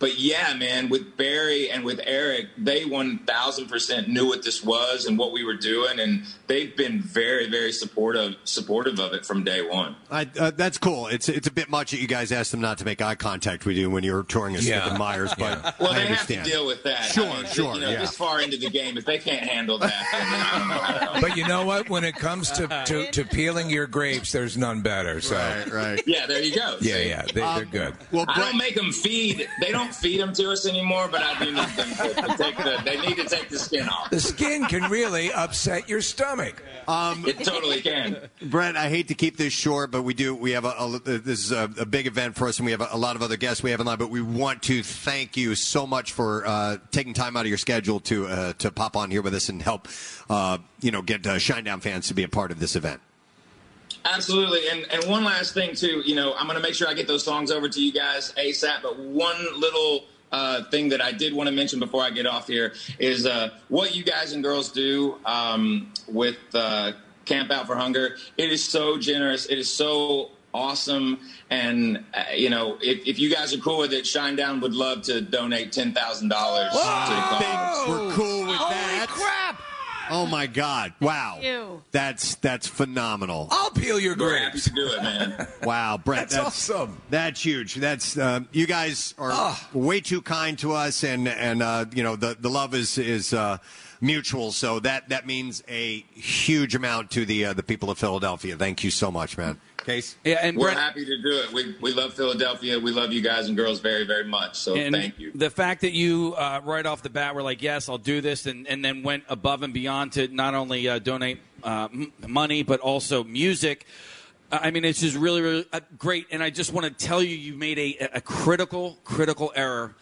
but yeah, man, with Barry and with Eric, they 1000% knew what this was and what we were doing. And they've been very, very supportive, supportive of it from day one. I, uh, that's cool. It's it's a bit much that you guys asked them not to make eye contact with you when you were touring as Yeah. Smith and Myers, but Well, I they have to deal with that. Sure, I mean, sure, You know, yeah. this far into the game, if they can't handle that, then I don't know how to help. But you know what? When it comes to, to, to peeling your grapes, there's none better. So right. right. Yeah, there you go. Yeah, yeah, they, they're good. Well, I don't make them feed. They don't feed them to us anymore, but I do need them to, to take the. They need to take the skin off. The skin can really upset your stomach. Um, it totally can. Brent, I hate to keep this short, but we do. We have a, a this is a, a big event for us, and we have a, a lot of other guests we have in line. But we want to thank you so much for uh, taking time out of your schedule to uh, to pop on here with us and help, uh, you know, get uh, Shinedown fans to be a part of this event. Absolutely, and and one last thing too. You know, I'm going to make sure I get those songs over to you guys asap. But one little uh, thing that I did want to mention before I get off here is uh, what you guys and girls do um, with uh, Camp Out for Hunger. It is so generous. It is so awesome. And uh, you know, if, if you guys are cool with it, Shinedown would love to donate ten thousand dollars to the cause. We're cool with that. crap! Oh my God! Wow, Ew. that's that's phenomenal. I'll peel your grapes. to do it, man. *laughs* Wow, Brent, That's awesome. That's huge. That's uh, you guys are way too kind to us, and and uh, you know the the love is is uh, mutual. So that that means a huge amount to the uh, the people of Philadelphia. Thank you so much, man. Case. Yeah, and We're Brent- happy to do it. We, we love Philadelphia. We love you guys and girls very, very much. So and thank you. The fact that you uh, right off the bat were like, "Yes, I'll do this," and, and then went above and beyond to not only uh, donate uh, m- money but also music. Uh, I mean, it's just really, really uh, great. And I just want to tell you, you made a, a critical, critical error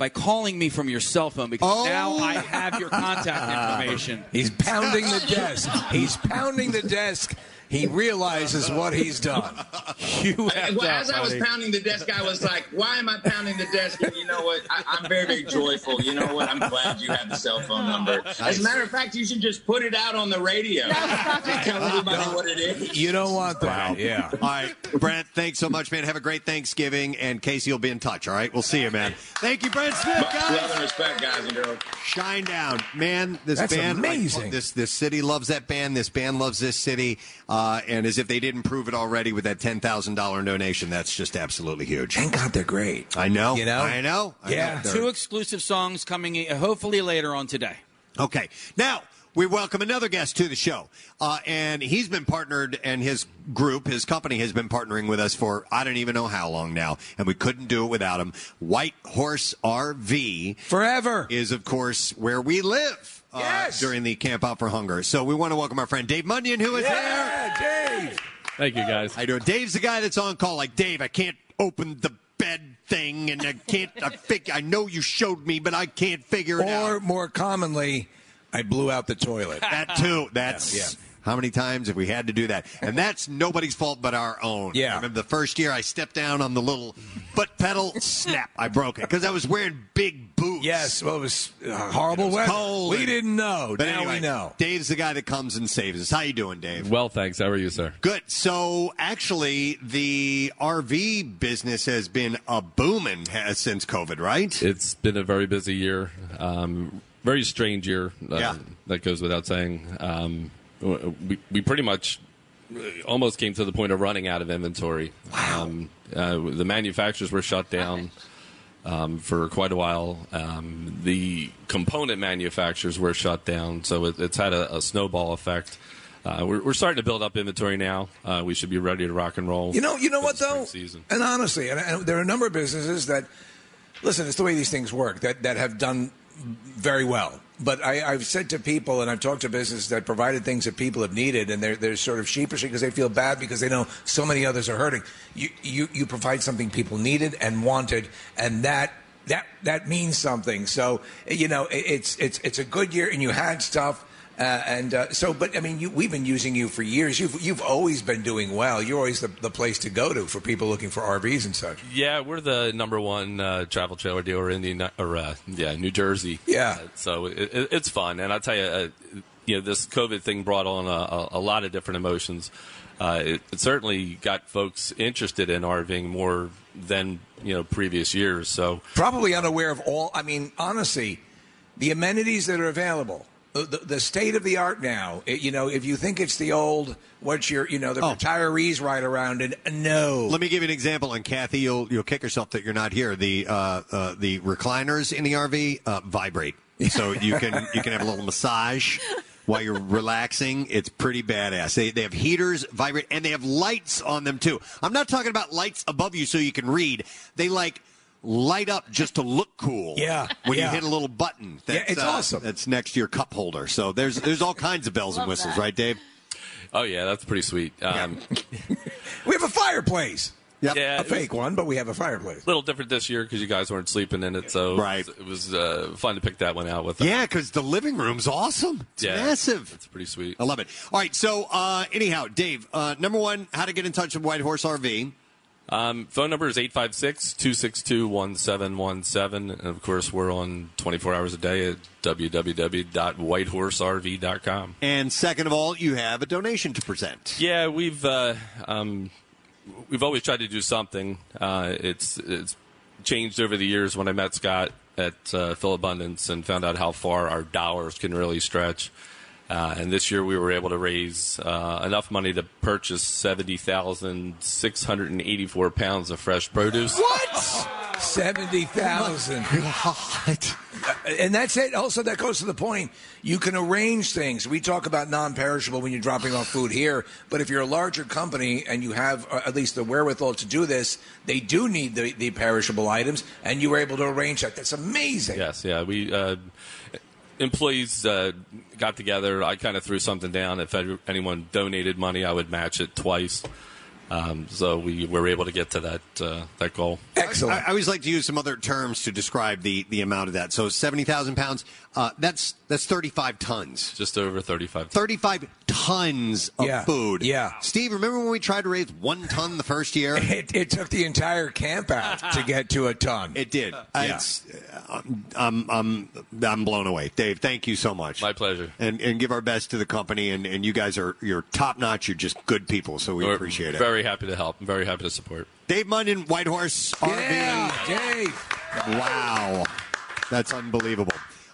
by calling me from your cell phone because oh. now I have your contact *laughs* information. He's pounding the desk. He's pounding the desk. He realizes what he's done. You And well, as I was pounding the desk, I was like, "Why am I pounding the desk?" And you know what? I, I'm very, very joyful. You know what? I'm glad you have the cell phone number. As a matter of fact, you should just put it out on the radio. *laughs* Tell everybody what it is. You don't want that. Yeah. All right, Brent. Thanks so much, man. Have a great Thanksgiving, and Casey will be in touch. All right, we'll see you, man. Thank you, Brent Smith, guys. love and respect, guys and girls. Shinedown, man. This That's band, like, amazing. this this city loves that band. This band loves this city, uh, and as if they didn't prove it already with that ten thousand dollar donation, that's just absolutely huge. Thank God they're great. I know. You know? I know. I Yeah. know. Two exclusive songs coming in, hopefully later on today. Okay. Now, we welcome another guest to the show. Uh, and he's been partnered, and his group, his company, has been partnering with us for I don't even know how long now. And we couldn't do it without him. White Horse RV. Forever. Is, of course, where we live uh, Uh, yes. during the Camp Out for Hunger. So we want to welcome our friend Dave Munyon, who is there. Yeah, Dave. Thank you, guys. I you doing? Dave's the guy that's on call. Like, Dave, I can't open the bed thing, and I can't. I, fig- I know you showed me, but I can't figure it out. Or more commonly, I blew out the toilet. That too. That's Yeah, how many times have we had to do that? And that's nobody's fault but our own. Yeah. I remember the first year I stepped down on the little foot pedal, snap, I broke it because I was wearing big boots. Yes, well, it was uh, horrible It was weather. cold We and- didn't know. But now anyway, we know. Dave's the guy that comes and saves us. How you doing, Dave? Well, thanks. How are you, sir? Good. So actually, the RV business has been a booming has, since COVID, right? It's been a very busy year. Um, very strange year. Uh, Yeah. That goes without saying. Um, we, we pretty much almost came to the point of running out of inventory. Wow. Um, uh, the manufacturers were shut down. Um, for quite a while, um, the component manufacturers were shut down, so it, it's had a, a snowball effect. Uh, we're, we're starting to build up inventory now. Uh, we should be ready to rock and roll. You know, you know what though, Season. and honestly, and, and there are a number of businesses that listen. It's the way these things work that that have done very well. But I, I've said to people, and I've talked to businesses that provided things that people have needed, and they're they're sort of sheepish because they feel bad because they know so many others are hurting. You you you provide something people needed and wanted, and that. That that means something. So you know it's it's it's a good year, and you had stuff, uh, and uh, so. But I mean, you, we've been using you for years. You've you've always been doing well. You're always the, the place to go to for people looking for RVs and such. Yeah, we're the number one uh, travel trailer dealer in the or uh, yeah New Jersey. Yeah, Uh, so it, it, it's fun, and I'll tell you, uh, you know, this COVID thing brought on a, a, a lot of different emotions. Uh, it, it certainly got folks interested in RVing more than you know previous years. So probably unaware of all. I mean, honestly, the amenities that are available, the, the, the state of the art now. It, you know, if you think it's the old, what's your, you know, the retirees ride around and no. Let me give you an example, and Kathy, you'll you'll kick yourself that you're not here. The uh, uh, the recliners in the RV uh, vibrate, so you can *laughs* you can have a little massage while you're relaxing. It's pretty badass. They they have heaters, vibrate, and they have lights on them too. I'm not talking about lights above you so you can read. They like light up just to look cool. Yeah, when yeah. you hit a little button. Yeah, it's uh, awesome. That's next to your cup holder. So there's there's all kinds of bells and whistles, that. right, Dave? oh yeah, that's pretty sweet. Um, *laughs* We have a fireplace. Yeah, a fake one, but we have a fireplace. A little different this year because you guys weren't sleeping in it, so Right. it was uh, fun to pick that one out with. Yeah, because the living room's awesome. It's Yeah. massive. It's pretty sweet. I love it. All right, so uh, anyhow, Dave, uh, number one, how to get in touch with White Horse RV. Um, phone number is 856-262-1717. And of course, we're on 24 hours a day at www.whitehorserv.com. And second of all, you have a donation to present. Yeah, we've uh, um, we've always tried to do something. Uh, it's it's changed over the years. When I met Scott at uh, Philabundance and found out how far our dollars can really stretch. Uh, and this year we were able to raise uh, enough money to purchase 70,684 pounds of fresh produce. What? Seventy thousand. And that's it. Also, that goes to the point. You can arrange things. We talk about non-perishable when you're dropping off food here, but if you're a larger company and you have uh, at least the wherewithal to do this, they do need the, the perishable items, and you were able to arrange that. That's amazing. Yes, yeah. We uh, employees uh, got together. I kind of threw something down. If anyone donated money, I would match it twice. Um, so we were able to get to that uh, that goal. Excellent. I, I always like to use some other terms to describe the, the amount of that. So seventy thousand pounds. Uh, that's that's thirty five tons. Just over thirty five. Thirty five tons of Yeah, food. yeah. Steve, remember when we tried to raise one ton the first year? *laughs* It, it took the entire camp out to get to a ton. It did. Uh, Yeah. It's, uh, I'm, I'm, I'm blown away. Dave, thank you so much. My pleasure. And, and give our best to the company. And, and you guys are you're top notch. You're just good people. So we We're appreciate it. Very happy to help. I'm very happy to support. Dave Munyon, White Horse RV. Yeah, Dave. Wow. That's unbelievable.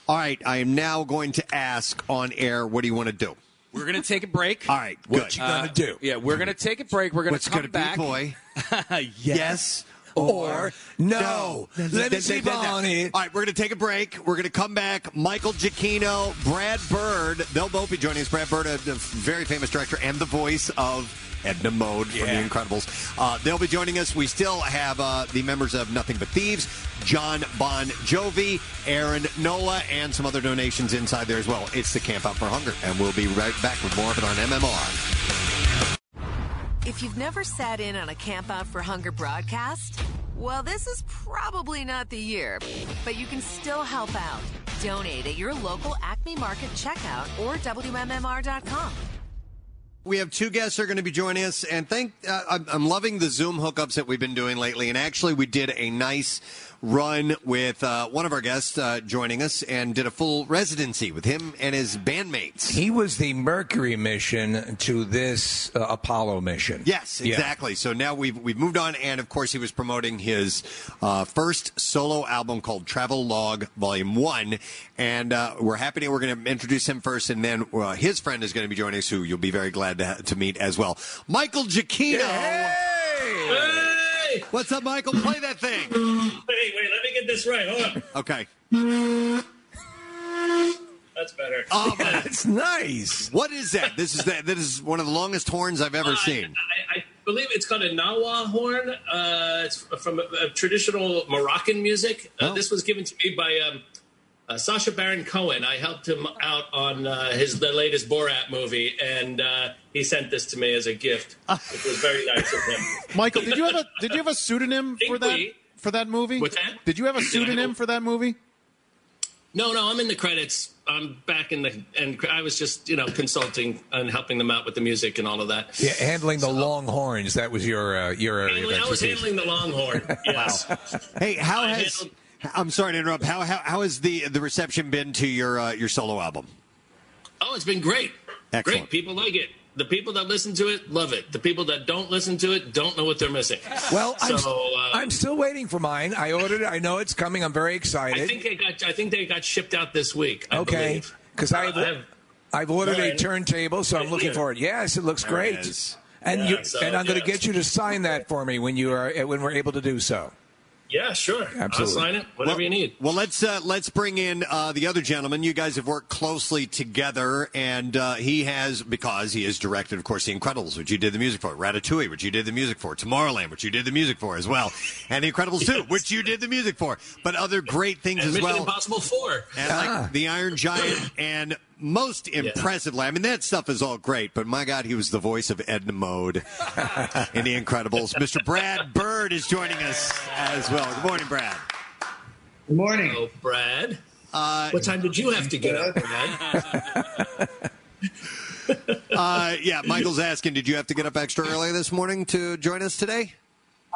All right. I am now going to ask on air, what do you want to do? We're going to take a break. All right. What good. you gonna uh, do? Yeah, we're going to take a break. We're going What's to come gonna be, back. boy? *laughs* yes. Or no. Let me see Bonnie. All right, we're going to take a break. We're going to come back. Michael Giacchino, Brad Bird, they'll both be joining us. Brad Bird, a, a very famous director and the voice of Edna Mode from Yeah. The Incredibles. Uh, they'll be joining us. We still have uh, the members of Nothing But Thieves, Jon Bon Jovi, Aaron Nola, and some other donations inside there as well. It's the Camp Out for Hunger, and we'll be right back with more of it on MMR. If you've never sat in on a Camp Out for Hunger broadcast, well, this is probably not the year, but you can still help out. Donate at your local Acme Market checkout or WMMR.com. We have two guests that are going to be joining us, and thank uh, I'm, I'm loving the Zoom hookups that we've been doing lately. And actually, we did a nice run with uh, one of our guests uh, joining us, and did a full residency with him and his bandmates. He was the Mercury mission to this uh, Apollo mission. Yes, Yeah. exactly. So now we've we've moved on, and of course, he was promoting his uh, first solo album called Travel Log Volume One, and uh, we're happy to we're going to introduce him first, and then uh, his friend is going to be joining us, who you'll be very glad to, to meet as well, Michael Giacchino. Hey! What's up, Michael? Play that thing. Wait, wait, let me get this right. Hold on. Okay. That's better. Oh, *laughs* that's nice. What is that? This is that. That is one of the longest horns I've ever seen. I, I believe it's called a Nawa horn. Uh, it's from uh, traditional Moroccan music. Uh, This was given to me by um, uh, Sacha Baron Cohen. I helped him out on uh, his the latest Borat movie, and uh, he sent this to me as a gift. It was very nice of him. *laughs* Michael, did you have a did you have a pseudonym for that for that movie? What's that? Did you have a pseudonym for that movie? No, no, I'm in the credits. I'm back in the, and I was just, you know, consulting and helping them out with the music and all of that. Yeah, handling the Longhorns. That was your uh, your area Handling- I was handling the Longhorn. *laughs* Yes. Hey, how I has? handled- I'm sorry to interrupt. How how, how has the the reception been to your uh, your solo album? Oh, it's been great. Excellent. Great. People like it. The people that listen to it love it. The people that don't listen to it don't know what they're missing. Well, I'm, so uh, I'm still waiting for mine. I ordered it. I know it's coming. I'm very excited. I think they got. I think they got shipped out this week. I okay, believe. because I've, I have- I've ordered a turntable, so I'm looking here. for it. Yes, it looks There great. is. And Yeah, you, so, and I'm going to get you to sign that for me when you are when we're able to do so. Yeah, sure. Absolutely. I'll sign it. Whatever well, you need. Well, let's uh, let's bring in uh, the other gentleman. You guys have worked closely together, and uh, he has because he has directed, of course, The Incredibles, which you did the music for, Ratatouille, which you did the music for, Tomorrowland, which you did the music for as well, and The Incredibles 2, which you did the music for, but other great things And as Mission well. Impossible Four. And like the Iron Giant, and most impressively, I mean that stuff is all great, but my God, he was the voice of Edna Mode in The Incredibles. *laughs* Mr. Brad Bird is joining us as well. Good morning, Brad. Good morning. Oh, Brad. Uh, what time did you have to get up, Brad? *laughs* uh, yeah, Michael's asking, did you have to get up extra early this morning to join us today?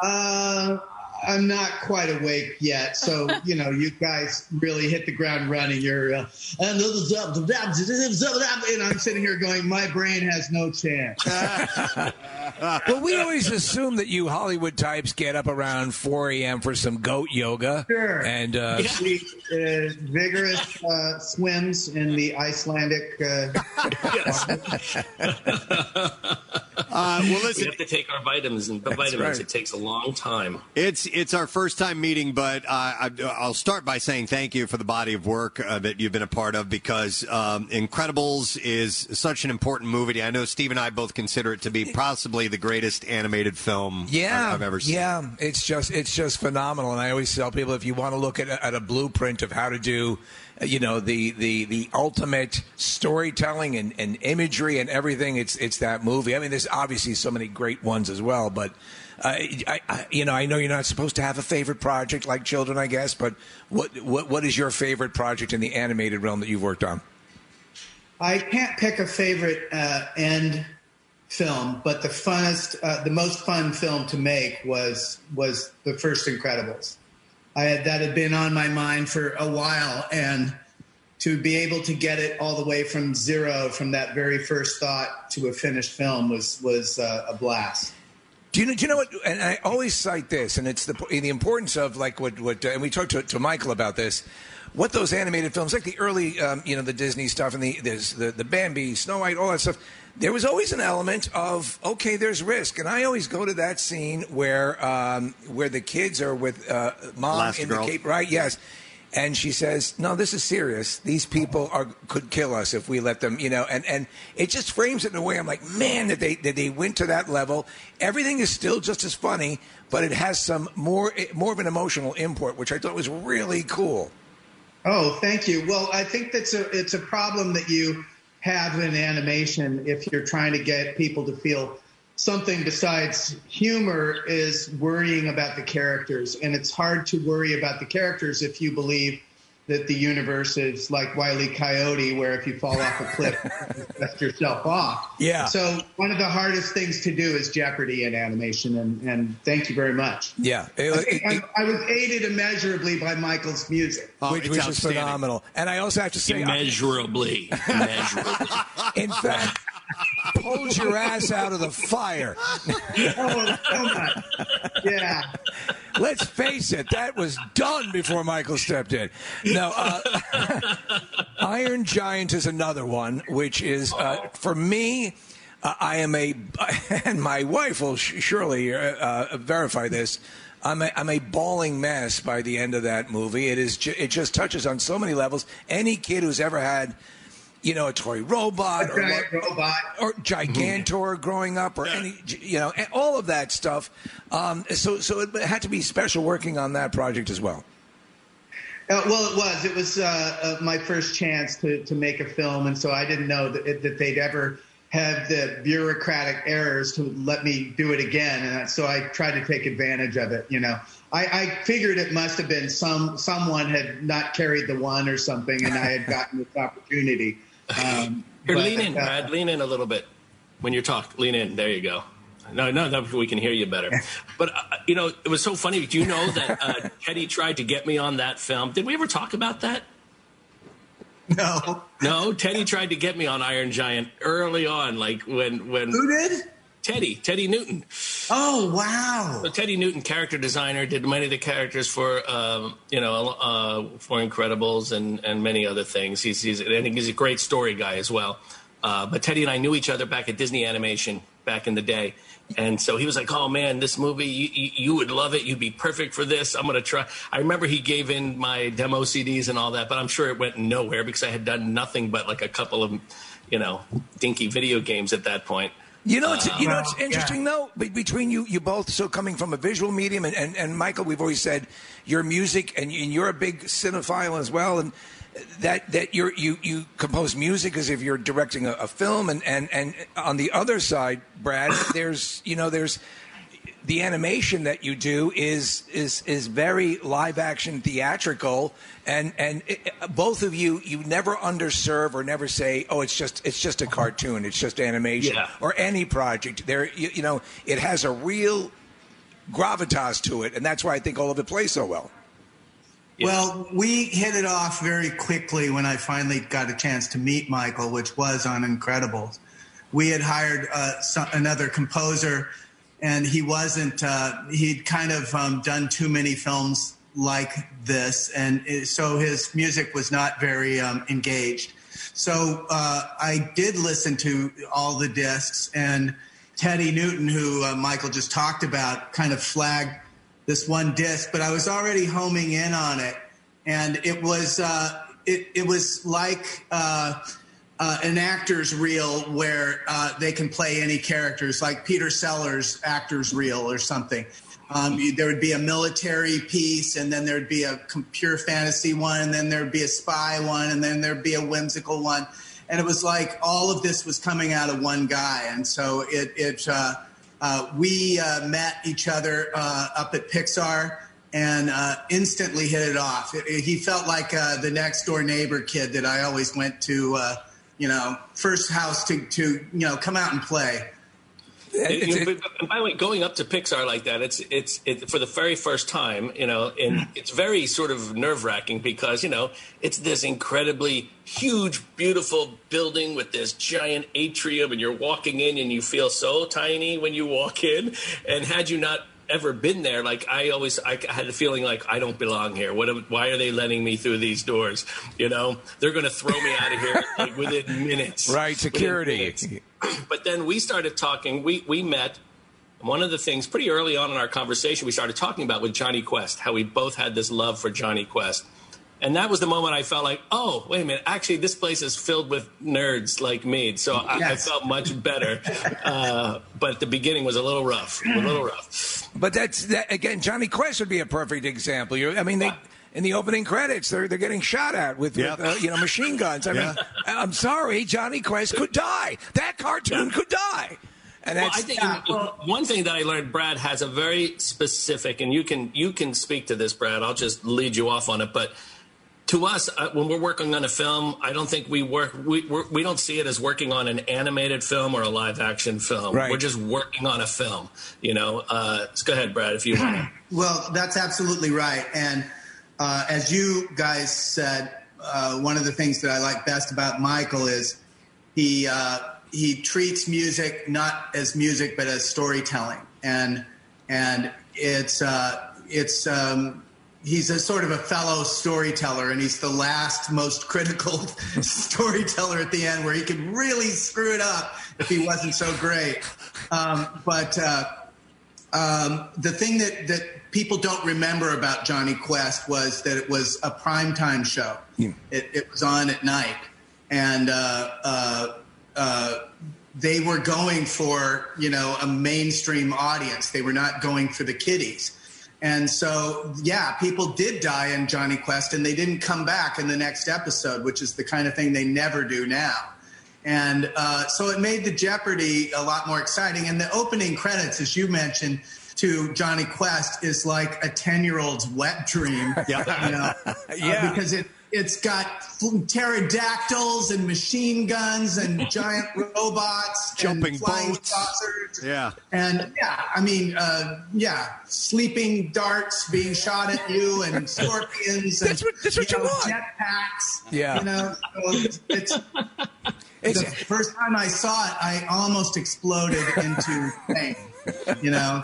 Uh, I'm not quite awake yet, so you know, you guys really hit the ground running. You're, uh, and I'm sitting here going, my brain has no chance. well, we always assume that you Hollywood types get up around 4 a.m. for some goat yoga. Sure. And uh, The, uh, vigorous uh, swims in the Icelandic. Uh, Uh, well, listen. we have to take our vitamins, and the vitamins. right. It takes a long time. It's it's our first time meeting, but uh, I, I'll start by saying thank you for the body of work uh, that you've been a part of because um, Incredibles is such an important movie. I know Steve and I both consider it to be possibly the greatest animated film Yeah, I've, I've ever seen. Yeah, it's just it's just phenomenal, and I always tell people if you want to look at a, at a blueprint of how to do, you know, the the the ultimate storytelling and, and imagery and everything, it's it's that movie. I mean, there's obviously so many great ones as well, but. I, I, you know, I know you're not supposed to have a favorite project like children, I guess, but what, what, what is your favorite project in the animated realm that you've worked on? I can't pick a favorite uh, end film, but the funnest, uh, the most fun film to make was was the first Incredibles. I had that had been on my mind for a while, and to be able to get it all the way from zero, from that very first thought to a finished film, was was uh, a blast. Do you know? Do you know what? And I always cite this, and it's the the importance of like what what. And we talked to, to Michael about this. What those animated films, like the early, um, you know, the Disney stuff and the the the Bambi, Snow White, all that stuff. There was always an element of okay, there's risk, and I always go to that scene where um, where the kids are with uh, mom in the Cape, right? Yes. And she says, "No, this is serious. These people are could kill us if we let them, you know." And and it just frames it in a way. I'm like, man, that they that they went to that level. Everything is still just as funny, but it has some more more of an emotional import, which I thought was really cool. Oh, thank you. Well, I think that's a it's a problem that you have in animation if you're trying to get people to feel something besides humor is worrying about the characters and it's hard to worry about the characters if you believe that the universe is like Wile E. Coyote, where if you fall off a cliff, *laughs* you dust yourself off. Yeah. So one of the hardest things to do is Jeopardy in animation, and, and thank you very much. Yeah, I, think I, I was aided immeasurably by Michael's music, which, which is phenomenal. And I also have to say, immeasurably, immeasurably. *laughs* in fact, pulled your ass out of the fire. oh. *laughs* Yeah. Let's face it, that was done before Michael stepped in. No, uh, *laughs* Iron Giant is another one, which is uh, for me. Uh, I am a, *laughs* and my wife will sh- surely uh, uh, verify this. I'm a, I'm a bawling mess by the end of that movie. It is, ju- it just touches on so many levels. Any kid who's ever had, you know, a toy robot A or, giant robot. or Gigantor growing up or any, you know, all of that stuff. Um, so, so it had to be special working on that project as well. Uh, well, it was. It was uh, uh, my first chance to, to make a film, and so I didn't know that, that they'd ever have the bureaucratic errors to let me do it again, and so I tried to take advantage of it. You know, I, I figured it must have been some someone had not carried the one or something, and I had gotten this *laughs* opportunity. Um, Here, lean in, uh, Brad. Lean in a little bit when you talk. Lean in. There you go. No, no, no, we can hear you better. But uh, you know, it was so funny. Do you know that uh, *laughs* Teddy tried to get me on that film? Did we ever talk about that? No. No, Teddy tried to get me on Iron Giant early on, like when when Who did? Teddy, Teddy Newton. Oh wow! So Teddy Newton, character designer, did many of the characters for um, you know uh, for Incredibles and and many other things. He's, he's I think he's a great story guy as well. Uh, but Teddy and I knew each other back at Disney Animation back in the day. And so he was like, "Oh man, this movie, you, you, you would love it. You'd be perfect for this. I'm going to try." I remember he gave in my demo CDs and all that, but I'm sure it went nowhere because I had done nothing but like a couple of, you know, dinky video games at that point. You know, it's, Uh, you know, it's interesting though. Between you, you both, so coming from a visual medium, and, and, and Michael, we've always said your music, and, you- and you're a big cinephile as well, and that that you're, you you compose music as if you're directing a, a film, and, and and on the other side, Brad, *coughs* there's you know there's the animation that you do is is is very live action theatrical. And and it, both of you you never underserve or never say oh it's just it's just a cartoon. It's just animation Yeah. or any project. There you, you know it has a real gravitas to it. And that's why I think all of it plays so well. Well, we hit it off very quickly when I finally got a chance to meet Michael, which was on Incredibles. We had hired uh, some, another composer, and he wasn't. Uh, he'd kind of um, done too many films like this, and it, so his music was not very um, engaged. So uh, I did listen to all the discs, and Teddy Newton, who uh, Michael just talked about, kind of flagged this one disc, but I was already homing in on it, and it was uh, it, it was like uh, an actor's reel where uh, they can play any characters, like Peter Sellers' actor's reel or something. Um, there would be a military piece, and then there'd be a pure fantasy one, and then there'd be a spy one, and then there'd be a whimsical one. And it was like all of this was coming out of one guy. And so it, it uh, uh, we uh, met each other uh, up at Pixar and uh, instantly hit it off. It- it- he felt like uh, the next door neighbor kid that I always went to, you know, first house to, to, you know, come out and play. You know, but- and by the way, going up to Pixar like that, it's it's it, for the very first time, you know, and mm. it's very sort of nerve wracking because you know it's this incredibly huge, beautiful building with this giant atrium, and you're walking in and you feel so tiny when you walk in. And had you not ever been there, like I always, I had the feeling like I don't belong here. What? am- Why are they letting me through these doors? You know, they're going to throw me out of here like within minutes. *laughs* Right, security. minutes but then we started talking. We we met. One of the things pretty early on in our conversation we started talking about with Jonny Quest, how we both had this love for Jonny Quest. And that was the moment I felt like, oh, wait a minute, actually, this place is filled with nerds like me. So I, I felt much better. Uh, but the beginning was a little rough, a little rough. But that's that, again. Jonny Quest would be a perfect example. you I mean, they in the opening credits, they're they're getting shot at with, Yep. with uh, you know machine guns. I mean, I'm sorry, Jonny Quest could die. That cartoon could die. And well, that's I think you know, one thing that I learned, Brad has a very specific, and you can you can speak to this, Brad. I'll just lead you off on it, but. To us, uh, when we're working on a film, I don't think we work. We we're, we don't see it as working on an animated film or a live action film. Right. We're just working on a film. You know. Uh, so go ahead, Brad, if you want. *clears throat* Well, that's absolutely right. And uh, as you guys said, uh, one of the things that I like best about Michael is he uh, he treats music not as music but as storytelling, and and it's uh, it's um, he's a sort of a fellow storyteller, and he's the last most critical *laughs* storyteller at the end, where he could really screw it up if he wasn't so great. Um, but uh, um, the thing that, that people don't remember about Jonny Quest was that it was a primetime show. It, it was on at night. And uh, uh, uh, they were going for, you know, a mainstream audience. They were not going for the kiddies. And so, yeah, people did die in Jonny Quest, and they didn't come back in the next episode, which is the kind of thing they never do now. And uh, so it made the Jeopardy a lot more exciting. And the opening credits, as you mentioned, to Jonny Quest is like a 10 year old's wet dream. *laughs* Yeah. You know, *laughs* uh, Yeah. because it, it's got pterodactyls and machine guns and *laughs* giant robots, Jumping and flying boats. saucers. Yeah. And yeah, I mean, uh, yeah, sleeping darts being shot at you and *laughs* scorpions. That's and, what- that's what you know, want. Jetpacks. Yeah. You know, so it's, it's the first time I saw it, I almost exploded into *laughs* pain. You know,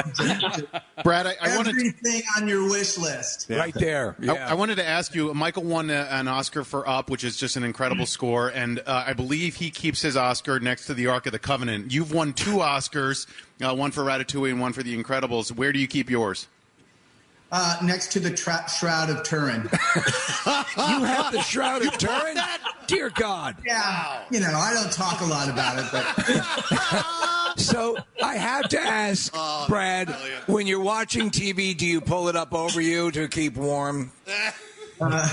Brad, I, I wanted everything on your wish list. Right there. I, I wanted to ask you. Michael won a, an Oscar for Up, which is just an incredible score, and uh, I believe he keeps his Oscar next to the Ark of the Covenant. You've won two Oscars, uh, one for Ratatouille and one for The Incredibles. Where do you keep yours? Uh, next to the tra- Shroud of Turin. *laughs* you have the Shroud of Turin? Dear God. Yeah. You know, I don't talk a lot about it, but *laughs* *laughs* So I have to ask, Brad, when you're watching TV, do you pull it up over you to keep warm? Uh, uh,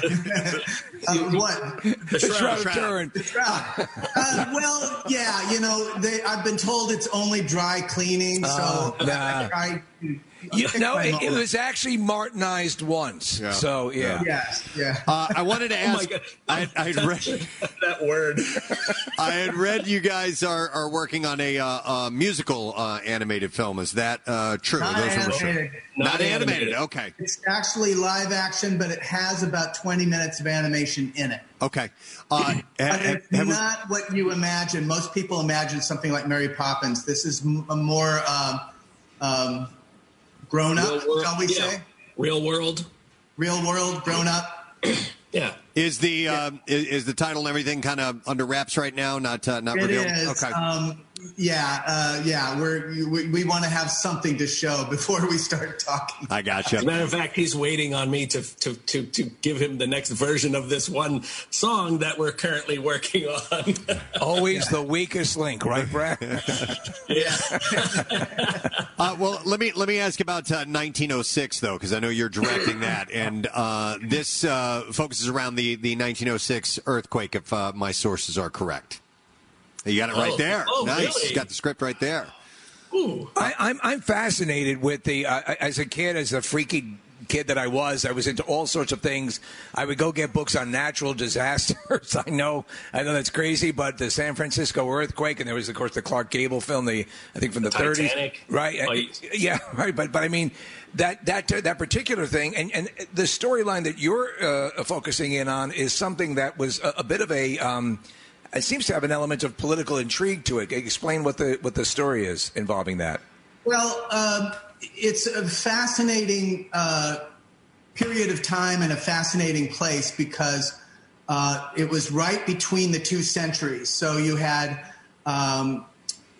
what? The Shroud of Turin. The Shroud. Uh, well, yeah, you know, they, I've been told it's only dry cleaning, Oh, so nah. I try to You, pick no, it, it was actually Martinized once. So, yeah. Yes, yeah. Uh, I wanted to *laughs* Oh ask. God. I, I had read *laughs* that word. *laughs* I had read you guys are, are working on a uh, uh, musical uh, animated film. Is that uh, true? Not Those rumors are- animated. Not, animated. Okay. It's actually live action, but it has about 20 minutes of animation in it. Okay. Uh, But ha- it's have we- not what you imagine. Most people imagine something like Mary Poppins. This is m- a more um, um, grown up, Real world- shall we yeah. say? Real world. Real world, grown up. *clears throat* Yeah. Is the uh, is, is the title and everything kind of under wraps right now? Not uh, not It revealed. is. Okay. Um, yeah, uh, yeah. We're we, we want to have something to show *laughs* before we start talking. I gotcha. As a matter of fact, he's waiting on me to, to, to, to give him the next version of this one song that we're currently working on. *laughs* Always the weakest link, right, Brad? *laughs* Uh, well, let me let me ask about uh, 1906 though, because I know you're directing that, and uh, this uh, focuses around the the 1906 earthquake, if uh, my sources are correct. You got it right Oh. there. Oh, nice. really? Got the script right there. I, I'm I'm fascinated with the uh, as a kid, as a freaky kid that I was, I was into all sorts of things. I would go get books on natural *laughs* disasters. *laughs* I know, I know that's crazy, but the San Francisco earthquake, and there was of course the Clark Gable film, the I think from the, The 30s, Titanic. right? *laughs* Yeah, right. But but I mean that that that particular thing, and and the storyline that you're uh, focusing in on is something that was a, a bit of a. Um, it seems to have an element of political intrigue to it. Explain what the what the story is involving that. Well, um, it's a fascinating uh, period of time and a fascinating place because uh, it was right between the two centuries. So you had um,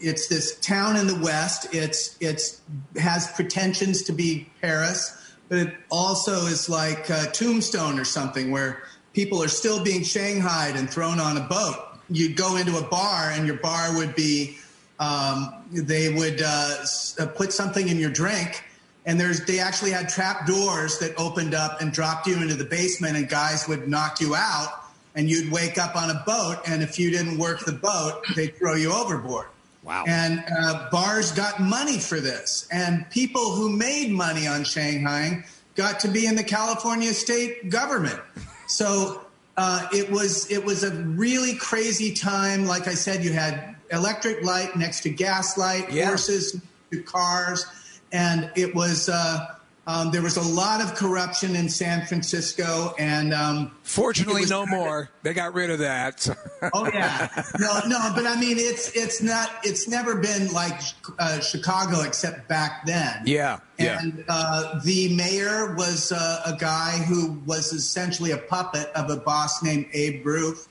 it's this town in the west. It's it's has pretensions to be Paris, but it also is like uh, Tombstone or something where people are still being shanghaied and thrown on a boat. You'd go into a bar and your bar would be um, they would uh, uh, put something in your drink and there's they actually had trap doors that opened up and dropped you into the basement and guys would knock you out and you'd wake up on a boat and if you didn't work the boat they'd throw you overboard. Wow. And uh, bars got money for this and people who made money on shanghai got to be in the california state government. So uh, it was it was a really crazy time. Like I said, you had electric light next to gas light, Yeah. horses to cars, and it was uh, um, there was a lot of corruption in San Francisco. And um, Fortunately, no more. They got rid of that. Oh yeah, no, no, but I mean, it's it's not it's never been like uh, Chicago except back then. Yeah, yeah. And uh, the mayor was uh, a guy who was essentially a puppet of a boss named Abe Ruef.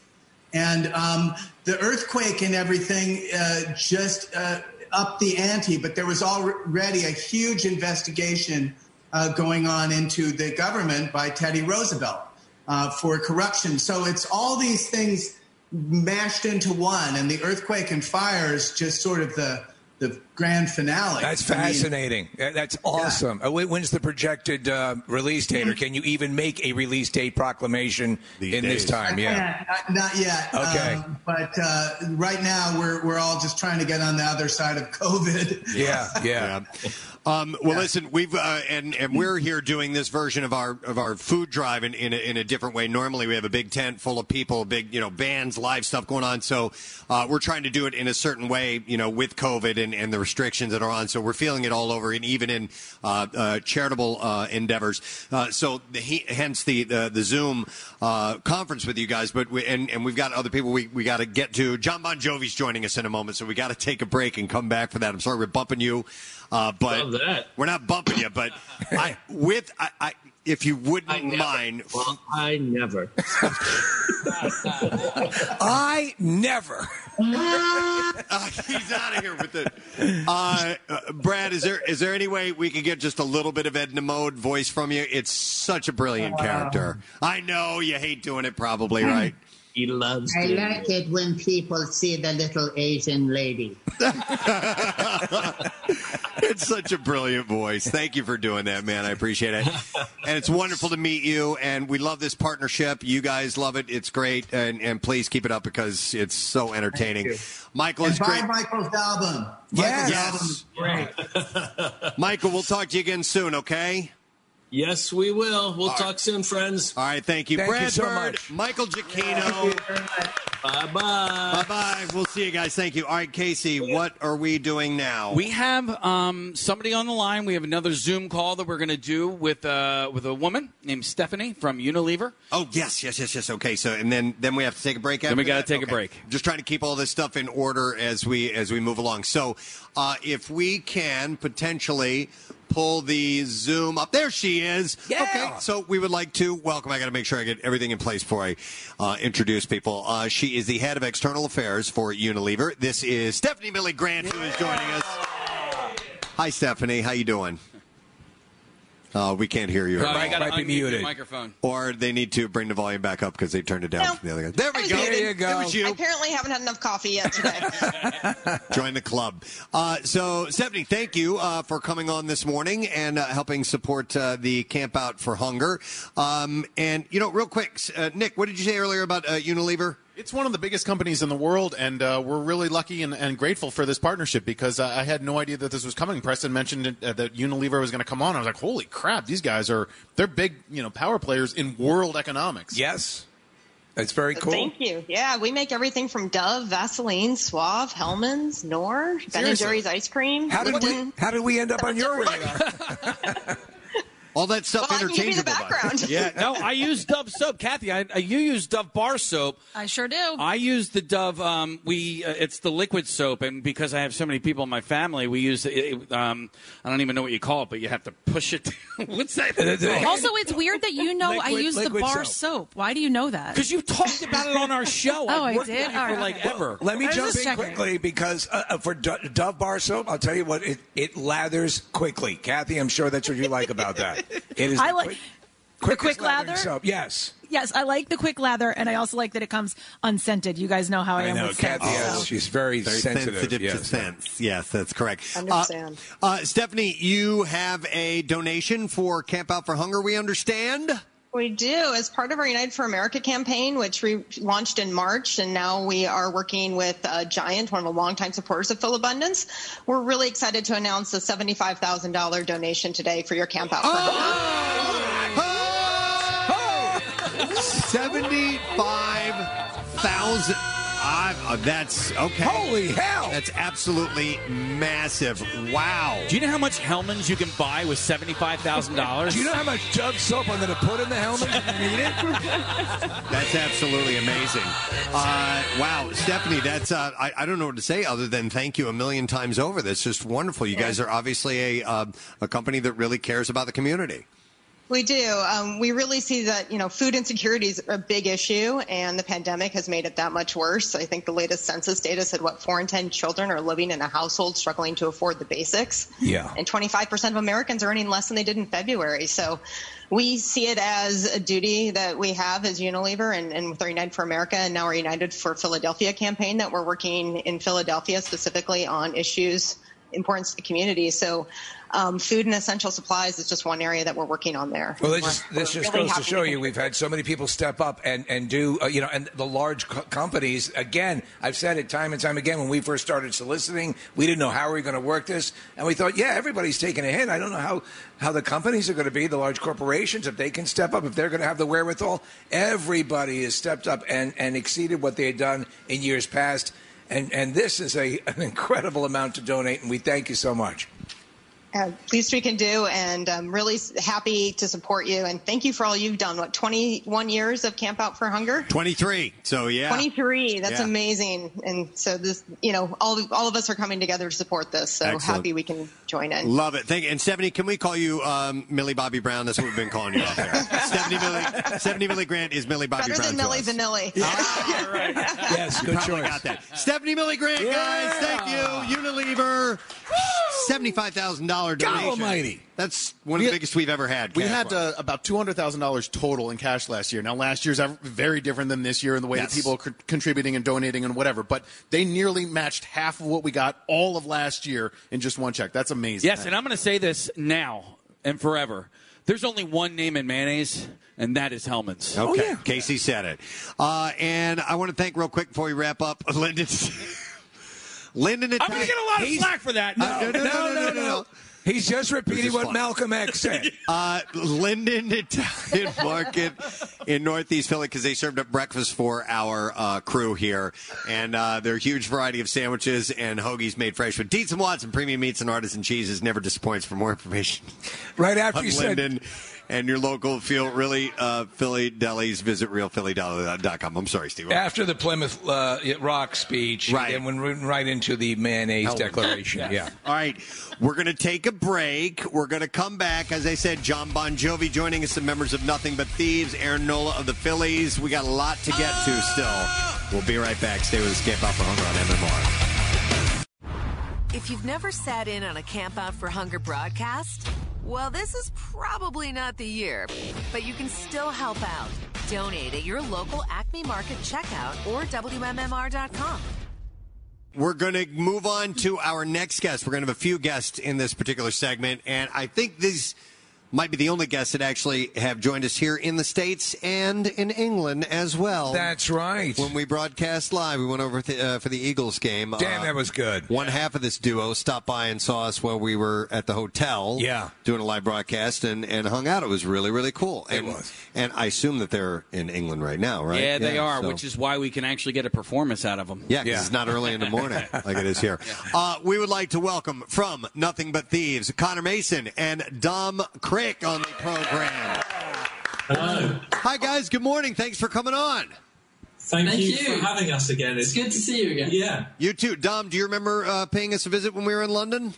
And um, the earthquake and everything uh, just uh, upped the ante, but there was already a huge investigation uh, going on into the government by Teddy Roosevelt uh, for corruption. So it's all these things mashed into one, and the earthquake and fires just sort of the the grand finale. That's I mean, fascinating. That's awesome. Uh, wh- When's the projected uh, release date, or can you even make a release date proclamation in this time? Yeah. Not, not yet. Okay. Um, but uh, right now, we're we're all just trying to get on the other side of COVID. *laughs* Yeah, yeah. Um, well, listen, we've uh, and and we're here doing this version of our of our food drive in in a, in a different way. Normally, we have a big tent full of people, big you know bands, live stuff going on. So uh, we're trying to do it in a certain way, you know, with COVID and, and the restrictions that are on. So we're feeling it all over, and even in uh, uh, charitable uh, endeavors. Uh, so the, he, hence the the, the Zoom uh, conference with you guys. But we, and and we've got other people we we got to get to. Jon Bon Jovi's joining us in a moment, so we got to take a break and come back for that. I'm sorry we're bumping you. Uh, but Love that. we're not bumping you, but *laughs* I, with I, I, if you wouldn't mind, Well, I never. *laughs* I never. *laughs* Uh, he's out of here with it. Uh, uh, Brad, is there is there any way we could get just a little bit of Edna Mode voice from you? It's such a brilliant character. I know you hate doing it, probably, right? He loves. I like it when people see the little Asian lady. *laughs* it's such a brilliant voice. Thank you for doing that, man. I appreciate it. And it's wonderful to meet you. And we love this partnership. You guys love it. It's great. And, and please keep it up because it's so entertaining. Michael, and it's buy great. Michael's album. Yes. Michael's album is great. Michael, we'll talk to you again soon, okay? Yes, we will. We'll talk soon, friends. All right, thank you. Thank you Brad so Bird, much. Michael Giacchino. Bye bye. Bye bye. We'll see you guys. Thank you. All right, Casey, what are we doing now? We have um, somebody on the line. We have another Zoom call that we're going to do with uh, with a woman named Stephanie from Unilever. Oh yes, yes, yes, yes. Okay, so and then then we have to take a break. Then we gotta that? take a break. Just trying to keep all this stuff in order as we as we move along. So, uh, if we can potentially pull the Zoom up, there she is. Yeah. Okay, so we would like to welcome. I got to make sure I get everything in place before I uh, introduce people. Uh, she is the head of external affairs for Unilever. This is Stephanie Millie Grant who is joining us. Hi, Stephanie. How you doing? Uh, we can't hear you. Uh, I gotta unmute your microphone. Or they need to bring the volume back up because they turned it down from the other guy. There we go. muted. There you go. There was I apparently haven't had enough coffee yet today. *laughs* *laughs* Join the club. Uh, so, Stephanie, thank you uh, for coming on this morning and uh, helping support uh, the Camp Out for Hunger. Um, and, you know, real quick, uh, Nick, what did you say earlier about uh, Unilever? It's one of the biggest companies in the world, and uh, we're really lucky and, and grateful for this partnership because uh, I had no idea that this was coming. Preston mentioned it, uh, that Unilever was going to come on. I was like, "Holy crap! These guys are they're big, you know, power players in world economics." Yes, that's very cool. Thank you. Yeah, we make everything from Dove, Vaseline, Suave, Hellmann's, Knorr, Ben and Jerry's ice cream. How did we How did we end up on your radar? *laughs* All that stuff Well, I can give you the background. Yeah, *laughs* no, I use Dove soap, Kathy. I, I, you use Dove bar soap. I sure do. I use the Dove. Um, we uh, it's the liquid soap, and because I have so many people in my family, we use. It, it- um, I don't even know what you call it, but you have to push it. *laughs* What's that? *laughs* Also, it's weird that you know I use the bar soap. soap. Why do you know that? Because you talked about it on our show. Oh, I've I did? with you for right, like okay. ever. Let me I jump just in checking. quickly because uh, uh, for Dove bar soap, I'll tell you what it, it lathers quickly. Kathy, I'm sure that's what you like about that. It is I like quick- the quick lather. soap. Yes, Yes, I like the quick lather, and I also like that it comes unscented. You guys know how I, I am know. with Kathy, scents, has, so- she's very, Very sensitive. sensitive yes. to scents. Yes, that's correct. Understand. Uh, uh, Stephanie, you have a donation for Camp Out for Hunger, we understand? We do. As part of our United for America campaign, which we launched in March, and now we are working with uh, Giant, one of the longtime supporters of Philabundance. We're really excited to announce a $75,000 donation today for your Camp Out for Hunger. Seventy-five thousand. Uh, that's okay. Holy hell! That's absolutely massive. Wow. Do you know how much Hellmann's you can buy with seventy five thousand dollars? *laughs* Do you know how much Dove soap I'm going to put in the helmet? if you need it? *laughs* That's absolutely amazing. Uh, wow, Stephanie, that's uh, I, I don't know what to say other than thank you a million times over. That's just wonderful. You guys are obviously a uh, a company that really cares about the community. We do. Um, we really see that you know food insecurity is a big issue, and the pandemic has made it that much worse. I think the latest census data said what four in ten children are living in a household struggling to afford the basics. Yeah. and 25% of Americans are earning less than they did in February. So we see it as a duty that we have as Unilever and, and with our United for America and now our United for Philadelphia campaign that we're working in Philadelphia specifically on issues importance to the community. So, um, food and essential supplies is just one area that we're working on there. Well, this, We're- this we're just really goes to show you we've had so many people step up and, and do, uh, you know, and the large co- companies, again, I've said it time and time again, when we first started soliciting, we didn't know how we were going to work this. And we thought, yeah, everybody's taking a hit. I don't know how, how the companies are going to be, the large corporations, if they can step up, if they're going to have the wherewithal. Everybody has stepped up and, and exceeded what they had done in years past. And, and this is a, an incredible amount to donate, and we thank you so much. Uh, least we can do, and I'm really happy to support you. And thank you for all you've done. What 21 years of Camp Out for Hunger? 23. So, yeah. 23. That's Yeah. amazing. And so this, you know, all all of us are coming together to support this. So Excellent. happy we can join in. Love it. Thank you. And Stephanie, can we call you um, Millie Bobby Brown? That's what we've been calling you out there. *laughs* Stephanie Millie, Stephanie Millie Grant is Millie Bobby Better Brown. than to Millie us. Vanilli. *laughs* Yes, You good choice. got that. Stephanie Millie Grant, guys. Thank you. Unilever. Seventy-five thousand dollar donation. almighty. That's one of the biggest we've ever had. We had uh, about two hundred thousand dollars total in cash last year. Now, last year's ev- very different than this year in the way Yes. that people are co- contributing and donating and whatever. But they nearly matched half of what we got all of last year in just one check. That's amazing. Yes, and I'm going to say this now and forever. There's only one name in mayonnaise, and that is Hellmann's. Okay, Casey said it. Uh, and I want to thank real quick before we wrap up, Lyndon. Lyndon, I'm going to get a lot of He's- slack for that. no, no, no, no, no, no. He's just repeating what fun. Malcolm X said. *laughs* Uh, Linden Italian *laughs* Market in Northeast Philly because they served up breakfast for our uh, crew here, and uh, their huge variety of sandwiches and hoagies made fresh with Dietz and Watson premium meats and artisan cheeses never disappoints. For more information, Right after you said Linden and your local feel really uh, Philly delis, visit realphilly.com. I'm sorry, Steve. After the Plymouth uh, Rock speech, Right. and went right into the mayonnaise Oh, declaration. Yeah. All right, we're going to take a break. We're going to come back. As I said, Jon Bon Jovi joining us, some members of Nothing But Thieves, Aaron Nola of the Phillies. We got a lot to get to still. We'll be right back. Stay with us. Camp Out for Hunger on MMR. If you've never sat in on a Camp Out for Hunger broadcast, well, this is probably not the year, but you can still help out. Donate at your local Acme Market checkout or WMMR.com. We're going to move on to our next guest. We're going to have a few guests in this particular segment, and I think these might be the only guests that actually have joined us here in the States and in England as well. That's right. When we broadcast live, we went over th- uh, for the Eagles game. Damn, Uh, that was good. One half of this duo stopped by and saw us while we were at the hotel. Yeah. Doing a live broadcast and, and hung out. It was really, really cool. It And, was. And I assume that they're in England right now, right? Yeah, they are, so- which is why we can actually get a performance out of them. yeah, 'cause it's not early in the morning *laughs* like it is here. Uh, we would like to welcome from Nothing But Thieves, Connor Mason and Dom Craik on the program. Hello. Hi, guys. Good morning. Thanks for coming on. Thank, Thank you, you. for having us again. It's good to see you again. Yeah, You too. Dom, do you remember uh, paying us a visit when we were in London?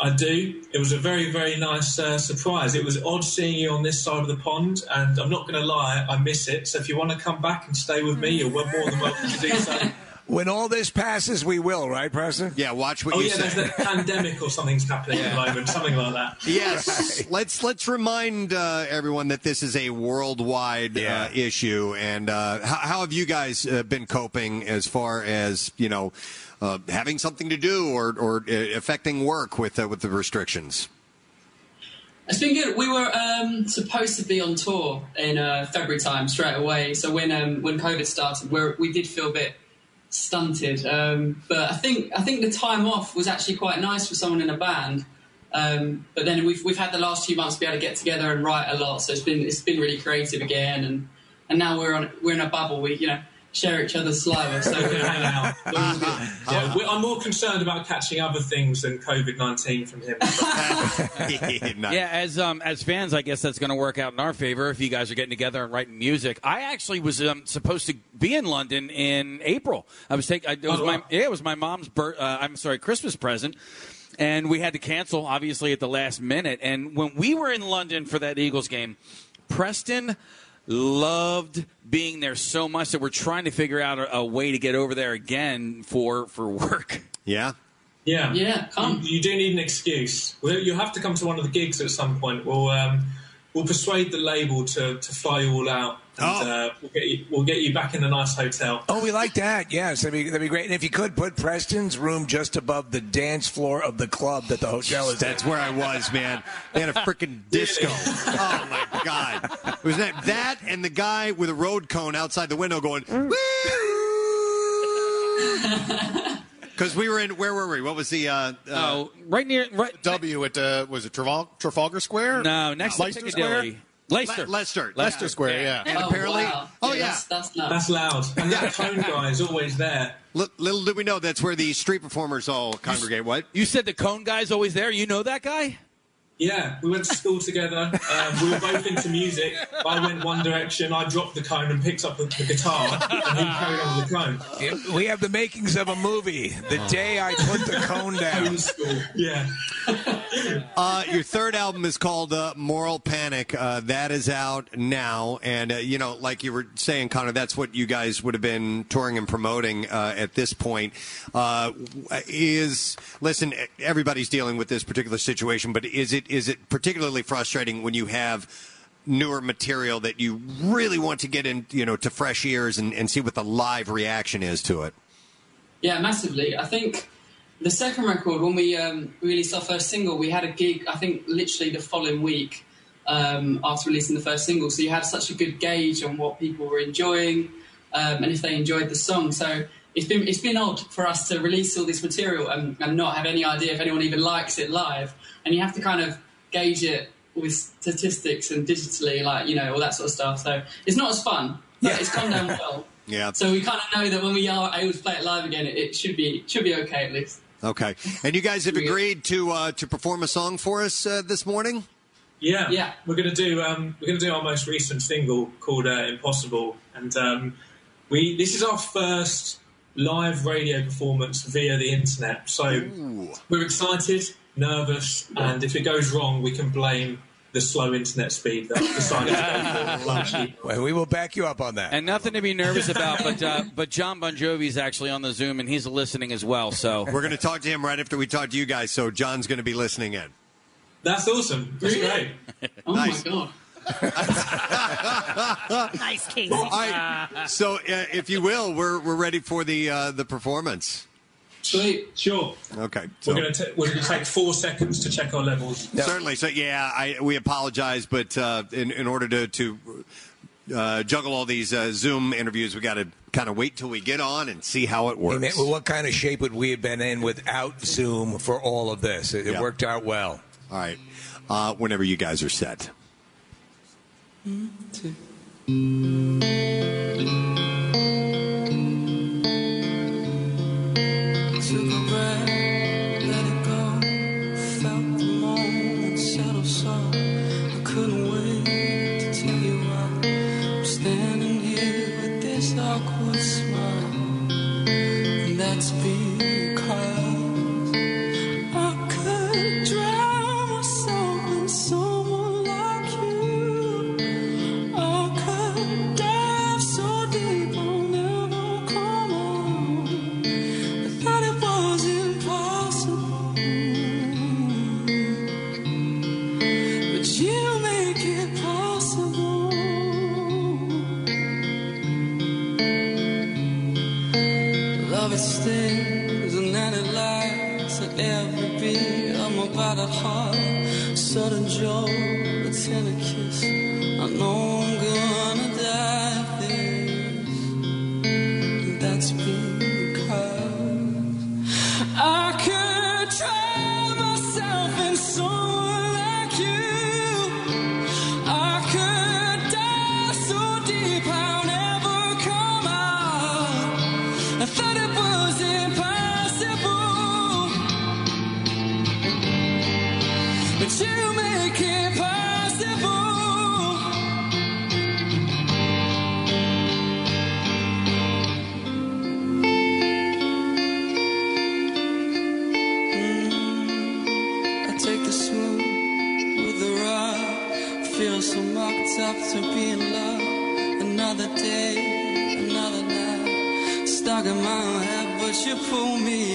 I do. It was a very, very nice uh, surprise. It was odd seeing you on this side of the pond, and I'm not going to lie, I miss it. So if you want to come back and stay with me, you're well- more than welcome to do so. *laughs* When all this passes, we will, right, Preston? Yeah, watch what oh you yeah, say. there's that pandemic or something's happening at the moment, something like that. *laughs* Yes, let's let's remind uh, everyone that this is a worldwide uh, issue. And uh, how, how have you guys uh, been coping as far as you know uh, having something to do or or uh, affecting work with uh, with the restrictions? It's been good. We were um, supposed to be on tour in uh, February time straight away. So when um, when COVID started, we we did feel a bit stunted. Um, but I think I think the time off was actually quite nice for someone in a band. Um, but then we've we've had the last few months to be able to get together and write a lot. So it's been it's been really creative again. And and now we're on we're in a bubble. We you know share each other's saliva. So we can hang out. But all good. Yeah, I'm more concerned about catching other things than COVID 19 from him. *laughs* Yeah, as um, as fans, I guess that's going to work out in our favor if you guys are getting together and writing music. I actually was um, supposed to be in London in April. I was taking. It was Oh, my wow. yeah, it was my mom's bir- uh, I'm sorry, Christmas present. And we had to cancel, obviously, at the last minute. And when we were in London for that Eagles game, Preston loved being there so much that we're trying to figure out a, a way to get over there again for for work. *laughs* Yeah. Yeah. Yeah, come. You, you do need an excuse. You'll have to come to one of the gigs at some point. We'll um, we'll persuade the label to, to fly you all out. And, uh, we'll get you we'll get you back in a nice hotel. Oh, we like that. Yes, that'd be, that'd be great. And if you could put Preston's room just above the dance floor of the club that the hotel is. That's where I was, man. They had a freaking *laughs* disco. Oh my god! It was that that and the guy with a road cone outside the window going. *laughs* Because we were in where were we? What was the? Uh, uh, Oh, right near right. W at uh, was it Trafal- Trafalgar Square? No, next to Leicester Piccadilly. Square? Leicester. Le- Leicester. Leicester Square. Yeah. And Oh, apparently, wow. oh Yeah, yeah, that's- that's loud. That's loud. *laughs* And that cone guy is always there. Li- little did we know that's where the street performers all congregate. What? You said the cone guy's always there. You know that guy? Yeah, we went to school together. Um, we were both into music. I went one direction. I dropped the cone and picked up the, the guitar, and he carried on with the cone. Yeah, We have the makings of a movie. The day I put the cone down. Yeah. *laughs* Uh, your third album is called uh, Moral Panic. Uh, that is out now, and uh, you know, like you were saying, Connor, that's what you guys would have been touring and promoting uh, at this point. Uh, is listen, everybody's dealing with this particular situation, but is it is it particularly frustrating when you have newer material that you really want to get in, you know, to fresh ears and, and see what the live reaction is to it? Yeah, massively. I think the second record, when we um, released our first single, we had a gig, I think, literally the following week um, after releasing the first single. So you had such a good gauge on what people were enjoying um, and if they enjoyed the song. So it's been it's been odd for us to release all this material and, and not have any idea if anyone even likes it live. And you have to kind of gauge it with statistics and digitally, like you know all that sort of stuff. So it's not as fun, but it's gone down well. *laughs* Yeah. So we kind of know that when we are able to play it live again, it, it should be should be okay at least. Okay, and you guys have agreed to uh, to perform a song for us uh, this morning. Yeah, yeah. We're gonna do um, we're gonna do our most recent single called uh, "Impossible," and um, we this is our first live radio performance via the internet. So we're excited, nervous, and if it goes wrong, we can blame the slow internet speed that I've decided to go for. Well, we will back you up on that. And nothing to be nervous about, but uh, but Jon Bon Jovi's actually on the Zoom and he's listening as well. So We're going to talk to him right after we talk to you guys. So Jon's going to be listening in. That's awesome. That's great. Oh Nice. my god. *laughs* nice, Casey. All right. So, uh, if you will, we're we're ready for the uh, the performance. Sweet. Sure. Okay. So, We're going to we're going to take four seconds to check our levels. Certainly. So, yeah, I, we apologize, but uh, in in order to to uh, juggle all these uh, Zoom interviews, we got to kind of wait till we get on and see how it Hey, works. man, well, what kind of shape would we have been in without Zoom for all of this? It, it worked out well. All right. Uh, whenever you guys are set. Took a breath, let it go. Felt the moment settle so. I couldn't wait to tell you. I'm standing here with this awkward smile. And that's sudden joy, pull me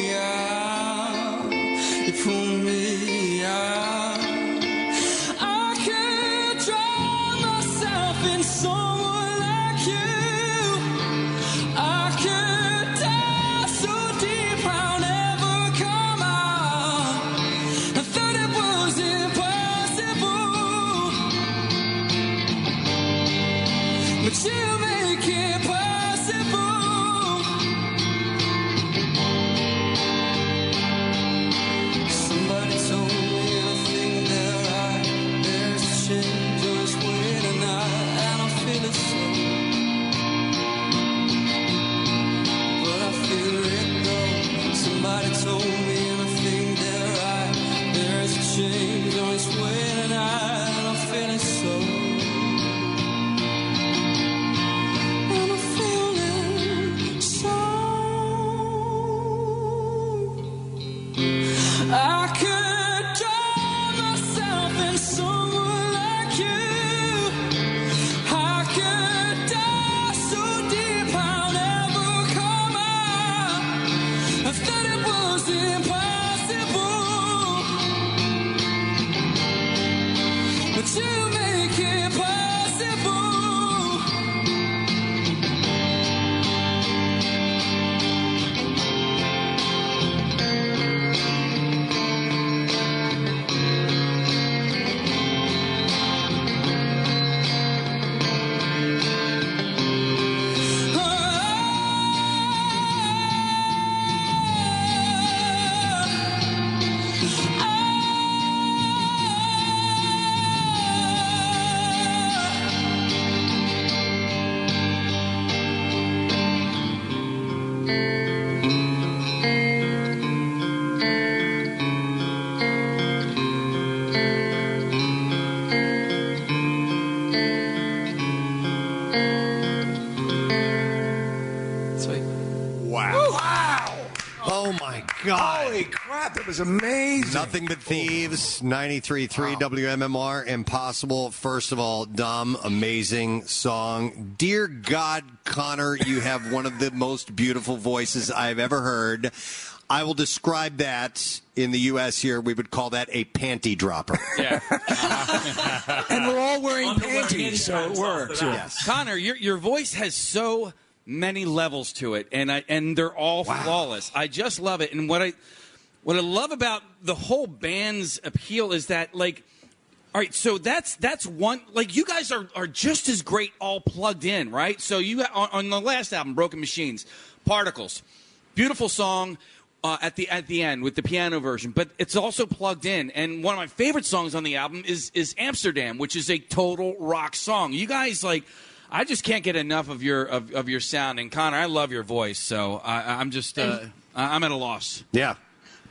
was amazing. Nothing but oh. thieves. 93.3 WMMR. Impossible. First of all, Dom, amazing song. Dear God, Connor, you have one of the most beautiful voices I've ever heard. I will describe that in the U.S. here. We would call that a panty dropper. *laughs* Yeah. *laughs* and we're all wearing panties, so it works. Yes. Connor, your your voice has so many levels to it, and I and they're all flawless. I just love it. And what I what I love about the whole band's appeal is that like. All right, so that's that's one. Like you guys are are just as great all plugged in, right? So you on, on the last album, Broken Machines, Particles, beautiful song uh, at the at the end with the piano version, but it's also plugged in. And one of my favorite songs on the album is is Amsterdam, which is a total rock song. You guys like. I just can't get enough of your of, of your sound, and Connor, I love your voice. So I, I'm just uh, I'm at a loss. Yeah,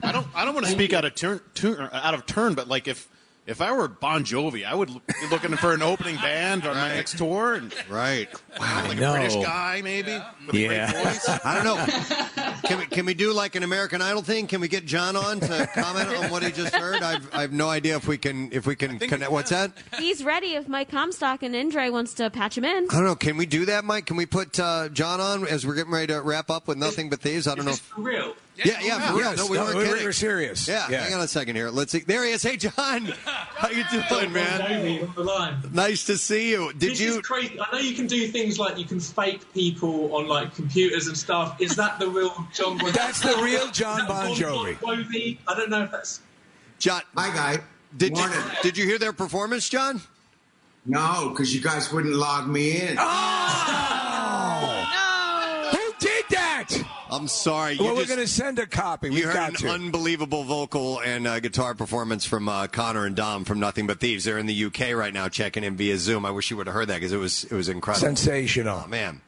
I don't. I don't want to speak out of turn, turn, out of turn, but like if if I were Bon Jovi, I would be looking for an opening *laughs* band on my next tour. And, right. Wow. Like No. a British guy, maybe. With a great voice. *laughs* I don't know. Can we can we do like an American Idol thing? Can we get Jon on to comment on what he just heard? I've I have no idea if we can if we can connect. What's that? He's ready if Mike Comstock and Indre wants to patch him in. I don't know. Can we do that, Mike? Can we put uh, Jon on as we're getting ready to wrap up with nothing but thieves? I don't know. if- For real. Yeah, yeah, for real. Yes, No, we no, weren't we were- kidding. we're serious. Yeah, Yeah. hang on a second here. Let's see. There he is. Hey, Jon. How you doing, man? Jovi on the line. Nice to see you. Did this you? is crazy. I know you can do things like you can fake people on like computers and stuff. Is that the real Jon? Bon *laughs* That's the real Jon Is that Bon Jovi. Jovi? I don't know if that's. Jon. Hi, guy. Did you, Morning. did you hear their performance, Jon? No, because you guys wouldn't log me in. Who I'm sorry. You well, we're going to send a copy. You We've heard got an to. unbelievable vocal and uh, guitar performance from uh, Connor and Dom from Nothing But Thieves. They're in the UK right now, checking in via Zoom. I wish you would have heard that because it was it was incredible. Sensational. Oh, man.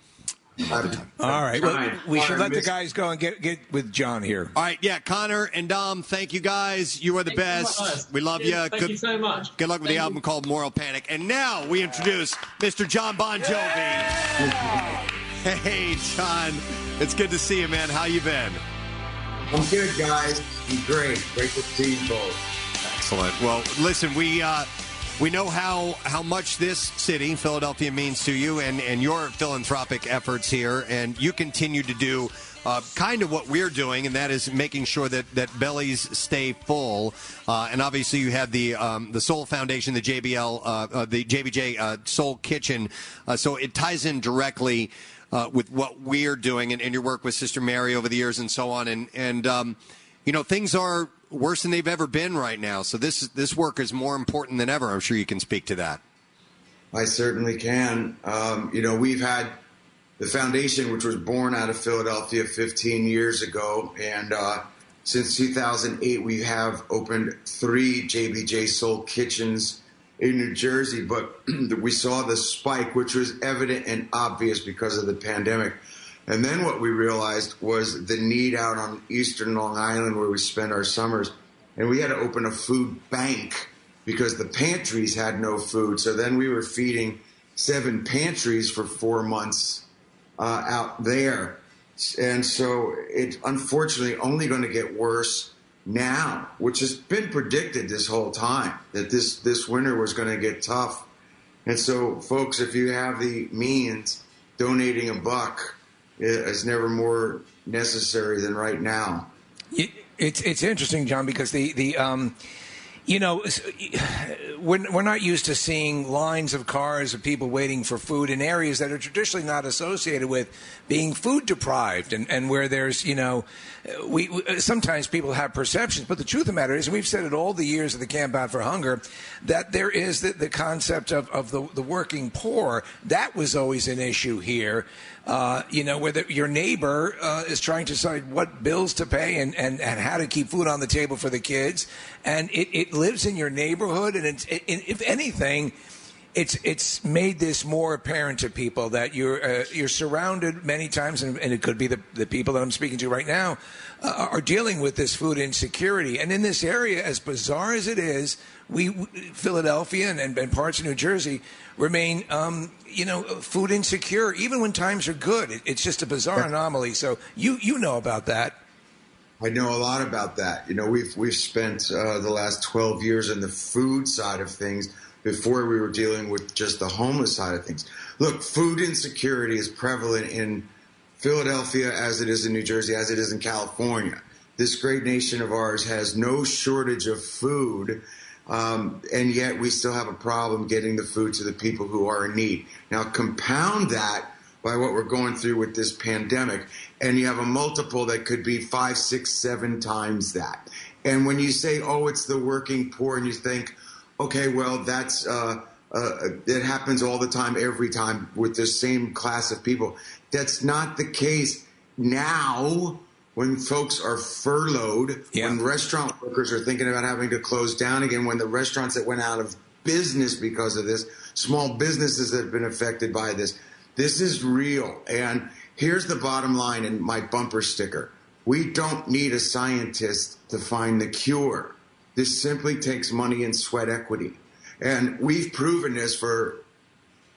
All right. Well, we should let the guys go and get get with Jon here. All right, yeah, Connor and Dom, thank you guys. You are the Thank best. so we love you. Thank you so much. Good luck with the album you. called Moral Panic. And now we introduce Mr. Jon Bon Jovi. Hey, Jon. It's good to see you, man. How you been? I'm good, guys. I'm great. Great to see you both. Excellent. Well, listen, we uh, we know how how much this city, Philadelphia, means to you, and and your philanthropic efforts here, and you continue to do. Uh, kind of what we're doing, and that is making sure that, that bellies stay full. Uh, and obviously, you have the um, the Soul Foundation, the JBL, uh, uh, the JBJ uh, Soul Kitchen. Uh, so it ties in directly uh, with what we're doing, and, and your work with Sister Mary over the years, and so on. And and um, you know things are worse than they've ever been right now. So this this work is more important than ever. I'm sure you can speak to that. I certainly can. Um, you know, we've had the foundation, which was born out of Philadelphia 15 years ago, and uh, since 2008, we have opened three JBJ Soul Kitchens in New Jersey. But *clears throat* we saw the spike, which was evident and obvious because of the pandemic. And then what we realized was the need out on Eastern Long Island, where we spend our summers, and we had to open a food bank because the pantries had no food. So then we were feeding seven pantries for four months uh, out there. And so it's unfortunately only going to get worse now, which has been predicted this whole time that this, this winter was going to get tough. And so, folks, if you have the means, donating a buck is never more necessary than right now. It's it's interesting, Jon, because the the um, you know, we're, we're not used to seeing lines of cars of people waiting for food in areas that are traditionally not associated with being food deprived and, and where there's, you know, we, we sometimes people have perceptions, but the truth of the matter is, and we've said it all the years of the Camp Out for Hunger, that there is the, the concept of, of the, the working poor. That was always an issue here. Uh, you know, where the, your neighbor uh, is trying to decide what bills to pay and, and, and how to keep food on the table for the kids. And it, it lives in your neighborhood. And it's, it, if anything, it's it's made this more apparent to people that you're uh, you're surrounded many times, and, and, it could be the, the people that I'm speaking to right now uh, are dealing with this food insecurity. And in this area, as bizarre as it is, we Philadelphia and, and, and parts of New Jersey remain, um, you know, food insecure even when times are good. It, it's just a bizarre anomaly. So you you know about that. I know a lot about that. You know, we've we've spent uh, the last 12 years on the food side of things before we were dealing with just the homeless side of things. Look, food insecurity is prevalent in Philadelphia as it is in New Jersey, as it is in California. This great nation of ours has no shortage of food, um, and yet we still have a problem getting the food to the people who are in need. Now, compound that by what we're going through with this pandemic, and you have a multiple that could be five, six, seven times that. And when you say, oh, it's the working poor, and you think, okay, well, that's uh, uh, it happens all the time, every time with the same class of people. That's not the case now. When folks are furloughed, yeah. when restaurant workers are thinking about having to close down again, when the restaurants that went out of business because of this, small businesses that have been affected by this, this is real. And here's the bottom line in my bumper sticker. We don't need a scientist to find the cure. This simply takes money and sweat equity. And we've proven this for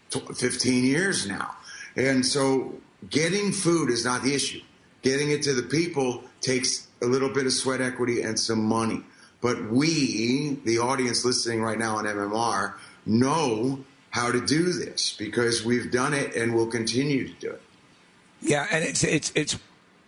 15 years now. And so getting food is not the issue. Getting it to the people takes a little bit of sweat equity and some money. But we, the audience listening right now on MMR, know how to do this because we've done it and will continue to do it. Yeah, and it's it's it's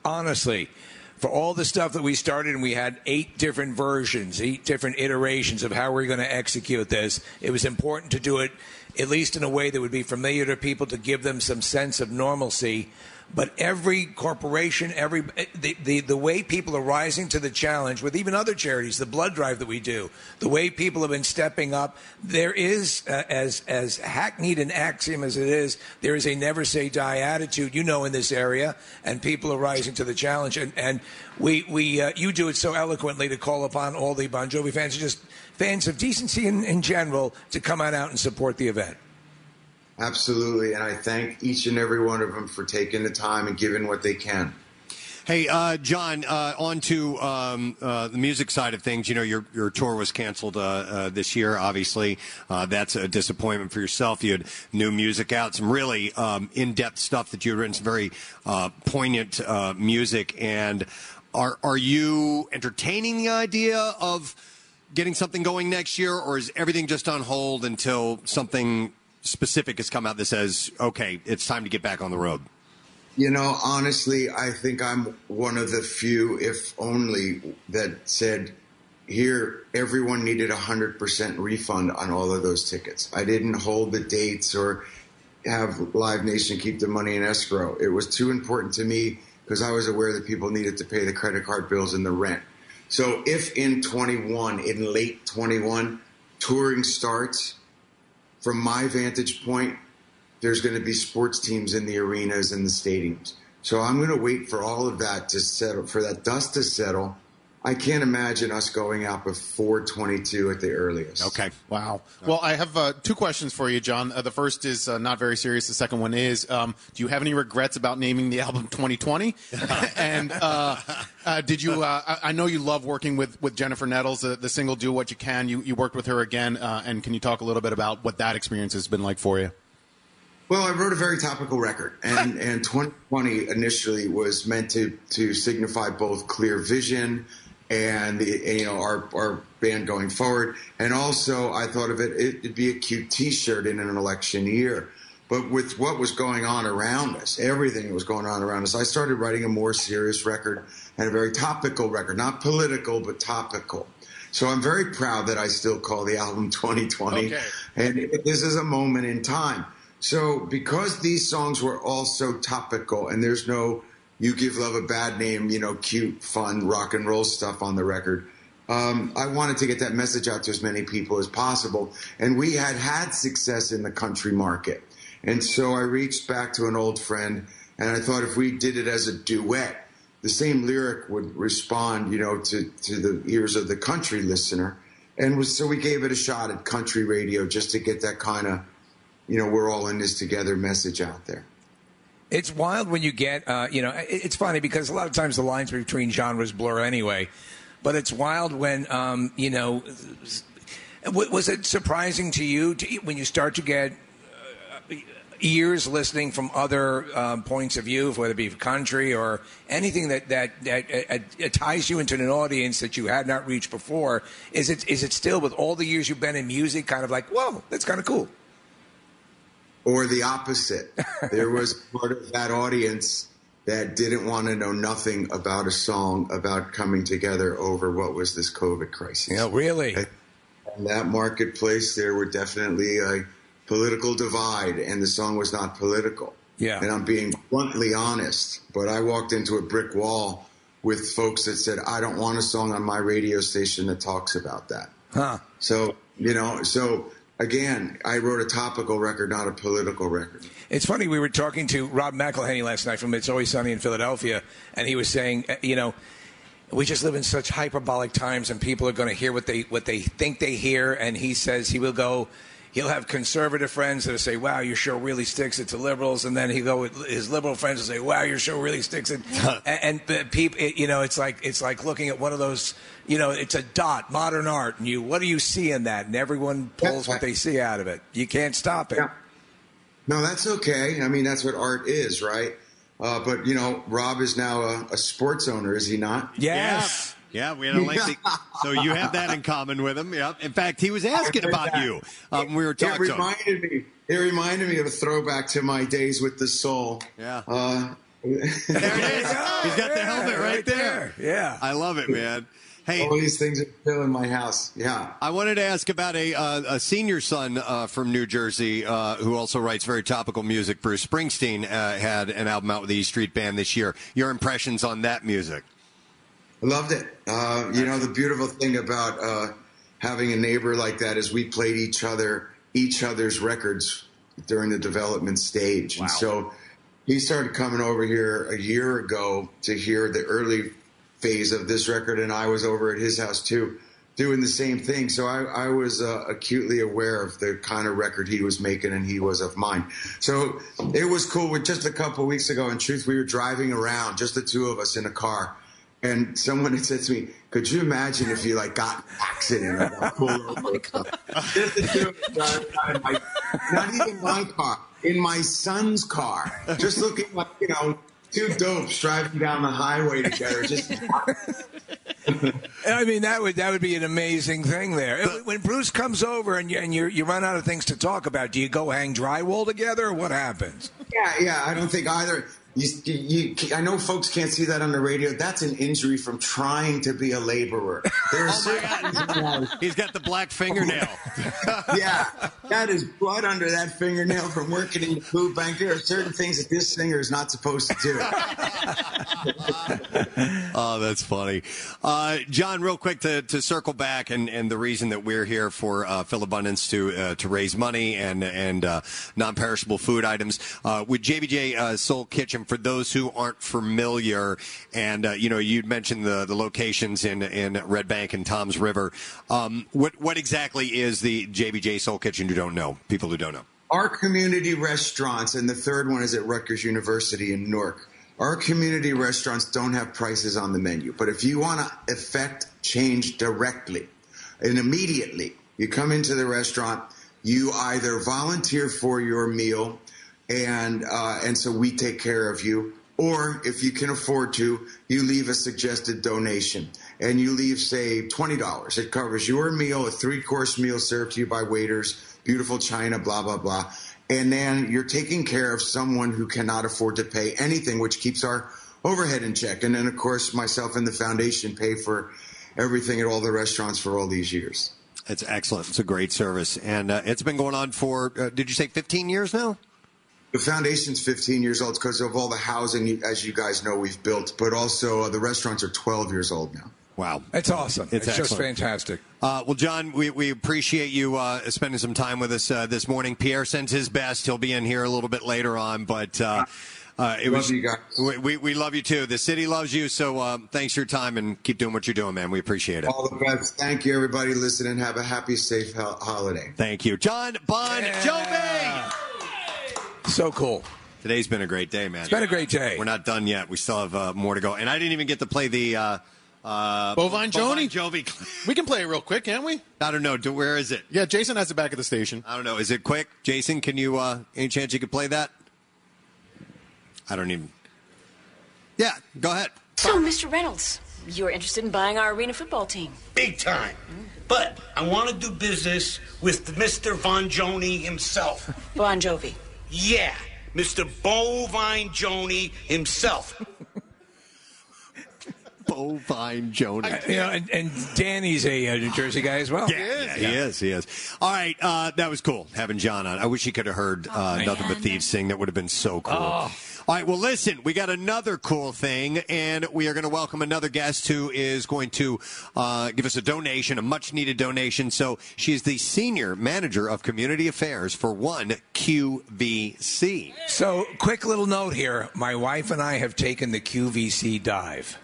honestly for all the stuff that we started and we had eight different versions, eight different iterations of how we're going to execute this, it was important to do it at least in a way that would be familiar to people to give them some sense of normalcy but every corporation, every the, the, the way people are rising to the challenge with even other charities, the blood drive that we do, the way people have been stepping up, there is uh, as as hackneyed an axiom as it is, there is a never say die attitude, you know, in this area, and people are rising to the challenge, and and we we uh, you do it so eloquently to call upon all the Bon Jovi fans, just fans of decency in, in general, to come on out and support the event. Absolutely. And I thank each and every one of them for taking the time and giving what they can. Hey, uh, Jon, uh, on to um, uh, the music side of things. You know, your, your tour was canceled uh, uh, this year, obviously. Uh, that's a disappointment for yourself. You had new music out, some really um, in depth stuff that you had written, some very poignant music. And are, are you entertaining the idea of getting something going next year, or is everything just on hold until something specific has come out that says, okay, it's time to get back on the road? You know, honestly, I think I'm one of the few, if only, that said, here, everyone needed a 100% refund on all of those tickets. I didn't hold the dates or have Live Nation keep the money in escrow. It was too important to me because I was aware that people needed to pay the credit card bills and the rent. So if in 21, in late 21, touring starts, from my vantage point, there's going to be sports teams in the arenas and the stadiums. So I'm going to wait for all of that to settle, for that dust to settle. I can't imagine us going out before 22 at the earliest. Okay. Wow. Well, I have uh, two questions for you, Jon. Uh, the first is uh, not very serious. The second one is um, Do you have any regrets about naming the album 2020? *laughs* and uh, uh, did you, uh, I I know you love working with, with Jennifer Nettles, the, the single Do What You Can. You, you worked with her again. Uh, and can you talk a little bit about what that experience has been like for you? Well, I wrote a very topical record, and, *laughs* and 2020 initially was meant to, to signify both clear vision and you know our our band going forward, and also I thought of it it'd be a cute T-shirt in an election year. But with what was going on around us, everything that was going on around us, I started writing a more serious record and a very topical record, not political but topical. So I'm very proud that I still call the album *laughs* 2020, Okay. and this is a moment in time. So because these songs were all so topical, and there's no "You Give Love a Bad Name," you know, cute, fun rock and roll stuff on the record. Um, I wanted to get that message out to as many people as possible, and we had had success in the country market, and so I reached back to an old friend, and I thought if we did it as a duet, the same lyric would respond, you know, to, to the ears of the country listener. And was, so we gave it a shot at country radio just to get that kind of, you know, we're all in this together message out there. It's wild when you get, uh, you know, it's funny because a lot of times the lines between genres blur anyway. But it's wild when, um, you know, was it surprising to you to, when you start to get uh, ears listening from other um, points of view, whether it be country or anything that that that uh, uh, ties you into an audience that you had not reached before? Is it is it still with all the years you've been in music, kind of like, whoa, that's kind of cool? Or the opposite. there was *laughs* part of that audience that didn't want to know nothing about a song about coming together over what was this COVID crisis. Yeah, really? In that marketplace, there were definitely a political divide, and the song was not political. Yeah. And I'm being bluntly honest, but I walked into a brick wall with folks that said, I don't want a song on my radio station that talks about that. Huh. So, you know, so again, I wrote a topical record, not a political record. It's funny. We were talking to Rob McElhenney last night from It's Always Sunny in Philadelphia, and he was saying, uh, you know, we just live in such hyperbolic times, and people are going to hear what they what they think they hear. And he says he will go. He'll have conservative friends that'll say, "Wow, your show really sticks it to liberals," and then he go with his liberal friends will say, "Wow, your show really sticks it." *laughs* and and people, you know, it's like it's like looking at one of those, you know, it's a dot, modern art, and you what do you see in that? And everyone pulls what they see out of it. You can't stop it. No, that's okay. I mean, that's what art is, right? Uh, but you know, Rob is now a, a sports owner, is he not? Yes. Yeah, we had a lengthy. *laughs* so you have that in common with him. Yeah. In fact, he was asking about you um, when we were It talking to him. reminded me. It reminded me of a throwback to my days with the soul. Yeah. Uh, *laughs* He's got the helmet right there. Yeah. I love it, man. Hey, all these things are still in my house. Yeah. I wanted to ask about a, uh, a senior son uh, from New Jersey uh, who also writes very topical music. Bruce Springsteen uh, had an album out with the E Street Band this year. Your impressions on that music? I loved it. Uh, you know, the beautiful thing about uh, having a neighbor like that is we played each other each other's records during the development stage, and so he started coming over here a year ago to hear the early phase of this record, and I was over at his house too, doing the same thing. So I, I was uh, acutely aware of the kind of record he was making, and he was of mine. So it was cool. With just a couple of weeks ago, in truth, we were driving around, just the two of us in a car. And someone had said to me, "Could you imagine if you like got an accident or got pulled over?" *laughs* Oh or something?" Just the two of us driving around in my, not even my car, in my son's car, just looking like you know two dopes driving down the highway together. Just *laughs* I mean, that would that would be an amazing thing there. when Bruce comes over and you and you you run out of things to talk about, do you go hang drywall together, or what happens? yeah, yeah. I don't think either. You, you, you, I know folks can't see that on the radio. That's an injury from trying to be a laborer. There are *laughs* certain things in life- He's got the black fingernail. *laughs* yeah, that is blood under that fingernail from working in the food bank. There are certain things that this singer is not supposed to do. *laughs* oh, that's funny. Uh, Jon, real quick to, to circle back and, and the reason that we're here for uh, Philabundance to uh, to raise money and and uh, non perishable food items uh, with JBJ uh, Soul Kitchen. For those who aren't familiar, and uh, you know, you'd mentioned the the locations in in Red Bank and Toms River. Um, what what exactly is the JBJ Soul Kitchen? You don't know. People who don't know. Our community restaurants, and the third one is at Rutgers University in Newark. Our community restaurants don't have prices on the menu, but if you want to affect change directly and immediately, you come into the restaurant, you either volunteer for your meal, and uh, and so we take care of you, or if you can afford to, you leave a suggested donation, and you leave say twenty dollars. It covers your meal, a three course meal served to you by waiters, beautiful china, blah blah blah, and then you're taking care of someone who cannot afford to pay anything, which keeps our overhead in check. And then of course, myself and the foundation pay for everything at all the restaurants for all these years. It's excellent. It's a great service, and uh, it's been going on for. Uh, did you say 15 years now? The foundation's 15 years old because of all the housing, as you guys know, we've built, but also uh, the restaurants are 12 years old now. Wow. It's awesome. It's, just fantastic. Uh, well, Jon, we, we appreciate you uh, spending some time with us uh, this morning. Pierre sends his best. He'll be in here a little bit later on, but uh, uh, it Love was. you guys. We, we, we love you too. The city loves you. So um, thanks for your time and keep doing what you're doing, man. We appreciate it. All the best. Thank you, everybody listening. Have a happy, safe ho- holiday. Thank you, Jon Bon Jovi. So cool. Today's been a great day, man. It's been a great day. We're not done yet. We still have uh, more to go, and I didn't even get to play the. Uh, uh, Bovine Joni? Jovi. We can play it real quick, can't we? I don't know. Do, where is it? Yeah, Jason has it back at the station. I don't know. Is it quick? Jason, can you, uh, any chance you could play that? I don't even. Yeah, go ahead. So, Mr. Reynolds, you're interested in buying our arena football team. Big time. But I want to do business with Mr. Von Joni himself. Bon Jovi. Yeah, Mr. Bovine Joni himself. *laughs* Bovine Joni. You know, and, and Danny's a uh, New Jersey guy as well. Yeah, yeah, he is. He is. All right, uh, that was cool having Jon on. I wish he could have heard uh, nothing but thieves sing. That would have been so cool. Oh. All right, well, listen, we got another cool thing, and we are going to welcome another guest who is going to uh, give us a donation, a much needed donation. So she is the senior manager of community affairs for One QVC. So, quick little note here. My wife and I have taken the QVC dive.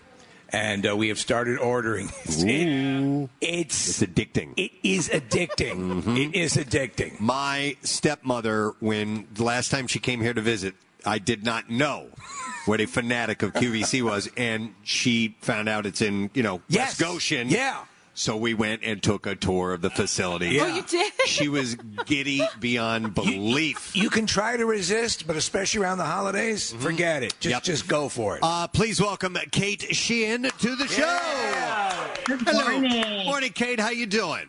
And uh, we have started ordering. *laughs* It- it's, It's addicting. It is addicting. It is addicting. My stepmother, when the last time she came here to visit, I did not know what a fanatic of QVC was, and she found out it's in you know Yes. West Goshen. Yeah. So we went and took a tour of the facility. Oh, you did? *laughs* She was giddy beyond belief. You can try to resist, but especially around the holidays, forget it. Just Yep. just go for it. Uh, please welcome Kate Sheehan to the show. Good Hello. morning. Morning, Kate. How you doing?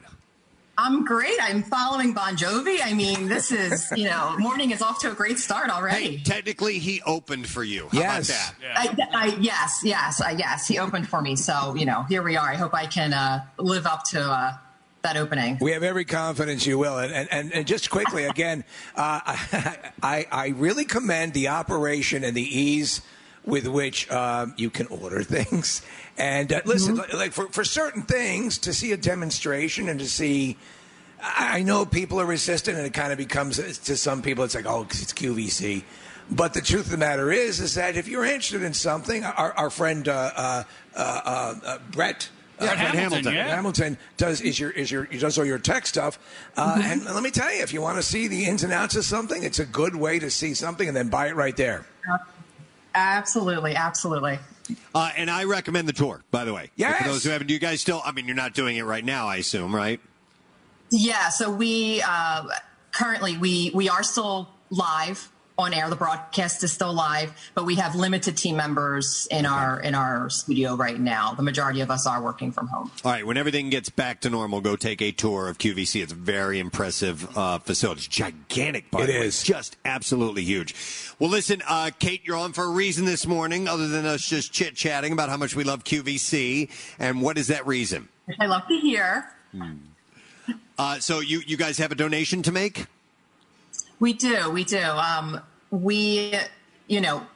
I'm great. I'm following Bon Jovi. I mean, this is, you know, morning is off to a great start already. Hey, technically, he opened for you. How Yes. about that? I, I, yes, yes, I, yes. He opened for me. So, you know, here we are. I hope I can uh, live up to uh, that opening. We have every confidence you will. And, and, and, and just quickly, again, uh, *laughs* I, I really commend the operation and the ease with which um, you can order *laughs* things. And uh, listen, Mm-hmm. li- like for, for certain things, to see a demonstration and to see. I I know people are resistant, and it kind of becomes to some people. It's like, oh, 'cause it's QVC. But the truth of the matter is, is that if you're interested in something, our, our friend uh, uh, uh, uh, Brett. Yeah, uh, Brett Hamilton, yeah. Hamilton does is your is your does all your tech stuff, uh, Mm-hmm. and let me tell you, if you want to see the ins and outs of something, it's a good way to see something and then buy it right there. Absolutely, absolutely. Uh, and I recommend the tour, by the way. Yes. For those who haven't, do you guys still? I mean, you're not doing it right now, I assume, right? Yeah, so we uh, currently we we are still live on air. The broadcast is still live, but we have limited team members in our in our studio right now. The majority of us are working from home. All right, when everything gets back to normal, go take a tour of QVC. It's a very impressive uh, facility. It's gigantic, by It way. is. Just absolutely huge. Well, listen, uh, Kate, you're on for a reason this morning, other than us just chit chatting about how much we love QVC. And what is that reason? I love to hear. Uh, so you, you guys have a donation to make? We do, we do. Um, we, you know,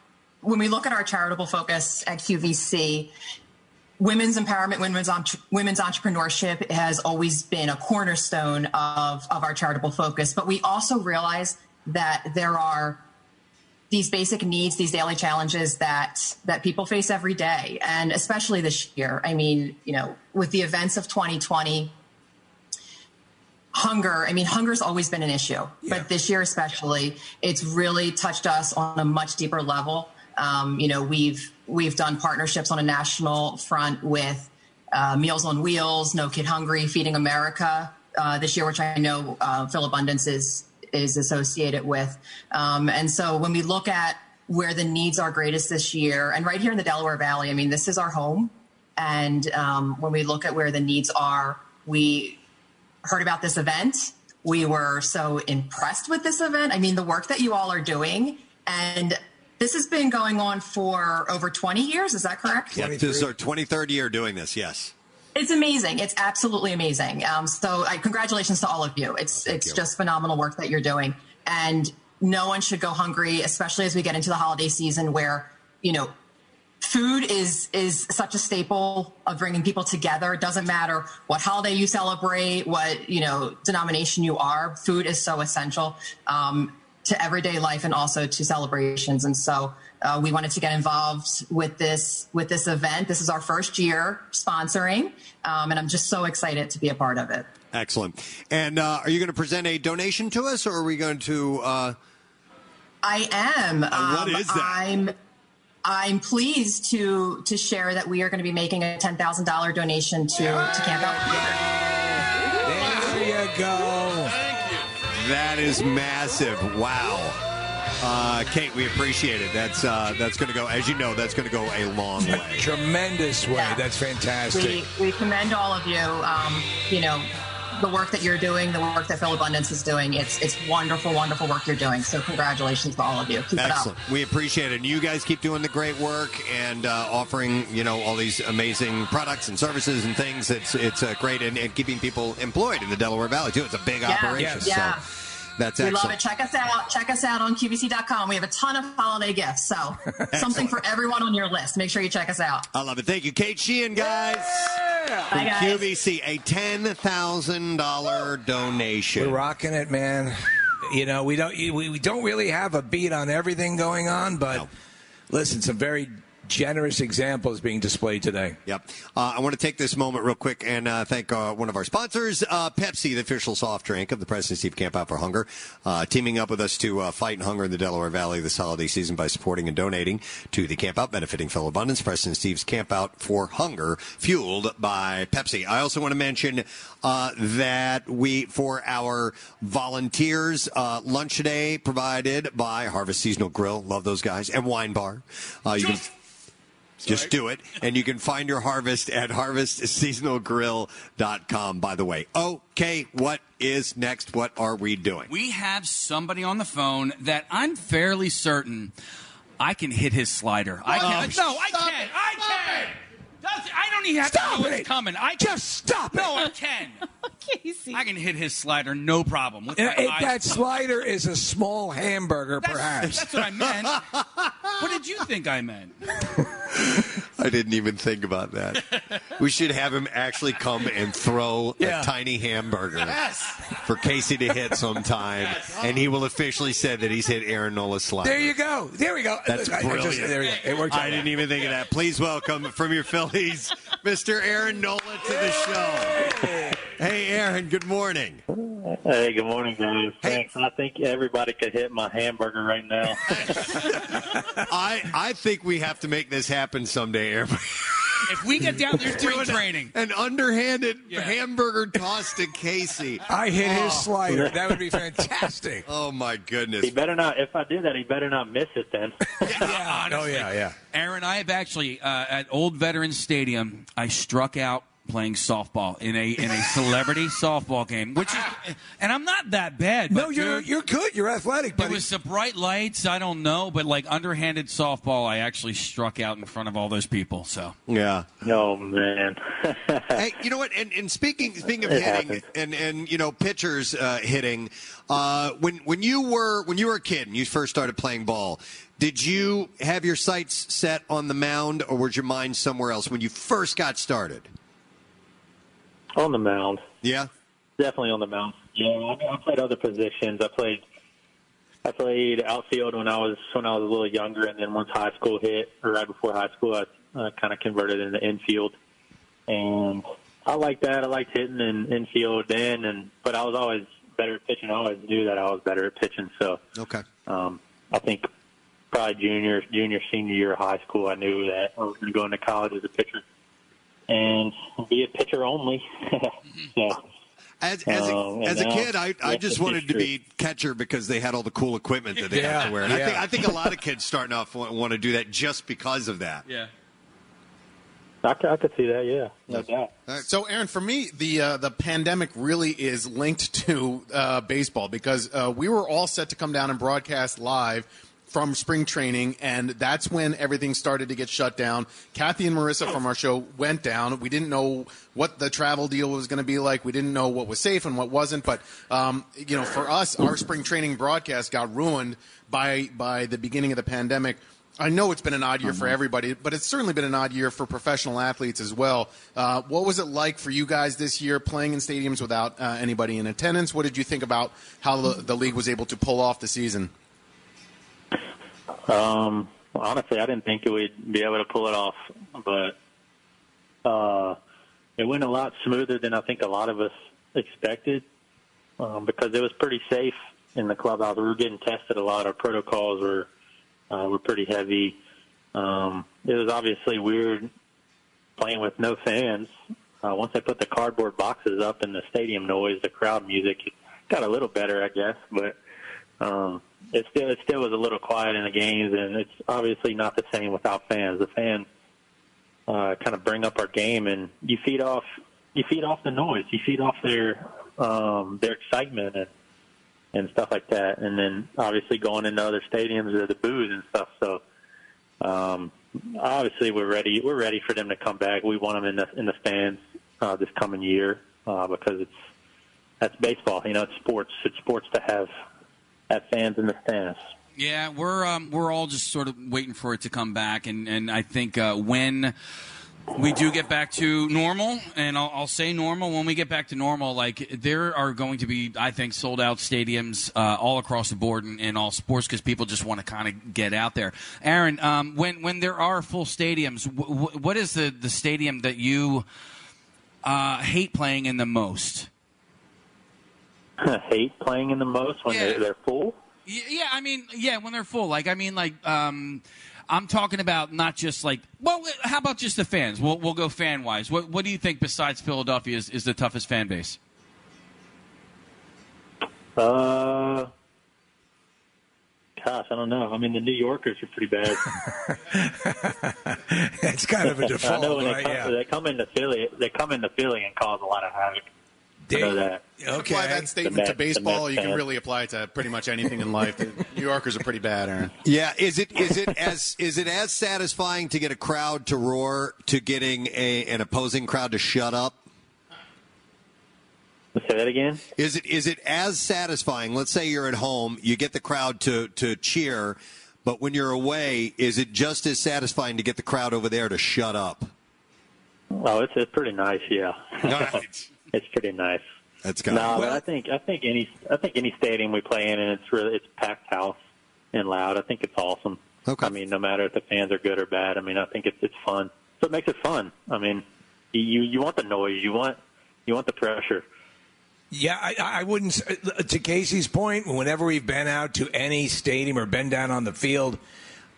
when we look at our charitable focus at QVC, women's empowerment, women's women's entrepreneurship has always been a cornerstone of of our charitable focus. But we also realize that there are these basic needs, these daily challenges that that people face every day, and especially this year. I mean, you know, with the events of 2020 hunger. I mean hunger's always been an issue but this year especially it's really touched us on a much deeper level. Um, you know we've we've done partnerships on a national front with uh, meals on wheels no kid hungry feeding america uh, this year which i know uh, Philabundance is is associated with. Um, and so when we look at where the needs are greatest this year and right here in the delaware valley i mean this is our home. And um, when we look at where the needs are we heard about this event. We were so impressed with this event. I mean, the work that you all are doing, and this has been going on for over 20 years. Is that correct? Yeah, this is our 23rd year doing this, yes. It's amazing. It's absolutely amazing. Um, so, I, congratulations to all of you. It's it's you. just phenomenal work that you're doing, and no one should go hungry, especially as we get into the holiday season, where you know food is is such a staple of bringing people together it doesn't matter what holiday you celebrate what you know denomination you are food is so essential um, to everyday life and also to celebrations and so uh, we wanted to get involved with this with this event this is our first year sponsoring um, and i'm just so excited to be a part of it Excellent. And uh, are you going to present a donation to us, or are we going to? Uh, I am. what Um, is that? I'm. I'm pleased to to share that we are going to be making a ten thousand dollar donation to to Camp Out. There you go. Thank you. That is massive. Wow. Uh, Kate, we appreciate it. That's uh, that's going to go, as you know, that's going to go a long way. Tremendous way. That's fantastic. We we commend all of you. Um, you know, the work that you're doing, the work that Philabundance is doing. It's it's wonderful, wonderful work you're doing. So congratulations to all of you. Keep Excellent. We appreciate it. And you guys keep doing the great work and uh, offering, you know, all these amazing products and services and things. It's it's uh, great and, and keeping people employed in the Delaware Valley too. It's a big Yeah, operation. yeah. So that's it. We love it. Check us out. Check us out on QVC.com. We have a ton of holiday gifts. So *laughs* something for everyone on your list. Make sure you check us out. I love it. Thank you, Kate Sheehan, guys. From Bye, guys. QVC, a ten thousand dollar donation. We're rocking it, man. You know, we don't we, we don't really have a beat on everything going on, but listen, some very generous examples being displayed today. Yep. Uh, I want to take this moment real quick and uh, thank uh, one of our sponsors, uh, Pepsi, the official soft drink of the Preston Steve Camp Out for Hunger, uh, teaming up with us to uh, fight hunger in the Delaware Valley this holiday season by supporting and donating to the Camp Out, benefiting Phil Abundance, Preston Steve's Camp Out for Hunger, fueled by Pepsi. I also want to mention uh, that we, for our volunteers, uh, lunch today provided by Harvest Seasonal Grill, love those guys, and Wine Bar. Uh, you can just do it. And you can find your harvest at harvestseasonalgrill.com, by the way. Okay, what is next? What are we doing? We have somebody on the phone that I'm fairly certain I can hit his slider. I can. no, I can. I can. Does- I don't even have Stop to know it. what's coming. I Just stop No, it. I can. *laughs* Casey. I can hit his slider, no problem. With my it- that slider is a small hamburger, perhaps. That's what I meant. *laughs* what did you think I meant? *laughs* *laughs* I didn't even think about that. we should have him actually come and throw Yeah. a tiny hamburger Yes. for Casey to hit sometime, and he will officially say that he's hit Aaron Nola's slider. There you go. There we go. That's I- I just- brilliant. there we go. It worked. I didn't even think of that. Please welcome from your Phillies, Mr. Aaron Nola to the show. Hey, Aaron. Good morning. Hey, good morning, guys. Thanks. I think everybody could hit my hamburger right now. *laughs* I I think we have to make this happen someday, Aaron. if we get down there spring training, an underhanded hamburger toss to Casey. I hit his Oh. slider. That would be fantastic. *laughs* Oh my goodness! He better not. If I do that, he better not miss it then. *laughs* Yeah. Oh yeah, yeah. Aaron, I have actually uh, at Old Veterans Stadium. I struck out playing softball in a in a celebrity *laughs* softball game, which is, and I'm not that bad. But No, you're dude, you're good. You're athletic, There buddy. was the bright lights. I don't know, but like underhanded softball, I actually struck out in front of all those people. So Yeah. Oh man. *laughs* hey, you know what? And, and speaking speaking of It hitting happens. and and you know pitchers uh, hitting, uh, when when you were when you were a kid and you first started playing ball, did you have your sights set on the mound or was your mind somewhere else when you first got started? On the mound. Yeah. Definitely on the mound. Yeah, I, I played other positions. I played. I played outfield when I was when I was a little younger, and then once high school hit, or right before high school, I uh, kind of converted into infield, and I liked that. I liked hitting in infield then, and but I was always better at pitching. I always knew that I was better at pitching. So Okay. um, I think probably junior, junior, senior year of high school, I knew that I was going to go into college as a pitcher and be a pitcher only. *laughs* so, As, as, a, Um, as a kid, I, I just wanted to be catcher because they had all the cool equipment that they Yeah, have to wear. And I think I think a lot of *laughs* kids starting off want, want to do that just because of that. yeah. I could see that. Yeah, no doubt. So, Aaron, for me, the uh, the pandemic really is linked *laughs* to uh, baseball because uh, we were all set to come down and broadcast live from spring training, and that's when everything started to get shut down. Kathy and Marissa from our show went down. We didn't know what the travel deal was going to be like. We didn't know what was safe and what wasn't. But um, you know, for us, our spring training broadcast got ruined by by the beginning of the pandemic. I know it's been an odd year for everybody, but it's certainly been an odd year for professional athletes as well. Uh, what was it like for you guys this year playing in stadiums without uh, anybody in attendance? What did you think about how the, the league was able to pull off the season? Um, honestly, I didn't think would be able to pull it off, but uh, it went a lot smoother than I think a lot of us expected um, because it was pretty safe in the clubhouse. We were getting tested a lot. Our protocols were uh, were pretty heavy. Um, it was obviously weird playing with no fans. Uh, once they put the cardboard boxes up and the stadium noise, the crowd music got a little better, I guess, but um, it still it still was a little quiet in the games, and it's obviously not the same without fans. The fans uh, kind of bring up our game, and you feed off you feed off the noise, you feed off their um, their excitement and and stuff like that, and then obviously going into other stadiums or the booze and stuff. So um, obviously we're ready we're ready for them to come back. We want them in the in the stands uh, this coming year uh, because it's that's baseball. You know, it's sports. It's sports to have have fans in the stands. Yeah, we're um, we're all just sort of waiting for it to come back, and and I think uh, when we do get back to normal, and I'll, I'll say normal when we get back to normal, like there are going to be, I think, sold out stadiums uh, all across the board in, in all sports because people just want to kind of get out there. Aaron, um, when when there are full stadiums, w- w- what is the the stadium that you uh, hate playing in the most? *laughs* hate playing in the most when they're, they're full. Yeah, I mean, yeah, when they're full. Like, I mean, like, um, I'm talking about not just like, well, how about just the fans? We'll we'll go fan wise. What what do you think besides Philadelphia is, is the toughest fan base? Uh, gosh, I don't know. I mean, the New Yorkers are pretty bad. *laughs* It's kind of a *laughs* I know default, when they right? come, Yeah. they come into Philly, they come into Philly and cause a lot of havoc. I uh, know that. Apply that statement The to baseball. You can really apply it to pretty much anything in life. New Yorkers are pretty bad, Aaron. Yeah, is it is it as is it as satisfying to get a crowd to roar to getting a an opposing crowd to shut up? Say that again. Is it is it as satisfying? Let's say you're at home, you get the crowd to to cheer, but when you're away, is it just as satisfying to get the crowd over there to shut up? Oh, it's, it's pretty nice. Yeah, it's pretty nice. That's no, got but I think I think any I think any stadium we play in, and it's really it's packed house and loud. I think it's awesome. Okay. I mean, no matter if the fans are good or bad. I mean, I think it's it's fun. So it makes it fun. I mean, you you want the noise, you want you want the pressure. Yeah, I, I wouldn't. s- To Casey's point, whenever we've been out to any stadium or been down on the field,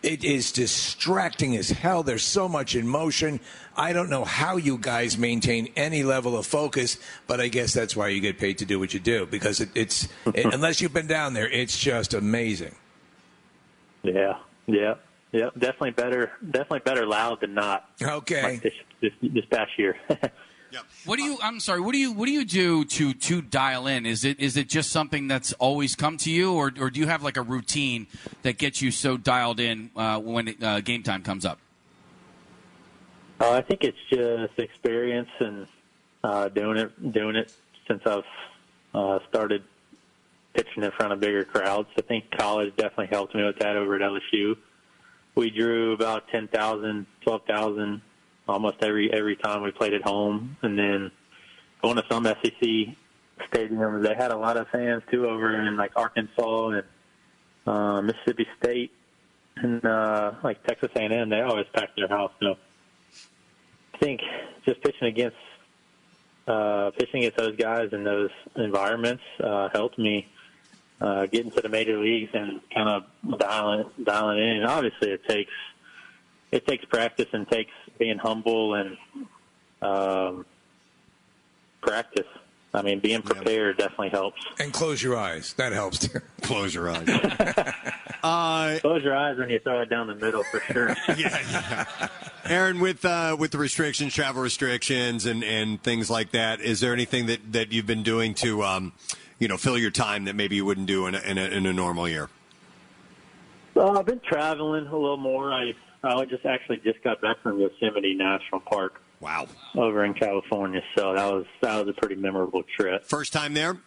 It is distracting as hell. There's so much in motion. I don't know how you guys maintain any level of focus, but I guess that's why you get paid to do what you do because it, it's it, *laughs* unless you've been down there, it's just amazing. Yeah, yeah, yeah. Definitely better. Definitely better loud than not. Okay. Like this, this, this past year. *laughs* What do you? I'm sorry. What do you? What do you do to to dial in? Is it is it just something that's always come to you, or or do you have like a routine that gets you so dialed in uh, when it, uh, game time comes up? Uh, I think it's just experience and uh, doing it doing it since I've uh, started pitching in front of bigger crowds. I think college definitely helped me with that over at LSU. We drew about 10,000, 12,000 almost every every time we played at home, and then going to some SEC stadiums, they had a lot of fans too over in like Arkansas and uh, Mississippi State and uh, like Texas A&M. They always packed their house. So I think just pitching against uh, pitching against those guys in those environments uh, helped me uh, get into the major leagues and kind of dialing dialing in. Obviously, it takes it takes practice and takes being humble and um, practice. I mean, being prepared definitely helps. And close your eyes. That helps too. *laughs* Close your eyes. *laughs* Uh, Close your eyes when you throw it down the middle for sure. *laughs* Yeah. Aaron, with uh, with the restrictions, travel restrictions, and, and things like that, is there anything that, that you've been doing to, um, you know, fill your time that maybe you wouldn't do in a, in a, in a normal year? Well, I've been traveling a little more. I I just actually just got back from Yosemite National Park. Wow. Over in California, so that was that was a pretty memorable trip. First time there?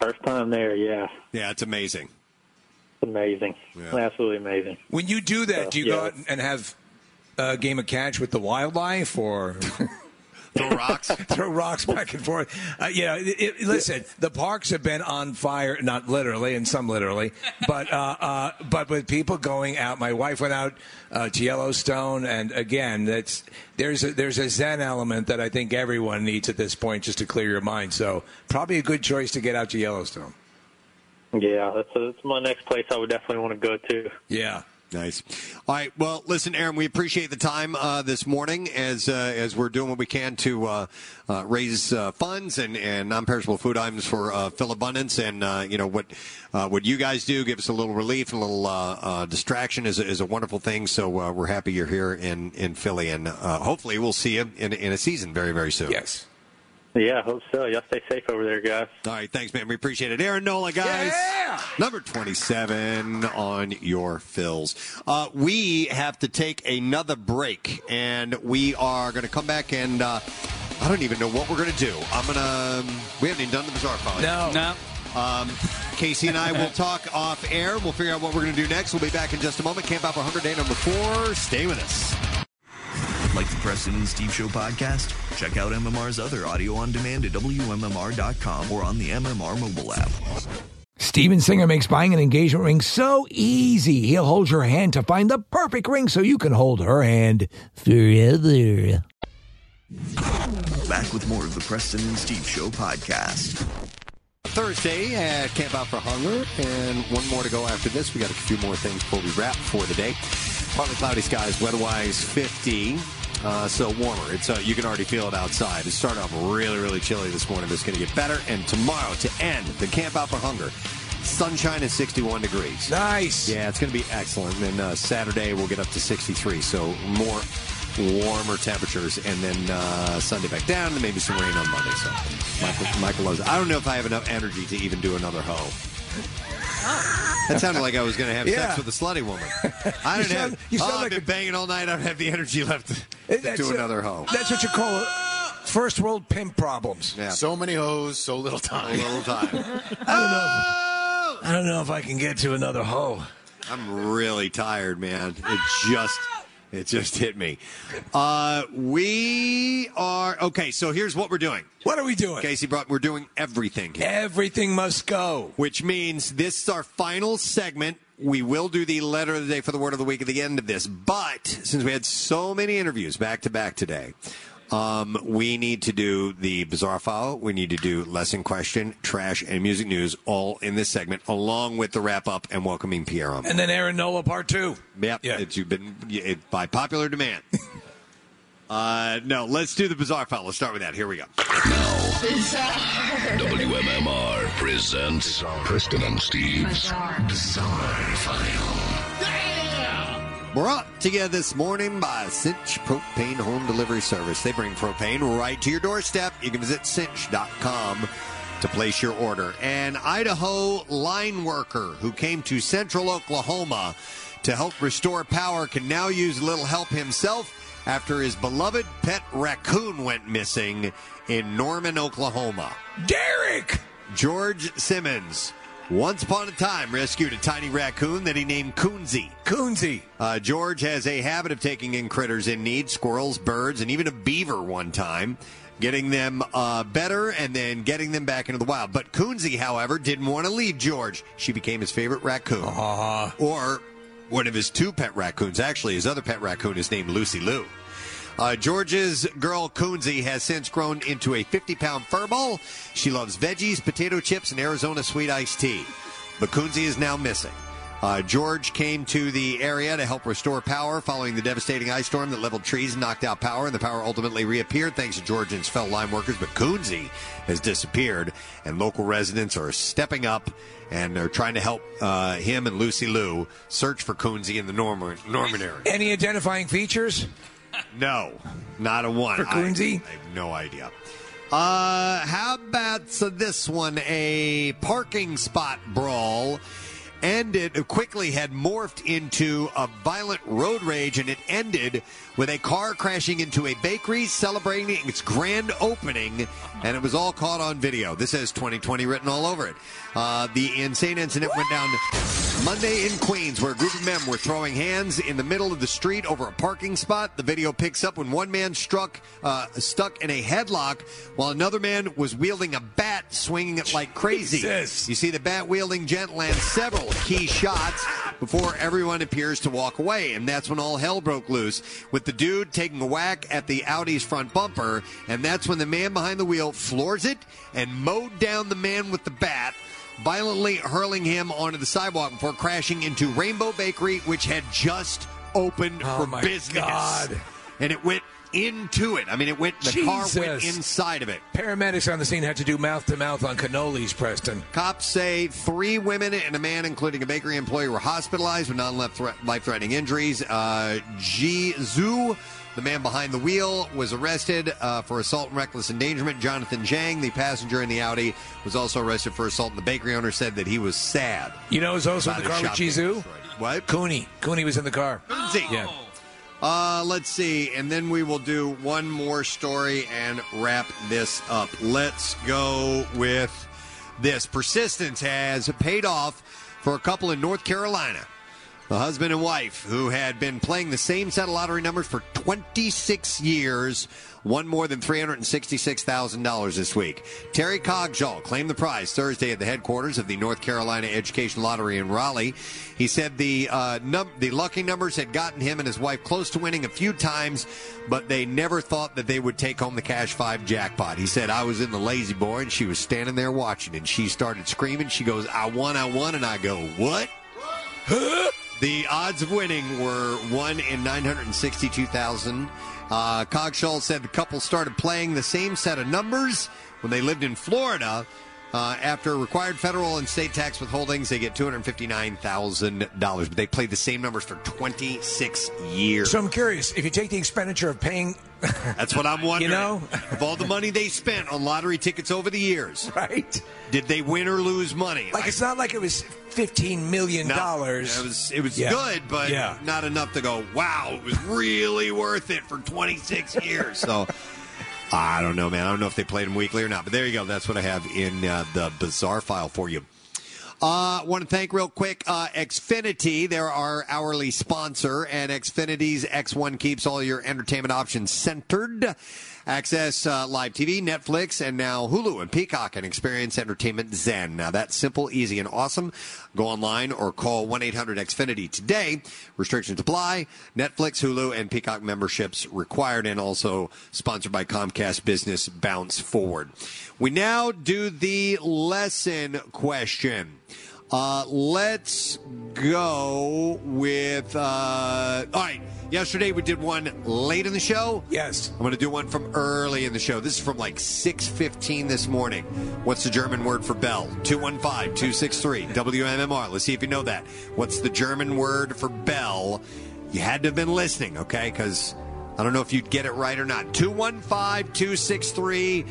First time there, yeah. Yeah, it's amazing. It's amazing. Absolutely amazing. When you do that, So, do you yeah. go out and have a game of catch with the wildlife or *laughs* throw rocks? *laughs* throw rocks back and forth. Uh, you know, it, it- listen, the parks have been on fire, not literally, and some literally, but uh, uh, but with people going out. My wife went out uh, to Yellowstone, and again, that's there's a, there's a zen element that I think everyone needs at this point just to clear your mind. So probably a good choice to get out to Yellowstone. Yeah, that's, that's my next place I would definitely want to go to. Yeah. Nice. All right. Well, listen, Aaron, we appreciate the time uh, this morning as uh, as we're doing what we can to uh, uh, raise uh, funds and, and non-perishable food items for uh, Philabundance, and uh, you know what what you guys do give us a little relief, a little distraction is is a wonderful thing. So we're happy you're here in in Philly, and hopefully we'll see you in in a season very very soon. Yes. Yeah, I hope so. Y'all stay safe over there, guys. All right, thanks, man. We appreciate it. Aaron Nola, guys. Yeah! Number 27 on your Phils. Uh, we have to take another break, and we are going to come back and uh, I don't even know what we're going to do. I'm going to. We haven't even done the bizarre file. yet. No. No. Um, Casey and I will *laughs* talk off air. We'll figure out what we're going to do next. We'll be back in just a moment. Camp Out for Hunger Day number four. Stay with us. Like the Preston and Steve Show podcast? Check out MMR's other audio on demand at WMMR.com or on the MMR mobile app. Steven Singer makes buying an engagement ring so easy. He'll hold your hand to find the perfect ring so you can hold her hand forever. Back with more of the Preston and Steve Show podcast. Thursday at Camp Out for Hunger, and one more to go after this. We got a few more things before we wrap for the day. Partly cloudy skies, weather-wise 50, uh, so warmer. It's uh, you can already feel it outside. It started off really, really chilly this morning, but it's going to get better. And tomorrow, to end the Camp Out for Hunger, sunshine and 61 degrees. Nice. Yeah, it's going to be excellent. And then uh, Saturday we'll get up to 63, so more warmer temperatures, and then uh, Sunday back down, and maybe some rain on Monday. So Michael, Michael loves it. I don't know if I have enough energy to even do another hoe. *laughs* That sounded like I was going to have Yeah. sex with a slutty woman. *laughs* I don't You have. sound- you oh, sound oh, I've like been banging all night. I don't have the energy left to, to do a- another hoe. That's what you call it. First world pimp problems. Yeah. So many hoes, so little time. A little time. *laughs* I don't know. I don't know if I can get to another hoe. I'm really tired, man. It just it just hit me. Uh, we are okay. So here's what we're doing. What are we doing? Casey brought. We're doing everything here. Everything must go. Which means this is our final segment. We will do the letter of the day for the word of the week at the end of this. But since we had so many interviews back to back today, Um, we need to do the bizarre file. We need to do lesson question, trash, and music news all in this segment, along with the wrap up and welcoming Pierre on. And then Aaron Nola part two. Yep, it's you've been it, by popular demand. *laughs* uh, no, let's do the bizarre file. Let's start with that. Here we go. WMMR presents Preston and Steve's Bizarre, File. Brought to you this morning by Cinch Propane Home Delivery Service. They bring propane right to your doorstep. You can visit cinch.com to place your order. An Idaho line worker who came to central Oklahoma to help restore power can now use a little help himself after his beloved pet raccoon went missing in Norman, Oklahoma. Derek! George Simmons. Once upon a time, rescued a tiny raccoon that he named Coonsy. Coonsy. Uh, George has a habit of taking in critters in need, squirrels, birds, and even a beaver one time, getting them uh, better and then getting them back into the wild. But Coonsy, however, didn't want to leave George. She became his favorite raccoon. Or one of his two pet raccoons. Actually, his other pet raccoon is named Lucy Lou. Uh, George's girl Coonsy has since grown into a 50 pound furball. She loves veggies, potato chips, and Arizona sweet iced tea. But Coonsy is now missing. Uh, George came to the area to help restore power following the devastating ice storm that leveled trees and knocked out power, and the power ultimately reappeared thanks to and his fellow line workers. But Coonsy has disappeared, and local residents are stepping up and they're trying to help uh, him and Lucy Lou search for Coonsy in the Norman, Norman area. Any identifying features? No, not a one. For Coonsy? I, I have no idea. Uh, how about so this one? A parking spot brawl ended quickly had morphed into a violent road rage, and it ended with a car crashing into a bakery celebrating its grand opening, and it was all caught on video. This has 2020 written all over it. Uh, the insane incident went down Monday in Queens, where a group of men were throwing hands in the middle of the street over a parking spot. The video picks up when one man struck, uh, stuck in a headlock, while another man was wielding a bat, swinging it like crazy. Jesus. You see the bat wielding gent land several key shots before everyone appears to walk away, and that's when all hell broke loose with the dude taking a whack at the Audi's front bumper, and that's when the man behind the wheel floors it and mowed down the man with the bat violently hurling him onto the sidewalk before crashing into Rainbow Bakery, which had just opened Oh, for business. God. And it went into it. I mean, it went. The car went inside of it. Paramedics on the scene had to do mouth to mouth on cannolis, Preston. Cops say three women and a man, including a bakery employee, were hospitalized with non-life-threatening injuries. Uh, Ji Zhu, the man behind the wheel, was arrested uh, for assault and reckless endangerment. Jonathan Zhang, the passenger in the Audi, was also arrested for assault. And the bakery owner said that he was sad. You know who's also in the car with Jizu? What? Cooney. Cooney was in the car. Coonsy. Yeah. Uh, let's see, and then we will do one more story and wrap this up. Let's go with this. Persistence has paid off for a couple in North Carolina. The husband and wife who had been playing the same set of lottery numbers for 26 years won more than $366,000 this week. Terry Cogshaw claimed the prize Thursday at the headquarters of the North Carolina Education Lottery in Raleigh. He said the uh, num- the lucky numbers had gotten him and his wife close to winning a few times, but they never thought that they would take home the Cash 5 jackpot. He said, I was in the lazy boy and she was standing there watching and she started screaming. She goes, I won, I won. And I go, what? The odds of winning were one in 962,000. Uh, Cogshaw said the couple started playing the same set of numbers when they lived in Florida. Uh, after required federal and state tax withholdings, they get $259,000. But they played the same numbers for 26 years. So I'm curious, if you take the expenditure of paying *laughs* That's what I'm wondering. You know? of all the money they spent on lottery tickets over the years, *laughs* right? Did they win or lose money? Like it's not like it was fifteen million dollars. It was it was Yeah. good, but Yeah. not enough to go. Wow, it was really worth it for 26 years. So I don't know, man. I don't know if they played them weekly or not. But there you go. That's what I have in uh, the bizarre file for you. Uh, want to thank real quick uh, Xfinity. They're our hourly sponsor, and Xfinity's X1 keeps all your entertainment options centered. Access uh, live TV, Netflix, and now Hulu and Peacock and experience entertainment Zen. Now that's simple, easy, and awesome. Go online or call 1 800 Xfinity today. Restrictions apply. Netflix, Hulu, and Peacock memberships required, and also sponsored by Comcast Business Bounce Forward. We now do the lesson question. Uh, let's go with. Uh, all right. Yesterday we did one late in the show. Yes. I'm going to do one from early in the show. This is from like 6:15 this morning. What's the German word for bell? 215-263 WMMR. Let's see if you know that. What's the German word for bell? You had to have been listening, okay? Because I don't know if you'd get it right or not. 215-263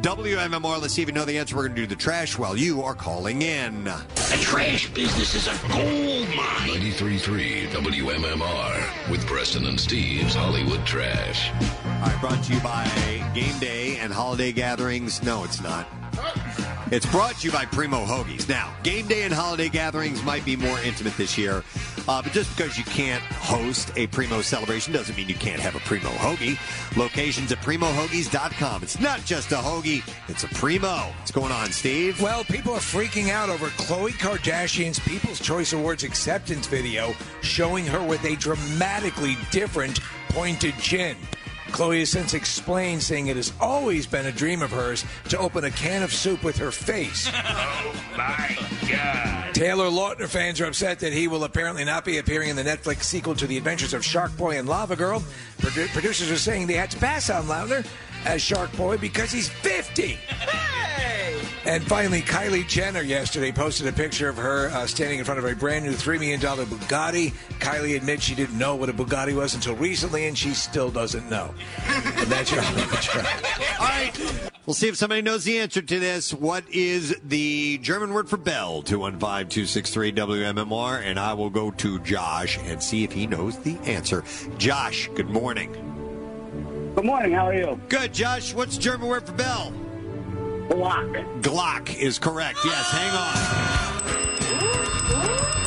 WMMR. Let's see if you know the answer. We're going to do the trash while you are calling in. The trash business is a gold mine. 93.3 WMMR with Preston and Steve's Hollywood Trash. All right, brought to you by Game Day and Holiday Gatherings. No, it's not. It's brought to you by Primo Hoagies. Now, game day and holiday gatherings might be more intimate this year, uh, but just because you can't host a Primo celebration doesn't mean you can't have a Primo Hoagie. Locations at PrimoHoagies.com. It's not just a hoagie, it's a Primo. What's going on, Steve? Well, people are freaking out over Khloe Kardashian's People's Choice Awards acceptance video showing her with a dramatically different pointed chin. Khloe has since explained, saying it has always been a dream of hers to open a can of soup with her face. *laughs* Oh my God. Taylor Lautner fans are upset that he will apparently not be appearing in the Netflix sequel to The Adventures of Shark Boy and Lava Girl. Produ- producers are saying they had to pass on Lautner as Shark Boy because he's 50. And finally, Kylie Jenner yesterday posted a picture of her uh, standing in front of a brand new $3 million Bugatti. Kylie admits she didn't know what a Bugatti was until recently, and she still doesn't know. and that's your Hollywood *laughs* All right. We'll see if somebody knows the answer to this. What is the German word for bell? 215 263 WMMR. And I will go to Josh and see if he knows the answer. Josh, good morning. Good morning. How are you? Good, Josh. What's the German word for bell? Glock. Glock is correct. Yes, hang on. *gasps*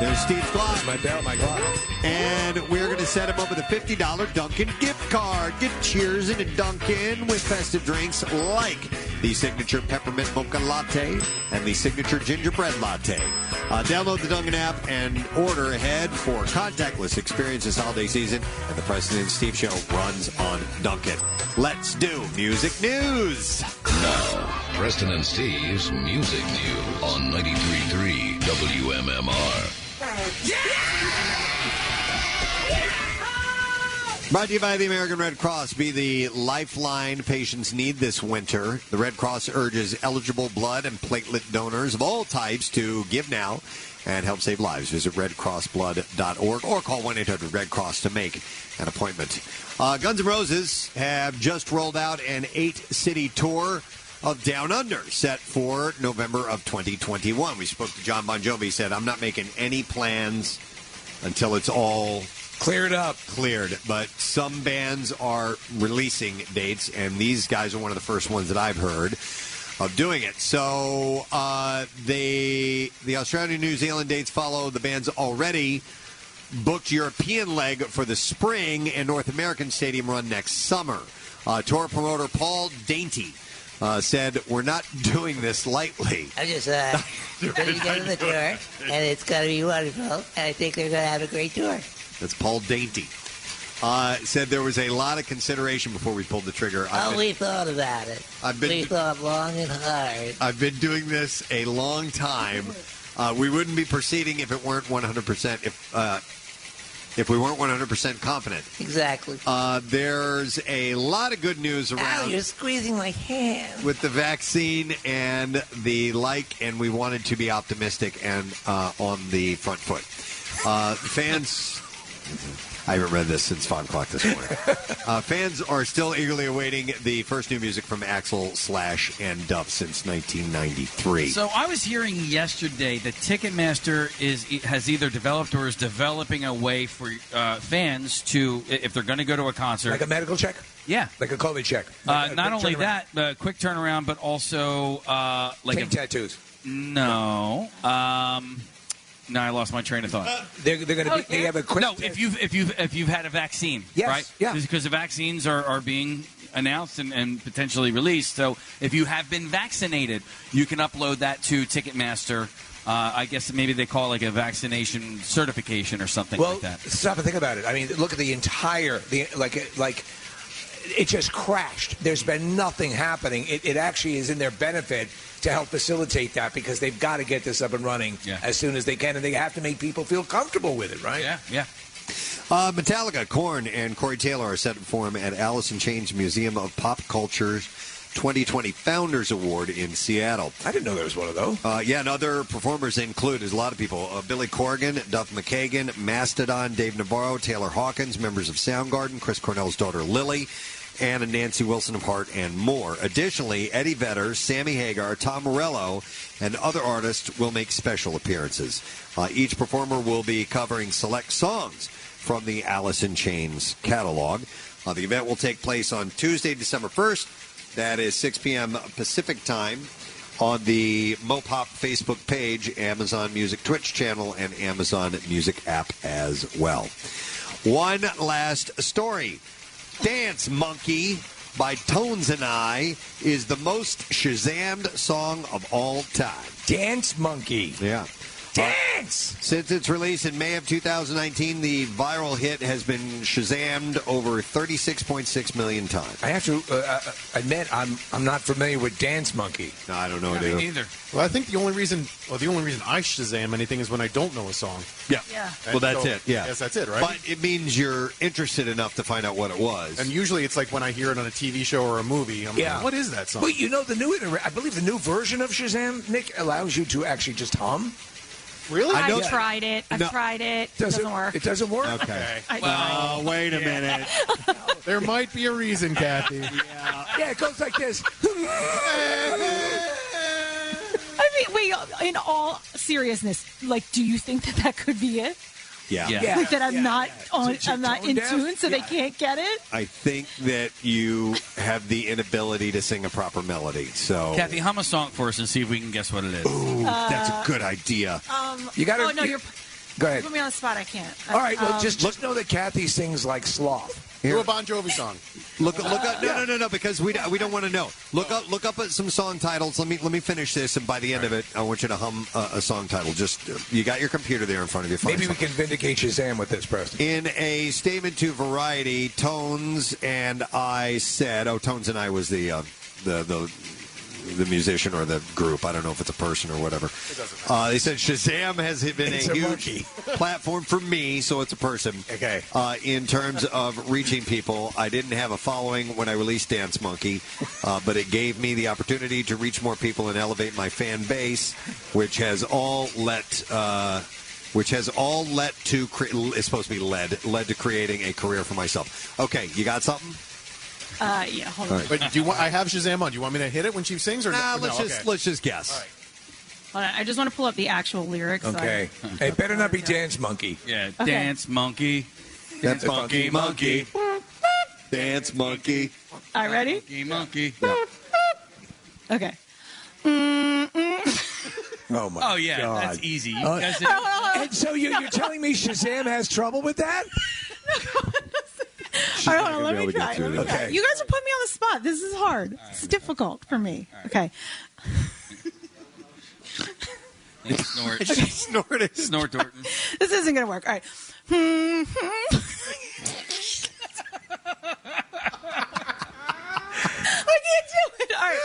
There's Steve Glock. My bell, my Glock. And we're going to set him up with a $50 Dunkin' gift card. Get cheers in a Dunkin' with festive drinks like the signature peppermint mocha latte and the signature gingerbread latte. Uh, download the Dunkin' app and order ahead for contactless experience this holiday season. And the Preston and Steve Show runs on Dunkin'. Let's do music news. Now, Preston and Steve's Music News on 93.3 WMMR. Brought to you by the American Red Cross. Be the lifeline patients need this winter. The Red Cross urges eligible blood and platelet donors of all types to give now and help save lives. Visit redcrossblood.org or call 1 800 Red Cross to make an appointment. Uh, Guns N' Roses have just rolled out an eight city tour of Down Under set for November of 2021. We spoke to Jon Bon Jovi. He said, I'm not making any plans until it's all cleared up. Cleared. But some bands are releasing dates, and these guys are one of the first ones that I've heard of doing it. So uh, they the Australian New Zealand dates follow the band's already booked European leg for the spring and North American stadium run next summer. Uh, tour promoter Paul Dainty uh, said, "We're not doing this lightly." I'm just uh, *laughs* putting together the tour, and it's going to be wonderful. And I think they're going to have a great tour. That's Paul Dainty. Uh, said there was a lot of consideration before we pulled the trigger. I've oh, been- we thought about it. I've been- we thought long and hard. I've been doing this a long time. *laughs* Uh, we wouldn't be proceeding if it weren't 100%. If uh, if we weren't 100% confident. Exactly. Uh, there's a lot of good news Ow, around you're squeezing my hand. with the vaccine and the like, and we wanted to be optimistic and uh, on the front foot. Uh, fans, I haven't read this since five o'clock this morning. *laughs* uh, fans are still eagerly awaiting the first new music from Axl Slash and Duff since 1993. So I was hearing yesterday that Ticketmaster is has either developed or is developing a way for uh, fans to, if they're going to go to a concert, Like a medical check? Yeah. Like a COVID check. Uh, a not only turnaround. that, uh, quick turnaround, but also uh, like Pink a, tattoos. No. Um, no, I lost my train of thought. They're, they're going to be. They have a quick. no, if you've if you've if you've had a vaccine, Yes, right? yeah. Because the vaccines are, are being announced and, and potentially released. So if you have been vaccinated, you can upload that to Ticketmaster. Uh, I guess maybe they call it like a vaccination certification or something well, like that. stop and think about it. I mean, look at the entire the like like it just crashed. There's been nothing happening. It, it actually is in their benefit to help facilitate that because they've got to get this up and running as soon as they can, and they have to make people feel comfortable with it, right? Yeah, yeah. Uh, Metallica, Korn, and Corey Taylor are set to perform at Alice in Chains Museum of Pop Culture's 2020 Founders Award in Seattle. I didn't know there was one of those. Uh, yeah, and other performers include there's a lot of people: uh, Billy Corgan, Duff McKagan, Mastodon, Dave Navarro, Taylor Hawkins, members of Soundgarden, Chris Cornell's daughter Lily. Anna Nancy Wilson of Heart, and more. Additionally, Eddie Vedder, Sammy Hagar, Tom Morello, and other artists will make special appearances. Uh, each performer will be covering select songs from the Alice in Chains catalog. Uh, the event will take place on Tuesday, December 1st. That is 6 p.m. Pacific time on the Mopop Facebook page, Amazon Music Twitch channel, and Amazon Music app as well. One last story. Dance Monkey by Tones and I is the most Shazammed song of all time. Dance Monkey. Yeah. Dance! Since its release in May of 2019, the viral hit has been Shazammed over 36.6 million times. I have to uh, uh, admit, I'm I'm not familiar with Dance Monkey. No, I don't know Yeah, it either. Well, I think the only reason, well, the only reason I Shazam anything is when I don't know a song. Yeah. Yeah. Well, that's So, it. Yeah. Yes, that's it, right? But it means you're interested enough to find out what it was. and usually it's like when I hear it on a TV show or a movie. I'm Yeah. like, what is that song? Well, you know the new, I believe the new version of Shazam, Nick, allows you to actually just hum. Really? I've know- tried it. I've No. tried it. It Does doesn't it, work. It doesn't work. Okay. I Oh, wait a minute. *laughs* there might be a reason, Kathy. Yeah. yeah, it goes like this. I mean, wait. In all seriousness, like, do you think that that could be it? Yeah. Yeah. like that I'm yeah, not yeah. on, So I'm not in deaf? tune, so they can't get it. I think that you have the inability to sing a proper melody. So Kathy, hum a song for us and see if we can guess what it is. Ooh, that's a good idea. Um, You gotta- Oh no, you- you're. Go ahead. Put me on the spot. I can't. All right, well, Um, just, just know that Kathy sings like sloth. Do a Bon Jovi song. Look, look up. No, no, no, no. Because we we don't want to know. Look up, look up at some song titles. Let me let me finish this, and by the end of it, I want you to hum a, a song title. Just uh, you got your computer there in front of you. Find Maybe we can vindicate Shazam with this, Preston. In a statement to Variety, Tones and I said, "Oh, Tones and I was the uh, the the." The musician or the group, I don't know if it's a person or whatever. Uh, they said Shazam has been a, a huge monkey. *laughs* platform for me, so it's a person. Okay. Uh, in terms of reaching people, I didn't have a following when I released Dance Monkey, uh, but it gave me the opportunity to reach more people and elevate my fan base, which has all let. Uh, which has all led to cre- it's supposed to be led led to creating a career for myself. Okay, you got something? Uh, yeah. Hold on. right. But do you want? I have Shazam on. Do you want me to hit it when she sings, or Nah, no? let's no? just Okay. let's just guess. Hold on. I just want to pull up the actual lyrics. so I- Okay. *laughs* Hey, better not be Dance Monkey. Yeah, Okay. dance monkey. That's monkey, monkey, dance monkey. All right, ready? Monkey, monkey. Okay. *laughs* Oh my. Oh yeah, God. that's easy. You Uh, guys- And *laughs* so you, you're telling me Shazam has trouble with that? All right, hold on, let me try. Let me this. try. Okay. You guys are putting me on the spot. This is hard. It's difficult for me. *laughs* Okay. snort. Snorted. Snort, Dorton. This isn't going to work. All right. I can't do it. All right.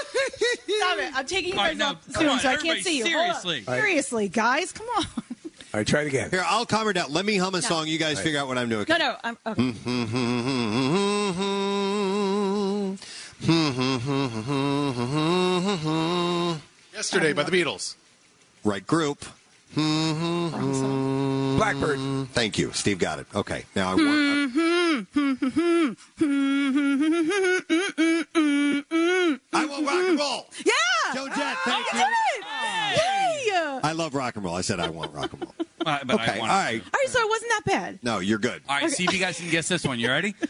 Stop it. I'm taking you guys right, now, off soon, on, so I can't see you. Hold on. seriously. Seriously, guys, come on. All right, try it again. Here, I'll calm her down. Let me hum a song. You guys Right. figure out what I'm doing. No, no. I'm, *laughs* okay. Yesterday by the Beatles. Right group. Blackbird. Thank you. Steve got it. Okay. Now I want. I want rock and roll. Yeah. Joan Jett, thank I you. did it. Yay. I love rock and roll. I said I want rock and roll. *laughs* Uh, but Okay. I All want right. right, so it wasn't that bad. No, you're good. All right, see if you guys can guess this one. You ready? *laughs*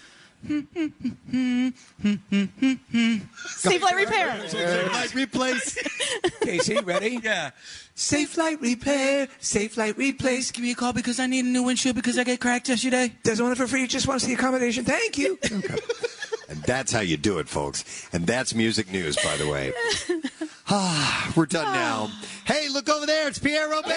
Safelite Repair. Safe Replace. Casey, ready? *laughs* Yeah. Safelite Repair, Safelite Replace. Give me a call because I need a new windshield because I get cracked yesterday. Doesn't want it for free, just wants the accommodation. Thank you. *laughs* And that's how you do it, folks. And that's music news, by the way. *laughs* Ah, we're done now. Hey, look over there. It's Pierre Robert.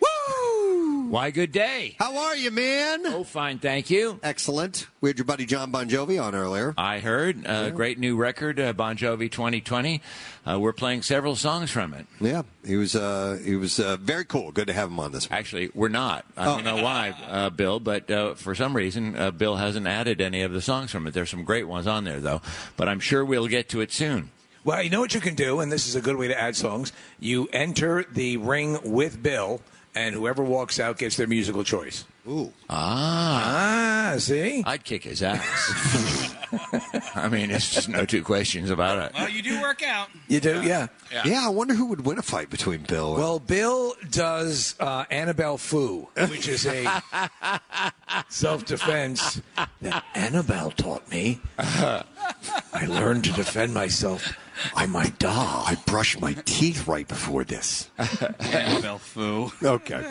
Woo! Why, good day. How are you, man? Oh, fine, thank you. Excellent. We had your buddy Jon Bon Jovi on earlier. I heard. Uh, Great new record, uh, Bon Jovi 2020. Uh, we're playing several songs from it. Yeah, he was uh, he was uh, very cool. Good to have him on this. Actually, we're not. I Oh. don't know why, uh, Bill, but uh, for some reason, uh, Bill hasn't added any of the songs from it. There's some great ones on there, though. But I'm sure we'll get to it soon. Well, you know what you can do, and this is a good way to add songs. You enter the ring with Bill, and whoever walks out gets their musical choice. Ooh. Ah. Ah, see? I'd kick his ass. *laughs* I mean, it's just no two questions about it. Well, you do work out. You do, yeah. Yeah. I wonder who would win a fight between Bill. and- Well, Bill does uh, Annabelle Foo, which is a self defense that *laughs* Annabelle taught me. *laughs* I learned to defend myself on my doll. I brushed my teeth right before this. Annabelle Foo. Okay.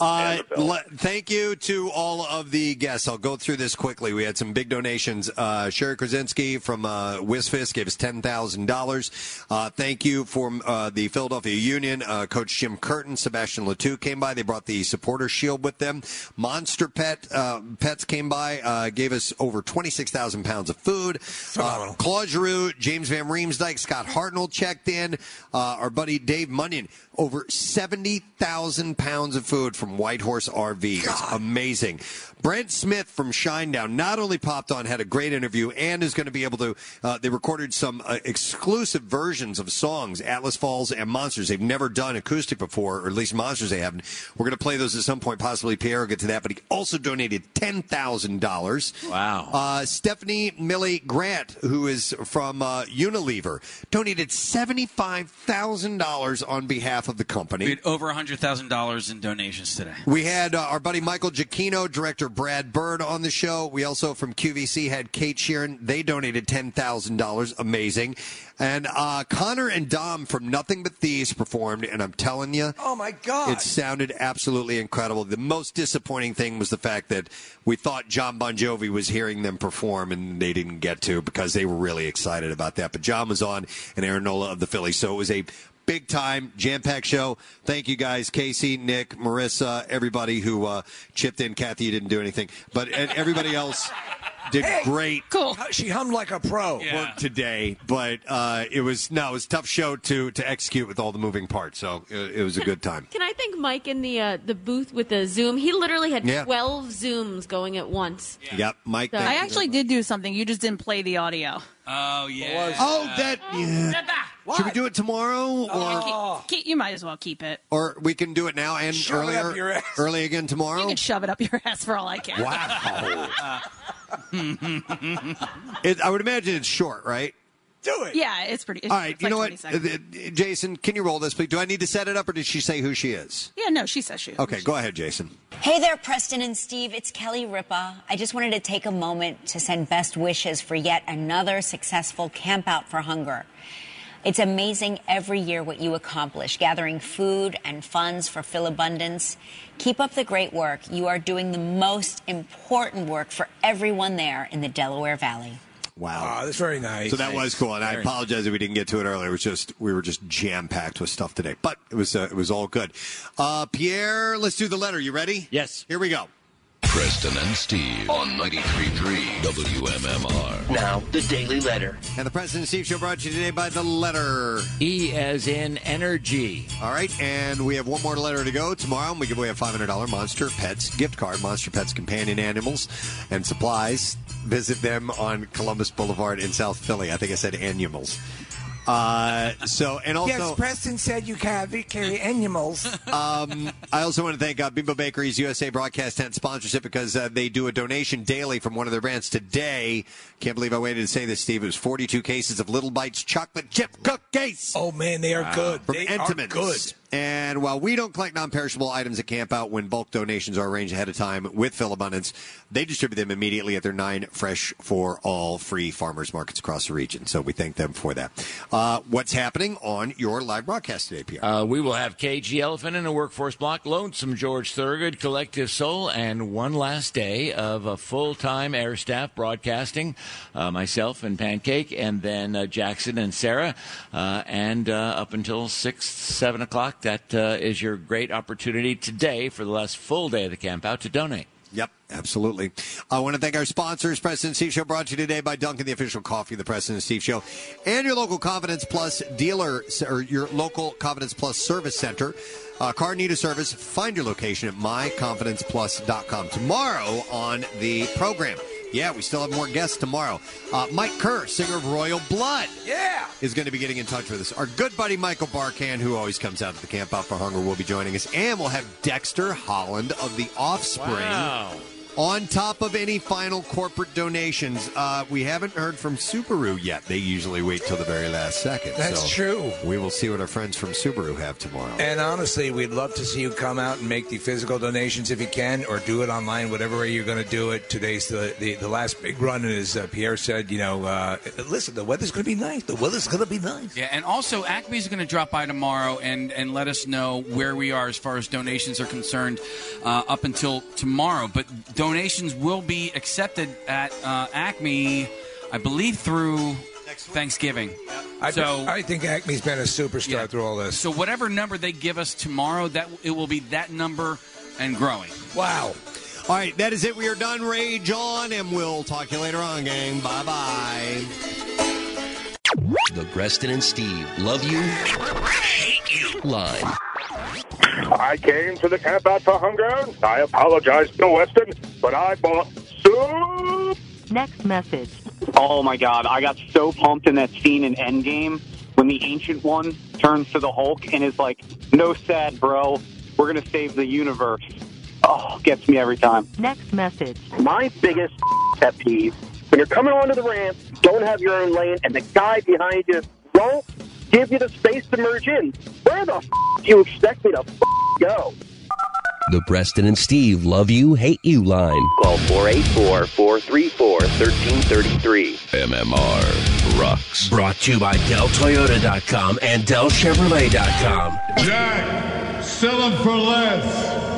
Uh, le- thank you to all of the guests. I'll go through this quickly. We had some big donations. Uh, Sherry Kruzinski from uh, Wisfis gave us $10,000. Uh, thank you from uh, the Philadelphia Union. Uh, Coach Jim Curtin, Sebastien Le Toux came by. They brought the supporter shield with them. Monster Pet uh, Pets came by, uh, gave us over 26,000 pounds of food. Uh, Claude Giroux, James Van Riemsdyk, Scott Hartnell checked in. Uh, our buddy Dave Munyon, over 70,000 pounds of food from White Horse RV. It's amazing. Brent Smith from Shinedown not only popped on, had a great interview, and is going to be able to. Uh, they recorded some uh, exclusive versions of songs, Atlas Falls and Monsters. They've never done acoustic before, or at least Monsters they haven't. We're going to play those at some point. Possibly Pierre will get to that, but he also donated ten thousand dollars. Wow. Uh, Stephanie Millie Grant, who is from uh, Unilever, donated seventy-five thousand dollars on behalf of the company. We had over $100,000 in donations today. We had uh, our buddy Michael Giacchino, director Brad Bird on the show. We also from QVC had Kate Sheeran. They donated ten thousand dollars. Amazing. And uh, Connor and Dom from Nothing But Thieves performed, and I'm telling you, Oh, my God. it sounded absolutely incredible. The most disappointing thing was the fact that we thought Jon Bon Jovi was hearing them perform, and they didn't get to because they were really excited about that. But Jon was on, and Aaron Nola of the Phillies, so it was a big time jam packed show. Thank you guys, Casey, Nick, Marissa, everybody who uh, chipped in. Kathy, you didn't do anything, but and everybody else did Hey, great. Cool. She hummed like a pro. Work today, but uh, it was no, it was a tough show to to execute with all the moving parts. So it, it was a good time. *laughs* Can I thank Mike in the uh, the booth with the Zoom? He literally had Yeah. twelve Zooms going at once. Yep, Mike. So- I actually did do something. You just didn't play the audio. Oh, yeah. Oh, that. Yeah. Should we do it tomorrow, oh, or Keep- you might as well keep it. or we can do it now and Shove it up earlier, your ass. early again tomorrow? You can shove it up your ass for all I care. Wow. *laughs* It, I would imagine it's short, right? Do it. Yeah, it's pretty. It's, All right, it's you like know what, seconds. Uh, uh, Jason? Can you roll this, please? Do I need to set it up, or did she say who she is? Yeah, no, she says she. Okay, go ahead, Jason. Hey there, Preston and Steve. It's Kelly Ripa. I just wanted to take a moment to send best wishes for yet another successful Camp Out for Hunger. It's amazing every year what you accomplish, gathering food and funds for Philabundance. Keep up the great work. You are doing the most important work for everyone there in the Delaware Valley. Wow, Oh, that's very nice. So that was cool, and I Very apologize if we didn't get to it earlier. It was just we were just jam packed with stuff today, but it was uh, it was all good. Uh, Pierre, let's do the letter. You ready? Yes. Here we go. Preston and Steve on 93.3 WMMR. Now, the Daily Letter. And the Preston Steve Show brought to you today by the letter E as in energy. All right, and we have one more letter to go. Tomorrow, we give away a $500 Monster Pets gift card. Monster Pets companion animals and supplies. Visit them on Columbus Boulevard in South Philly. I think I said animals. Uh, so, and also. yes, Preston said you can carry animals. *laughs* Um, I also want to thank uh, Bimbo Bakery's USA Broadcast Tent sponsorship because uh, they do a donation daily from one of their brands. Today, can't believe I waited to say this, Steve. It was 42 cases of Little Bites chocolate chip cookies. Oh man, they are good. From they Entenmann's. are good. And while we don't collect non-perishable items at Camp Out when bulk donations are arranged ahead of time with Philabundance, they distribute them immediately at their nine fresh for all free farmers markets across the region. So we thank them for that. Uh, what's happening on your live broadcast today, Pierre? Uh, we will have KG Elephant in a workforce block, Lonesome George Thorogood, Collective Soul, and one last day of a full time air staff broadcasting. Uh, myself and Pancake, and then uh, Jackson and Sarah. Uh, and uh, up until 6, 7 o'clock, that uh, is your great opportunity today for the last full day of the camp out to donate. Yep, absolutely. I want to thank our sponsors, Preston Steve Show, brought to you today by Dunkin', the official coffee of the Preston Steve Show, and your local Confidence Plus dealer, or your local Confidence Plus service center. Uh, car need a service. Find your location at myconfidenceplus.com. Tomorrow on the program. Yeah, we still have more guests tomorrow. Uh, Mike Kerr, singer of Royal Blood. Yeah. Is going to be getting in touch with us. Our good buddy Michael Barkann, who always comes out to the Camp Out for Hunger, will be joining us. And we'll have Dexter Holland of The Offspring. Wow. On top of any final corporate donations, uh, we haven't heard from Subaru yet. They usually wait till the very last second. That's So true. We will see what our friends from Subaru have tomorrow. And honestly, we'd love to see you come out and make the physical donations if you can, or do it online, whatever way you're going to do it. Today's the, the, the last big run, and as uh, Pierre said, you know, uh, listen, the weather's going to be nice. The weather's going to be nice. Yeah, and also Acme's going to drop by tomorrow and, and let us know where we are as far as donations are concerned uh, up until tomorrow. But donations will be accepted at uh, Acme, I believe, through Thanksgiving. I, so I think Acme's been a superstar through all this. So whatever number they give us tomorrow, that it will be that number and growing. Wow. All right, that is it. We are done. Rage on, and we'll talk to you later on, gang. Bye bye. The Preston and Steve love you, hate you line. I came to the camp out for hunger. I apologize, Bill Weston, but I bought soup. Next message. Oh my god, I got so pumped in that scene in Endgame when the Ancient One turns to the Hulk and is like, no sad, bro. We're going to save the universe. Oh, gets me every time. Next message. My biggest pet peeve when you're coming onto the ramp, don't have your own lane, and the guy behind you won't give you the space to merge in. Where the f- do you expect me to f- go? The Preston and Steve love you, hate you line. Call 484 434 1333. MMR rocks. Brought to you by DellToyota.com and DellChevrolet.com. Jack, sell them for less.